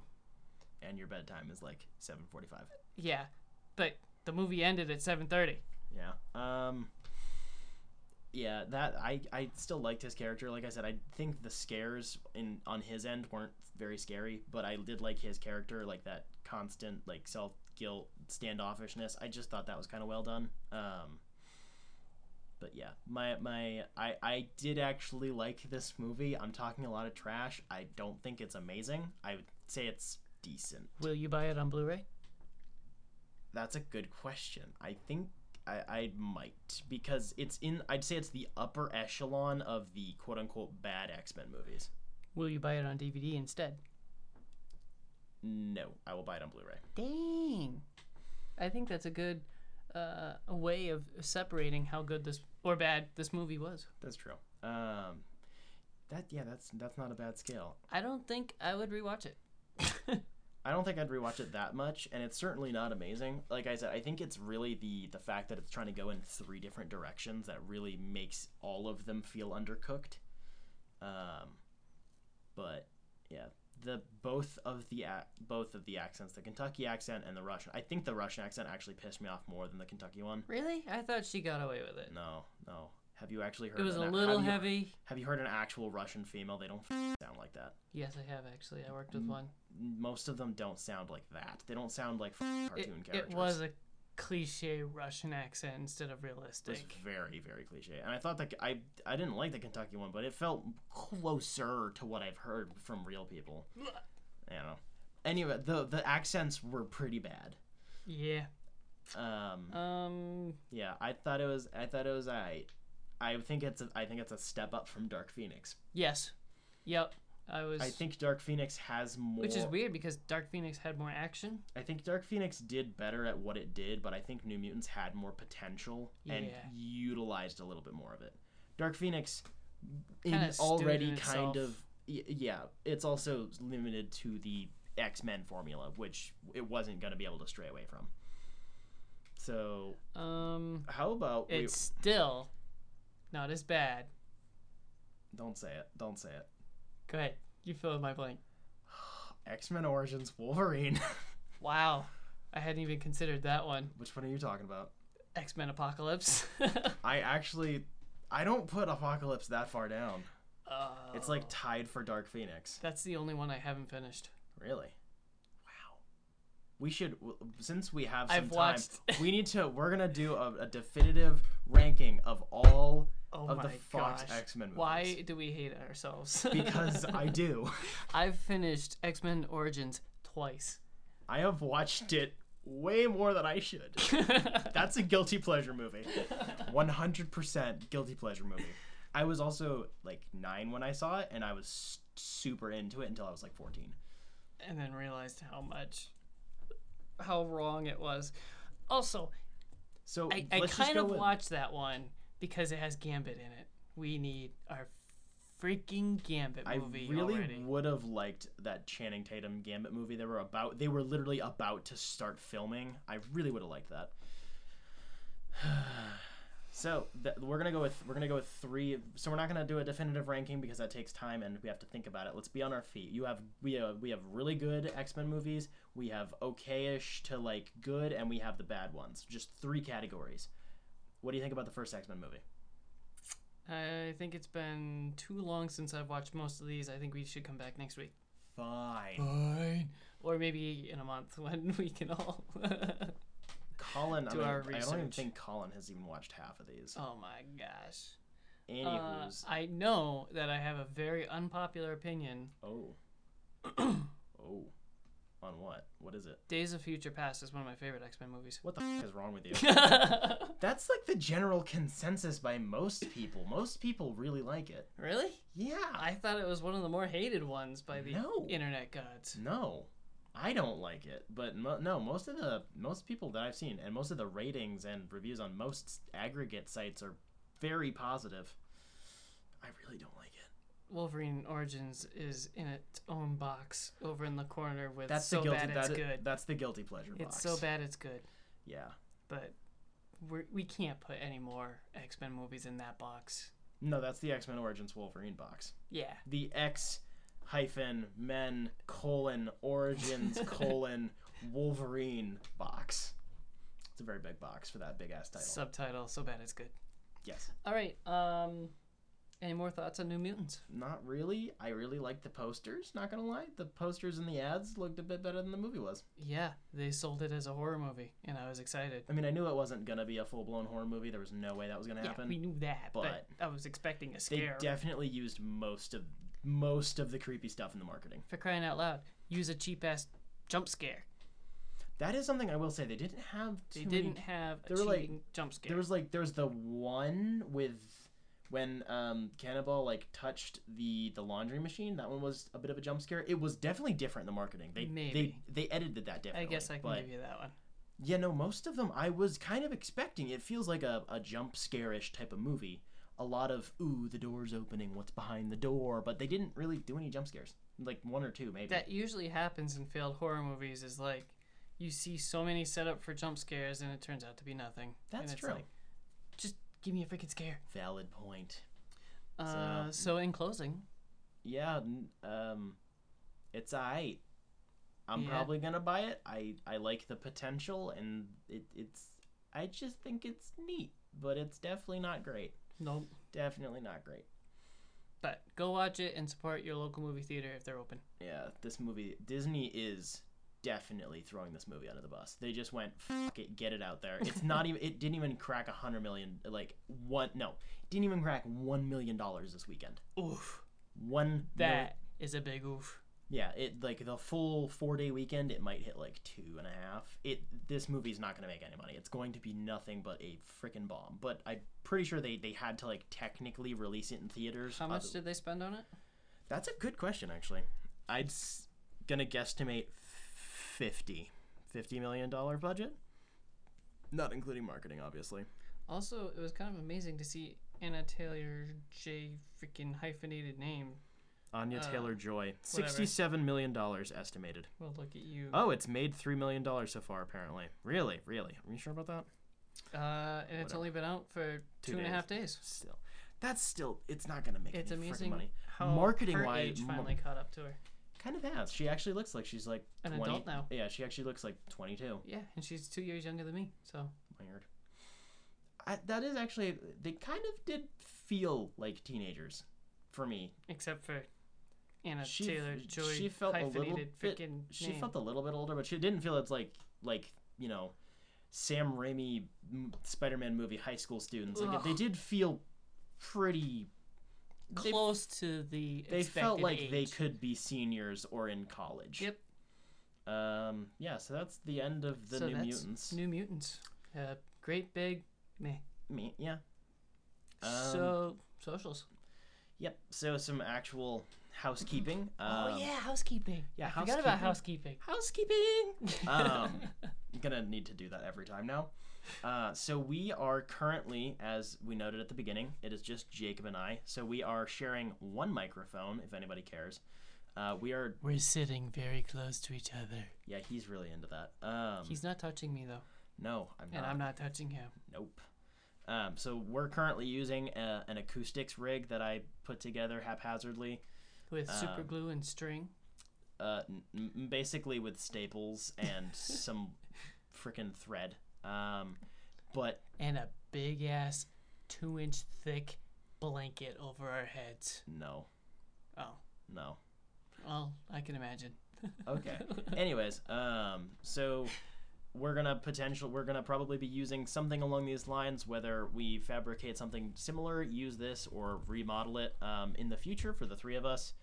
and your bedtime is like seven forty-five. Yeah, but the movie ended at 7:30. Yeah. Um. Yeah, that I I still liked his character. Like I said, I think the scares in on his end weren't very scary, but I did like his character, like that constant like self guilt standoffishness. I just thought that was kind of well done. Um, but yeah, my my I I did actually like this movie. I'm talking a lot of trash. I don't think it's amazing. I would say it's decent. Will you buy it on Blu-ray? That's a good question. I think I, I might because it's in. I'd say it's the upper echelon of the quote unquote bad X Men movies. Will you buy it on DVD instead? No, I will buy it on Blu-ray. Dang. I think that's a good uh, a way of separating how good this or bad this movie was. That's true. Um, that yeah, that's that's not a bad scale. I don't think I would rewatch it. I don't think I'd rewatch it that much, and it's certainly not amazing. Like I said, I think it's really the the fact that it's trying to go in three different directions that really makes all of them feel undercooked. Um, but yeah, the both of the both of the accents, the Kentucky accent and the Russian. I think the Russian accent actually pissed me off more than the Kentucky one. Really? I thought she got away with it. No, no. Have you actually heard? It was a an, little have you, heavy. Have you heard an actual Russian female? They don't f- sound like that. Yes, I have actually. I worked with one. Most of them don't sound like that. They don't sound like f- It, cartoon it characters. was a cliche Russian accent instead of It was realistic. very, very cliche. And I thought that I I didn't like the Kentucky one, but it felt closer to what I've heard from real people. I don't know. Anyway, the the accents were pretty bad. Yeah. Um, Um. yeah, I thought it was I thought it was I. I think it's a, I think it's a step up from Dark Phoenix. Yes. Yep. I was. I think Dark Phoenix has more. Which is weird because Dark Phoenix had more action. I think Dark Phoenix did better at what it did, but I think New Mutants had more potential and utilized a little bit more of it. Dark Phoenix in already in kind itself. of yeah, it's also limited to the X-Men formula, which it wasn't going to be able to stray away from. So, Um. how about we It's still not as bad. don't say it. Don't say it. Go ahead. You fill in my blank. X-Men Origins Wolverine. Wow. I hadn't even considered that one. which one are you talking about? X Men Apocalypse. I actually I don't put Apocalypse that far down. oh, It's like tied for Dark Phoenix. that's the only one I haven't finished. Really? Wow. We should, since we have some I've time, watched- we need to. We're gonna do a, a definitive ranking of all Oh of my the Fox gosh. X Men movies. Why do we hate ourselves? Because I do. I've finished X Men Origins twice. I have watched it way more than I should. That's a guilty pleasure movie. One hundred percent guilty pleasure movie. I was also like nine when I saw it, and I was super into it until I was like fourteen. and then realized how much, how wrong it was. Also, So I, I kind of with- watched that one because it has Gambit in it. We need our freaking Gambit movie. I really already. would have liked that Channing Tatum Gambit movie. They were about they were literally about to start filming. I really would have liked that. so th- we're gonna go with we're gonna go with three. So we're not gonna do a definitive ranking because that takes time and we have to think about it. Let's be on our feet. You have we have we have really good X Men movies. We have okayish to like good, and we have the bad ones. Just three categories. What do you think about the first X Men movie? I think it's been too long since I've watched most of these. I think we should come back next week. Fine. Fine. Or maybe in a month when we can all. Colin, I, Do mean, our I don't even think Colin has even watched half of these. oh my gosh. Uh, I know that I have a very unpopular opinion. oh, oh, on what? What is it? Days of Future Past is one of my favorite X Men movies. What the f- is wrong with you? That's like the general consensus by most people. Most people really like it. really? Yeah. I thought it was one of the more hated ones by the No. internet gods. no, I don't like it. But mo- no, most of the most people that I've seen and most of the ratings and reviews on most aggregate sites are very positive. I really don't like it. Wolverine Origins is in its own box over in the corner with That's so the guilty. bad it's good. That's the guilty pleasure box. It's so bad it's good. Yeah. But we're, we can't put any more X Men movies in that box. No, that's the X Men Origins Wolverine box. Yeah. The X hyphen men colon origins colon Wolverine box. It's a very big box for that big ass title. Subtitle, so bad it's good. yes. All right. Um, Any more thoughts on New Mutants? Not really. I really liked the posters. Not gonna lie, the posters and the ads looked a bit better than the movie was. Yeah, they sold it as a horror movie, and I was excited. I mean, I knew it wasn't gonna be a full blown horror movie. There was no way that was gonna happen. Yeah, we knew that, but, but I was expecting a scare. they definitely used most of most of the creepy stuff in the marketing. For crying out loud, use a cheap ass jump scare. That is something I will say. They didn't have. They too many- didn't have a there were, like- jump scare. There was like there was the one with when um Cannonball like touched the the laundry machine. That one was a bit of a jump scare. It was definitely different in the marketing. They Maybe. they they edited that different. I guess I can but give you that one. yeah, no, most of them I was kind of expecting. It feels like a a jump scare-ish type of movie. A lot of ooh, the door's opening. What's behind the door? But they didn't really do any jump scares. Like one or two maybe. That usually happens in failed horror movies. Is like you see so many set up for jump scares, and it turns out to be nothing. That's and it's true. Like, give me a freaking scare. Valid point. Uh, so in closing, yeah, um, it's alright. I'm Yeah. probably gonna buy it. I I like the potential, and it it's. I just think it's neat, but it's definitely not great. nope. Definitely not great. But go watch it and support your local movie theater if they're open. Yeah, this movie Disney is definitely throwing this movie under the bus. They just went Fuck it, get it out there. It's not even. It didn't even crack a hundred million. Like one. No, didn't even crack one million dollars this weekend. Oof. One. mil- That is a big oof. Yeah, it like the full four day weekend, it might hit like two and a half. It this movie's not gonna make any money. It's going to be nothing but a freaking bomb. But I'm pretty sure they they had to like technically release it in theaters. How much Other- did they spend on it? That's a good question, actually. I'd s- gonna guesstimate fifty. $50 million budget, not including marketing, obviously. Also, it was kind of amazing to see Anna Taylor J freaking hyphenated name. Anya Uh, Taylor Joy, whatever. sixty-seven million dollars estimated. Well, look at you. Oh, it's made three million dollars so far, apparently. Really, really? Are you sure about that? Uh, and it's Whatever. only been out for Two two and a days. half days. Still, that's still. It's not gonna make It's any frickin' amazing money. how Marketing her wise, age mar- finally caught up to her. Kind of has. She actually looks like she's like An 20 adult now. Yeah, she actually looks like twenty-two. Yeah, and she's two years younger than me, so Weird. I, that is actually. They kind of did feel like teenagers, for me. except for Anna She- Taylor Joy she felt a little bit- freaking She name. felt a little bit older, but she didn't feel it's like like you know, Sam Raimi Spider-Man movie high school students. Like they did feel pretty. Close to the. They felt like they could be seniors or in college. Yep. Um. Yeah. So that's the end of the So New that's Mutants. New Mutants. Uh, great big meh. Me. Yeah. Um, so socials. Yep. So some actual housekeeping. Um, oh yeah, housekeeping. yeah, I forgot about housekeeping. Housekeeping. um, I'm gonna need to do that every time now. Uh, so we are currently, as we noted at the beginning, it is just Jacob and I. So we are sharing one microphone. If anybody cares, uh, we are. We're sitting very close to each other. Yeah, he's really into that. Um, He's not touching me though, no, I'm not and not. I'm not touching him. Nope. Um, so we're currently using a, an acoustics rig that I put together haphazardly, With super Um, glue and string. uh, n- n- basically with staples and some freaking thread. Um, but and a big ass two inch thick blanket over our heads. no, Oh, no. well, I can imagine. Okay. Anyways, um, so we're gonna potential we're gonna probably be using something along these lines. Whether we fabricate something similar, use this, or remodel it um, in the future for the three of us.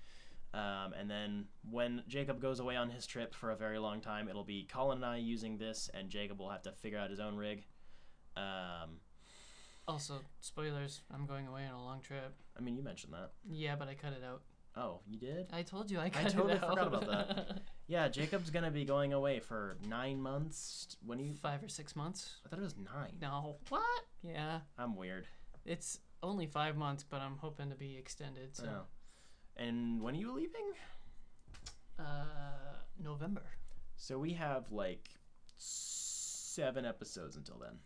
Um, and then when Jacob goes away on his trip for a very long time, it'll be Colin and I using this, and Jacob will have to figure out his own rig. Um, Also, spoilers. I'm going away on a long trip. I mean, you mentioned that. Yeah, but I cut it out. Oh, you did? I told you I cut totally it out. forgot about that. Yeah, Jacob's gonna be going away for nine months. When you? Five or six months. I thought it was nine. No. What? Yeah, I'm weird. it's only five months, but I'm hoping to be extended. So. And when are you leaving? uh, November. So we have like seven episodes until then.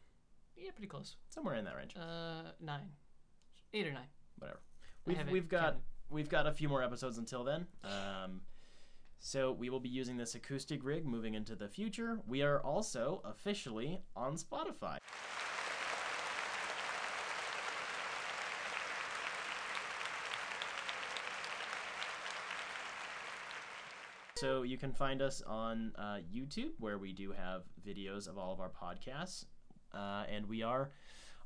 Yeah, pretty close. Somewhere in that range. Uh, nine, eight or nine. Whatever. We've, we've got counted. we've got a few more episodes until then. Um, so we will be using this acoustic rig moving into the future. We are also officially on Spotify. So you can find us on uh, YouTube, where we do have videos of all of our podcasts, uh, and we are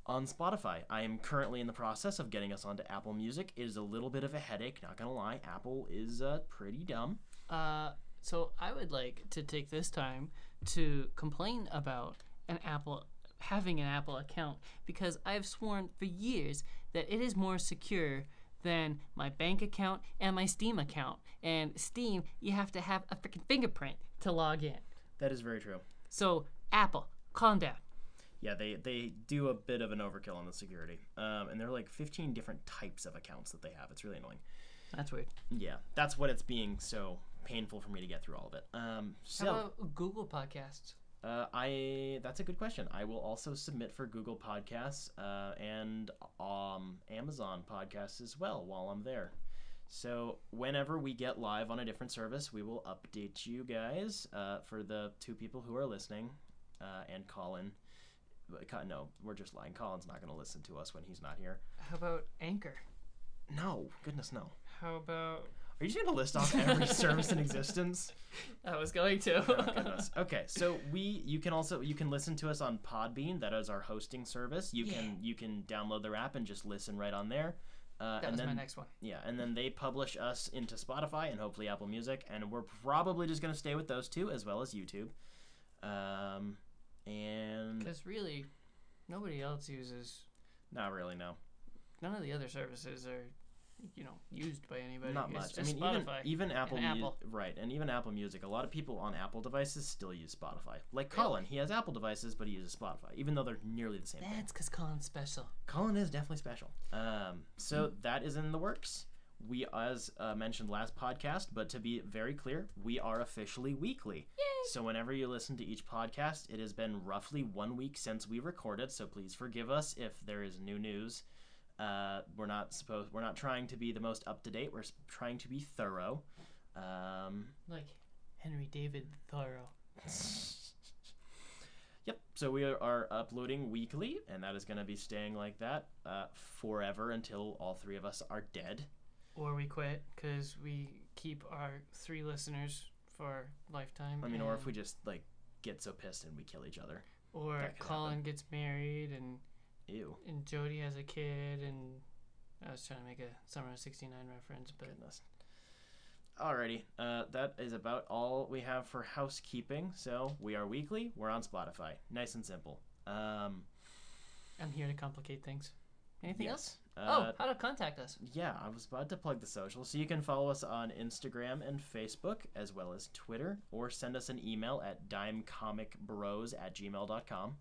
on Spotify. I am currently in the process of getting us onto Apple Music. It is a little bit of a headache, not gonna lie. Apple is uh, pretty dumb. Uh, so I would like to take this time to complain about an Apple having an Apple account because I've sworn for years that it is more secure than my bank account and my Steam account. And Steam, you have to have a freaking fingerprint to log in. That is very true. So Apple, calm down. Yeah, they they do a bit of an overkill on the security, um, and there are like 15 different types of accounts that they have. It's really annoying. That's weird. Yeah, that's what it's being so painful for me to get through all of it. Um, so. How about Google Podcasts? Uh, I that's a good question. I will also submit for Google Podcasts uh, and um, Amazon Podcasts as well while I'm there. So whenever we get live on a different service, we will update you guys. Uh, for the two people who are listening, uh, and Colin. No, we're just lying. Colin's not going to listen to us when he's not here. How about Anchor? No, goodness no. How about Are you just going to list off every service in existence? I was going to. oh, goodness. Okay, so we you can also you can listen to us on Podbean. That is our hosting service. You can you can download their app and just listen right on there. Uh, that and was then my next one. yeah, and then they publish us into Spotify and hopefully Apple Music, and we're probably just gonna stay with those two as well as YouTube. Um, and Because really, nobody else uses. not really no, None of the other services are, you know, used by anybody. not It's much. I mean, even Spotify. even Apple, and Mu- right, and even Apple Music. A lot of people on Apple devices still use Spotify. Like Really? Colin, he has Apple devices, but he uses Spotify, even though they're nearly the same thing. That's because Colin's special. Colin is definitely special. Um, so that is in the works. We, as uh, mentioned last podcast, but to be very clear, we are officially weekly. So whenever you listen to each podcast, it has been roughly one week since we recorded. So please forgive us if there is new news. Uh, we're not supposed. We're not trying to be the most up to date. We're trying to be thorough. Um, Like Henry David Thoreau. Yep. So we are, uploading weekly, and that is going to be staying like that uh, forever until all three of us are dead. Or we quit because we keep our three listeners for lifetime. I mean, or if we just like get so pissed and we kill each other. Or Colin happen. gets married and Ew. and Jody has a kid and I was trying to make a Summer of '69 reference, but Goodness. Alrighty, uh, that is about all we have for housekeeping. So we are weekly. We're on Spotify. Nice and simple. Um, I'm here to complicate things. Anything else? yes. oh, Uh, how to contact us? Yeah, I was about to plug the social. So you can follow us on Instagram and Facebook, as well as Twitter, or send us an email at dimecomicbros at gmail.com.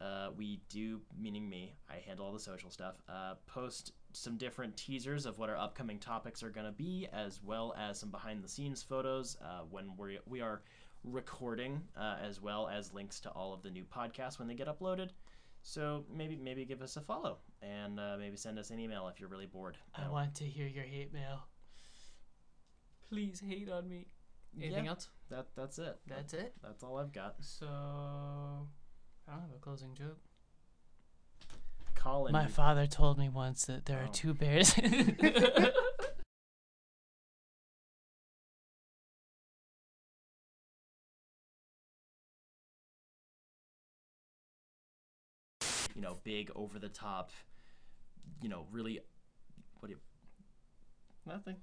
Uh, we do, meaning me, I handle all the social stuff, uh, post some different teasers of what our upcoming topics are going to be, as well as some behind the scenes photos uh, when we're, we are recording, uh, as well as links to all of the new podcasts when they get uploaded. So maybe maybe give us a follow and uh, maybe send us an email if you're really bored. I want to hear your hate mail. Please hate on me. Anything Yeah, else? That that's it. That's it. That's all I've got. So I don't have a closing joke. Colin. My father told me once that there Oh. are two bears. you know, big over the top, you know, really. What do you? Nothing.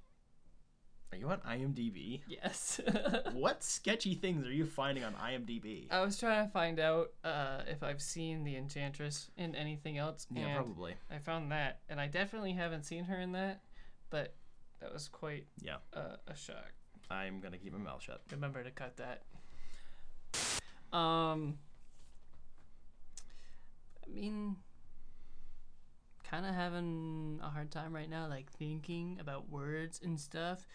Are you on IMDb? yes. what sketchy things are you finding on IMDb? I was trying to find out uh, if I've seen the Enchantress in anything else, yeah, probably. I found that, and I definitely haven't seen her in that, but that was quite Yeah, uh, a shock. I'm gonna keep my mouth shut. Remember to cut that. Um, I mean, kind of having a hard time right now, like thinking about words and stuff.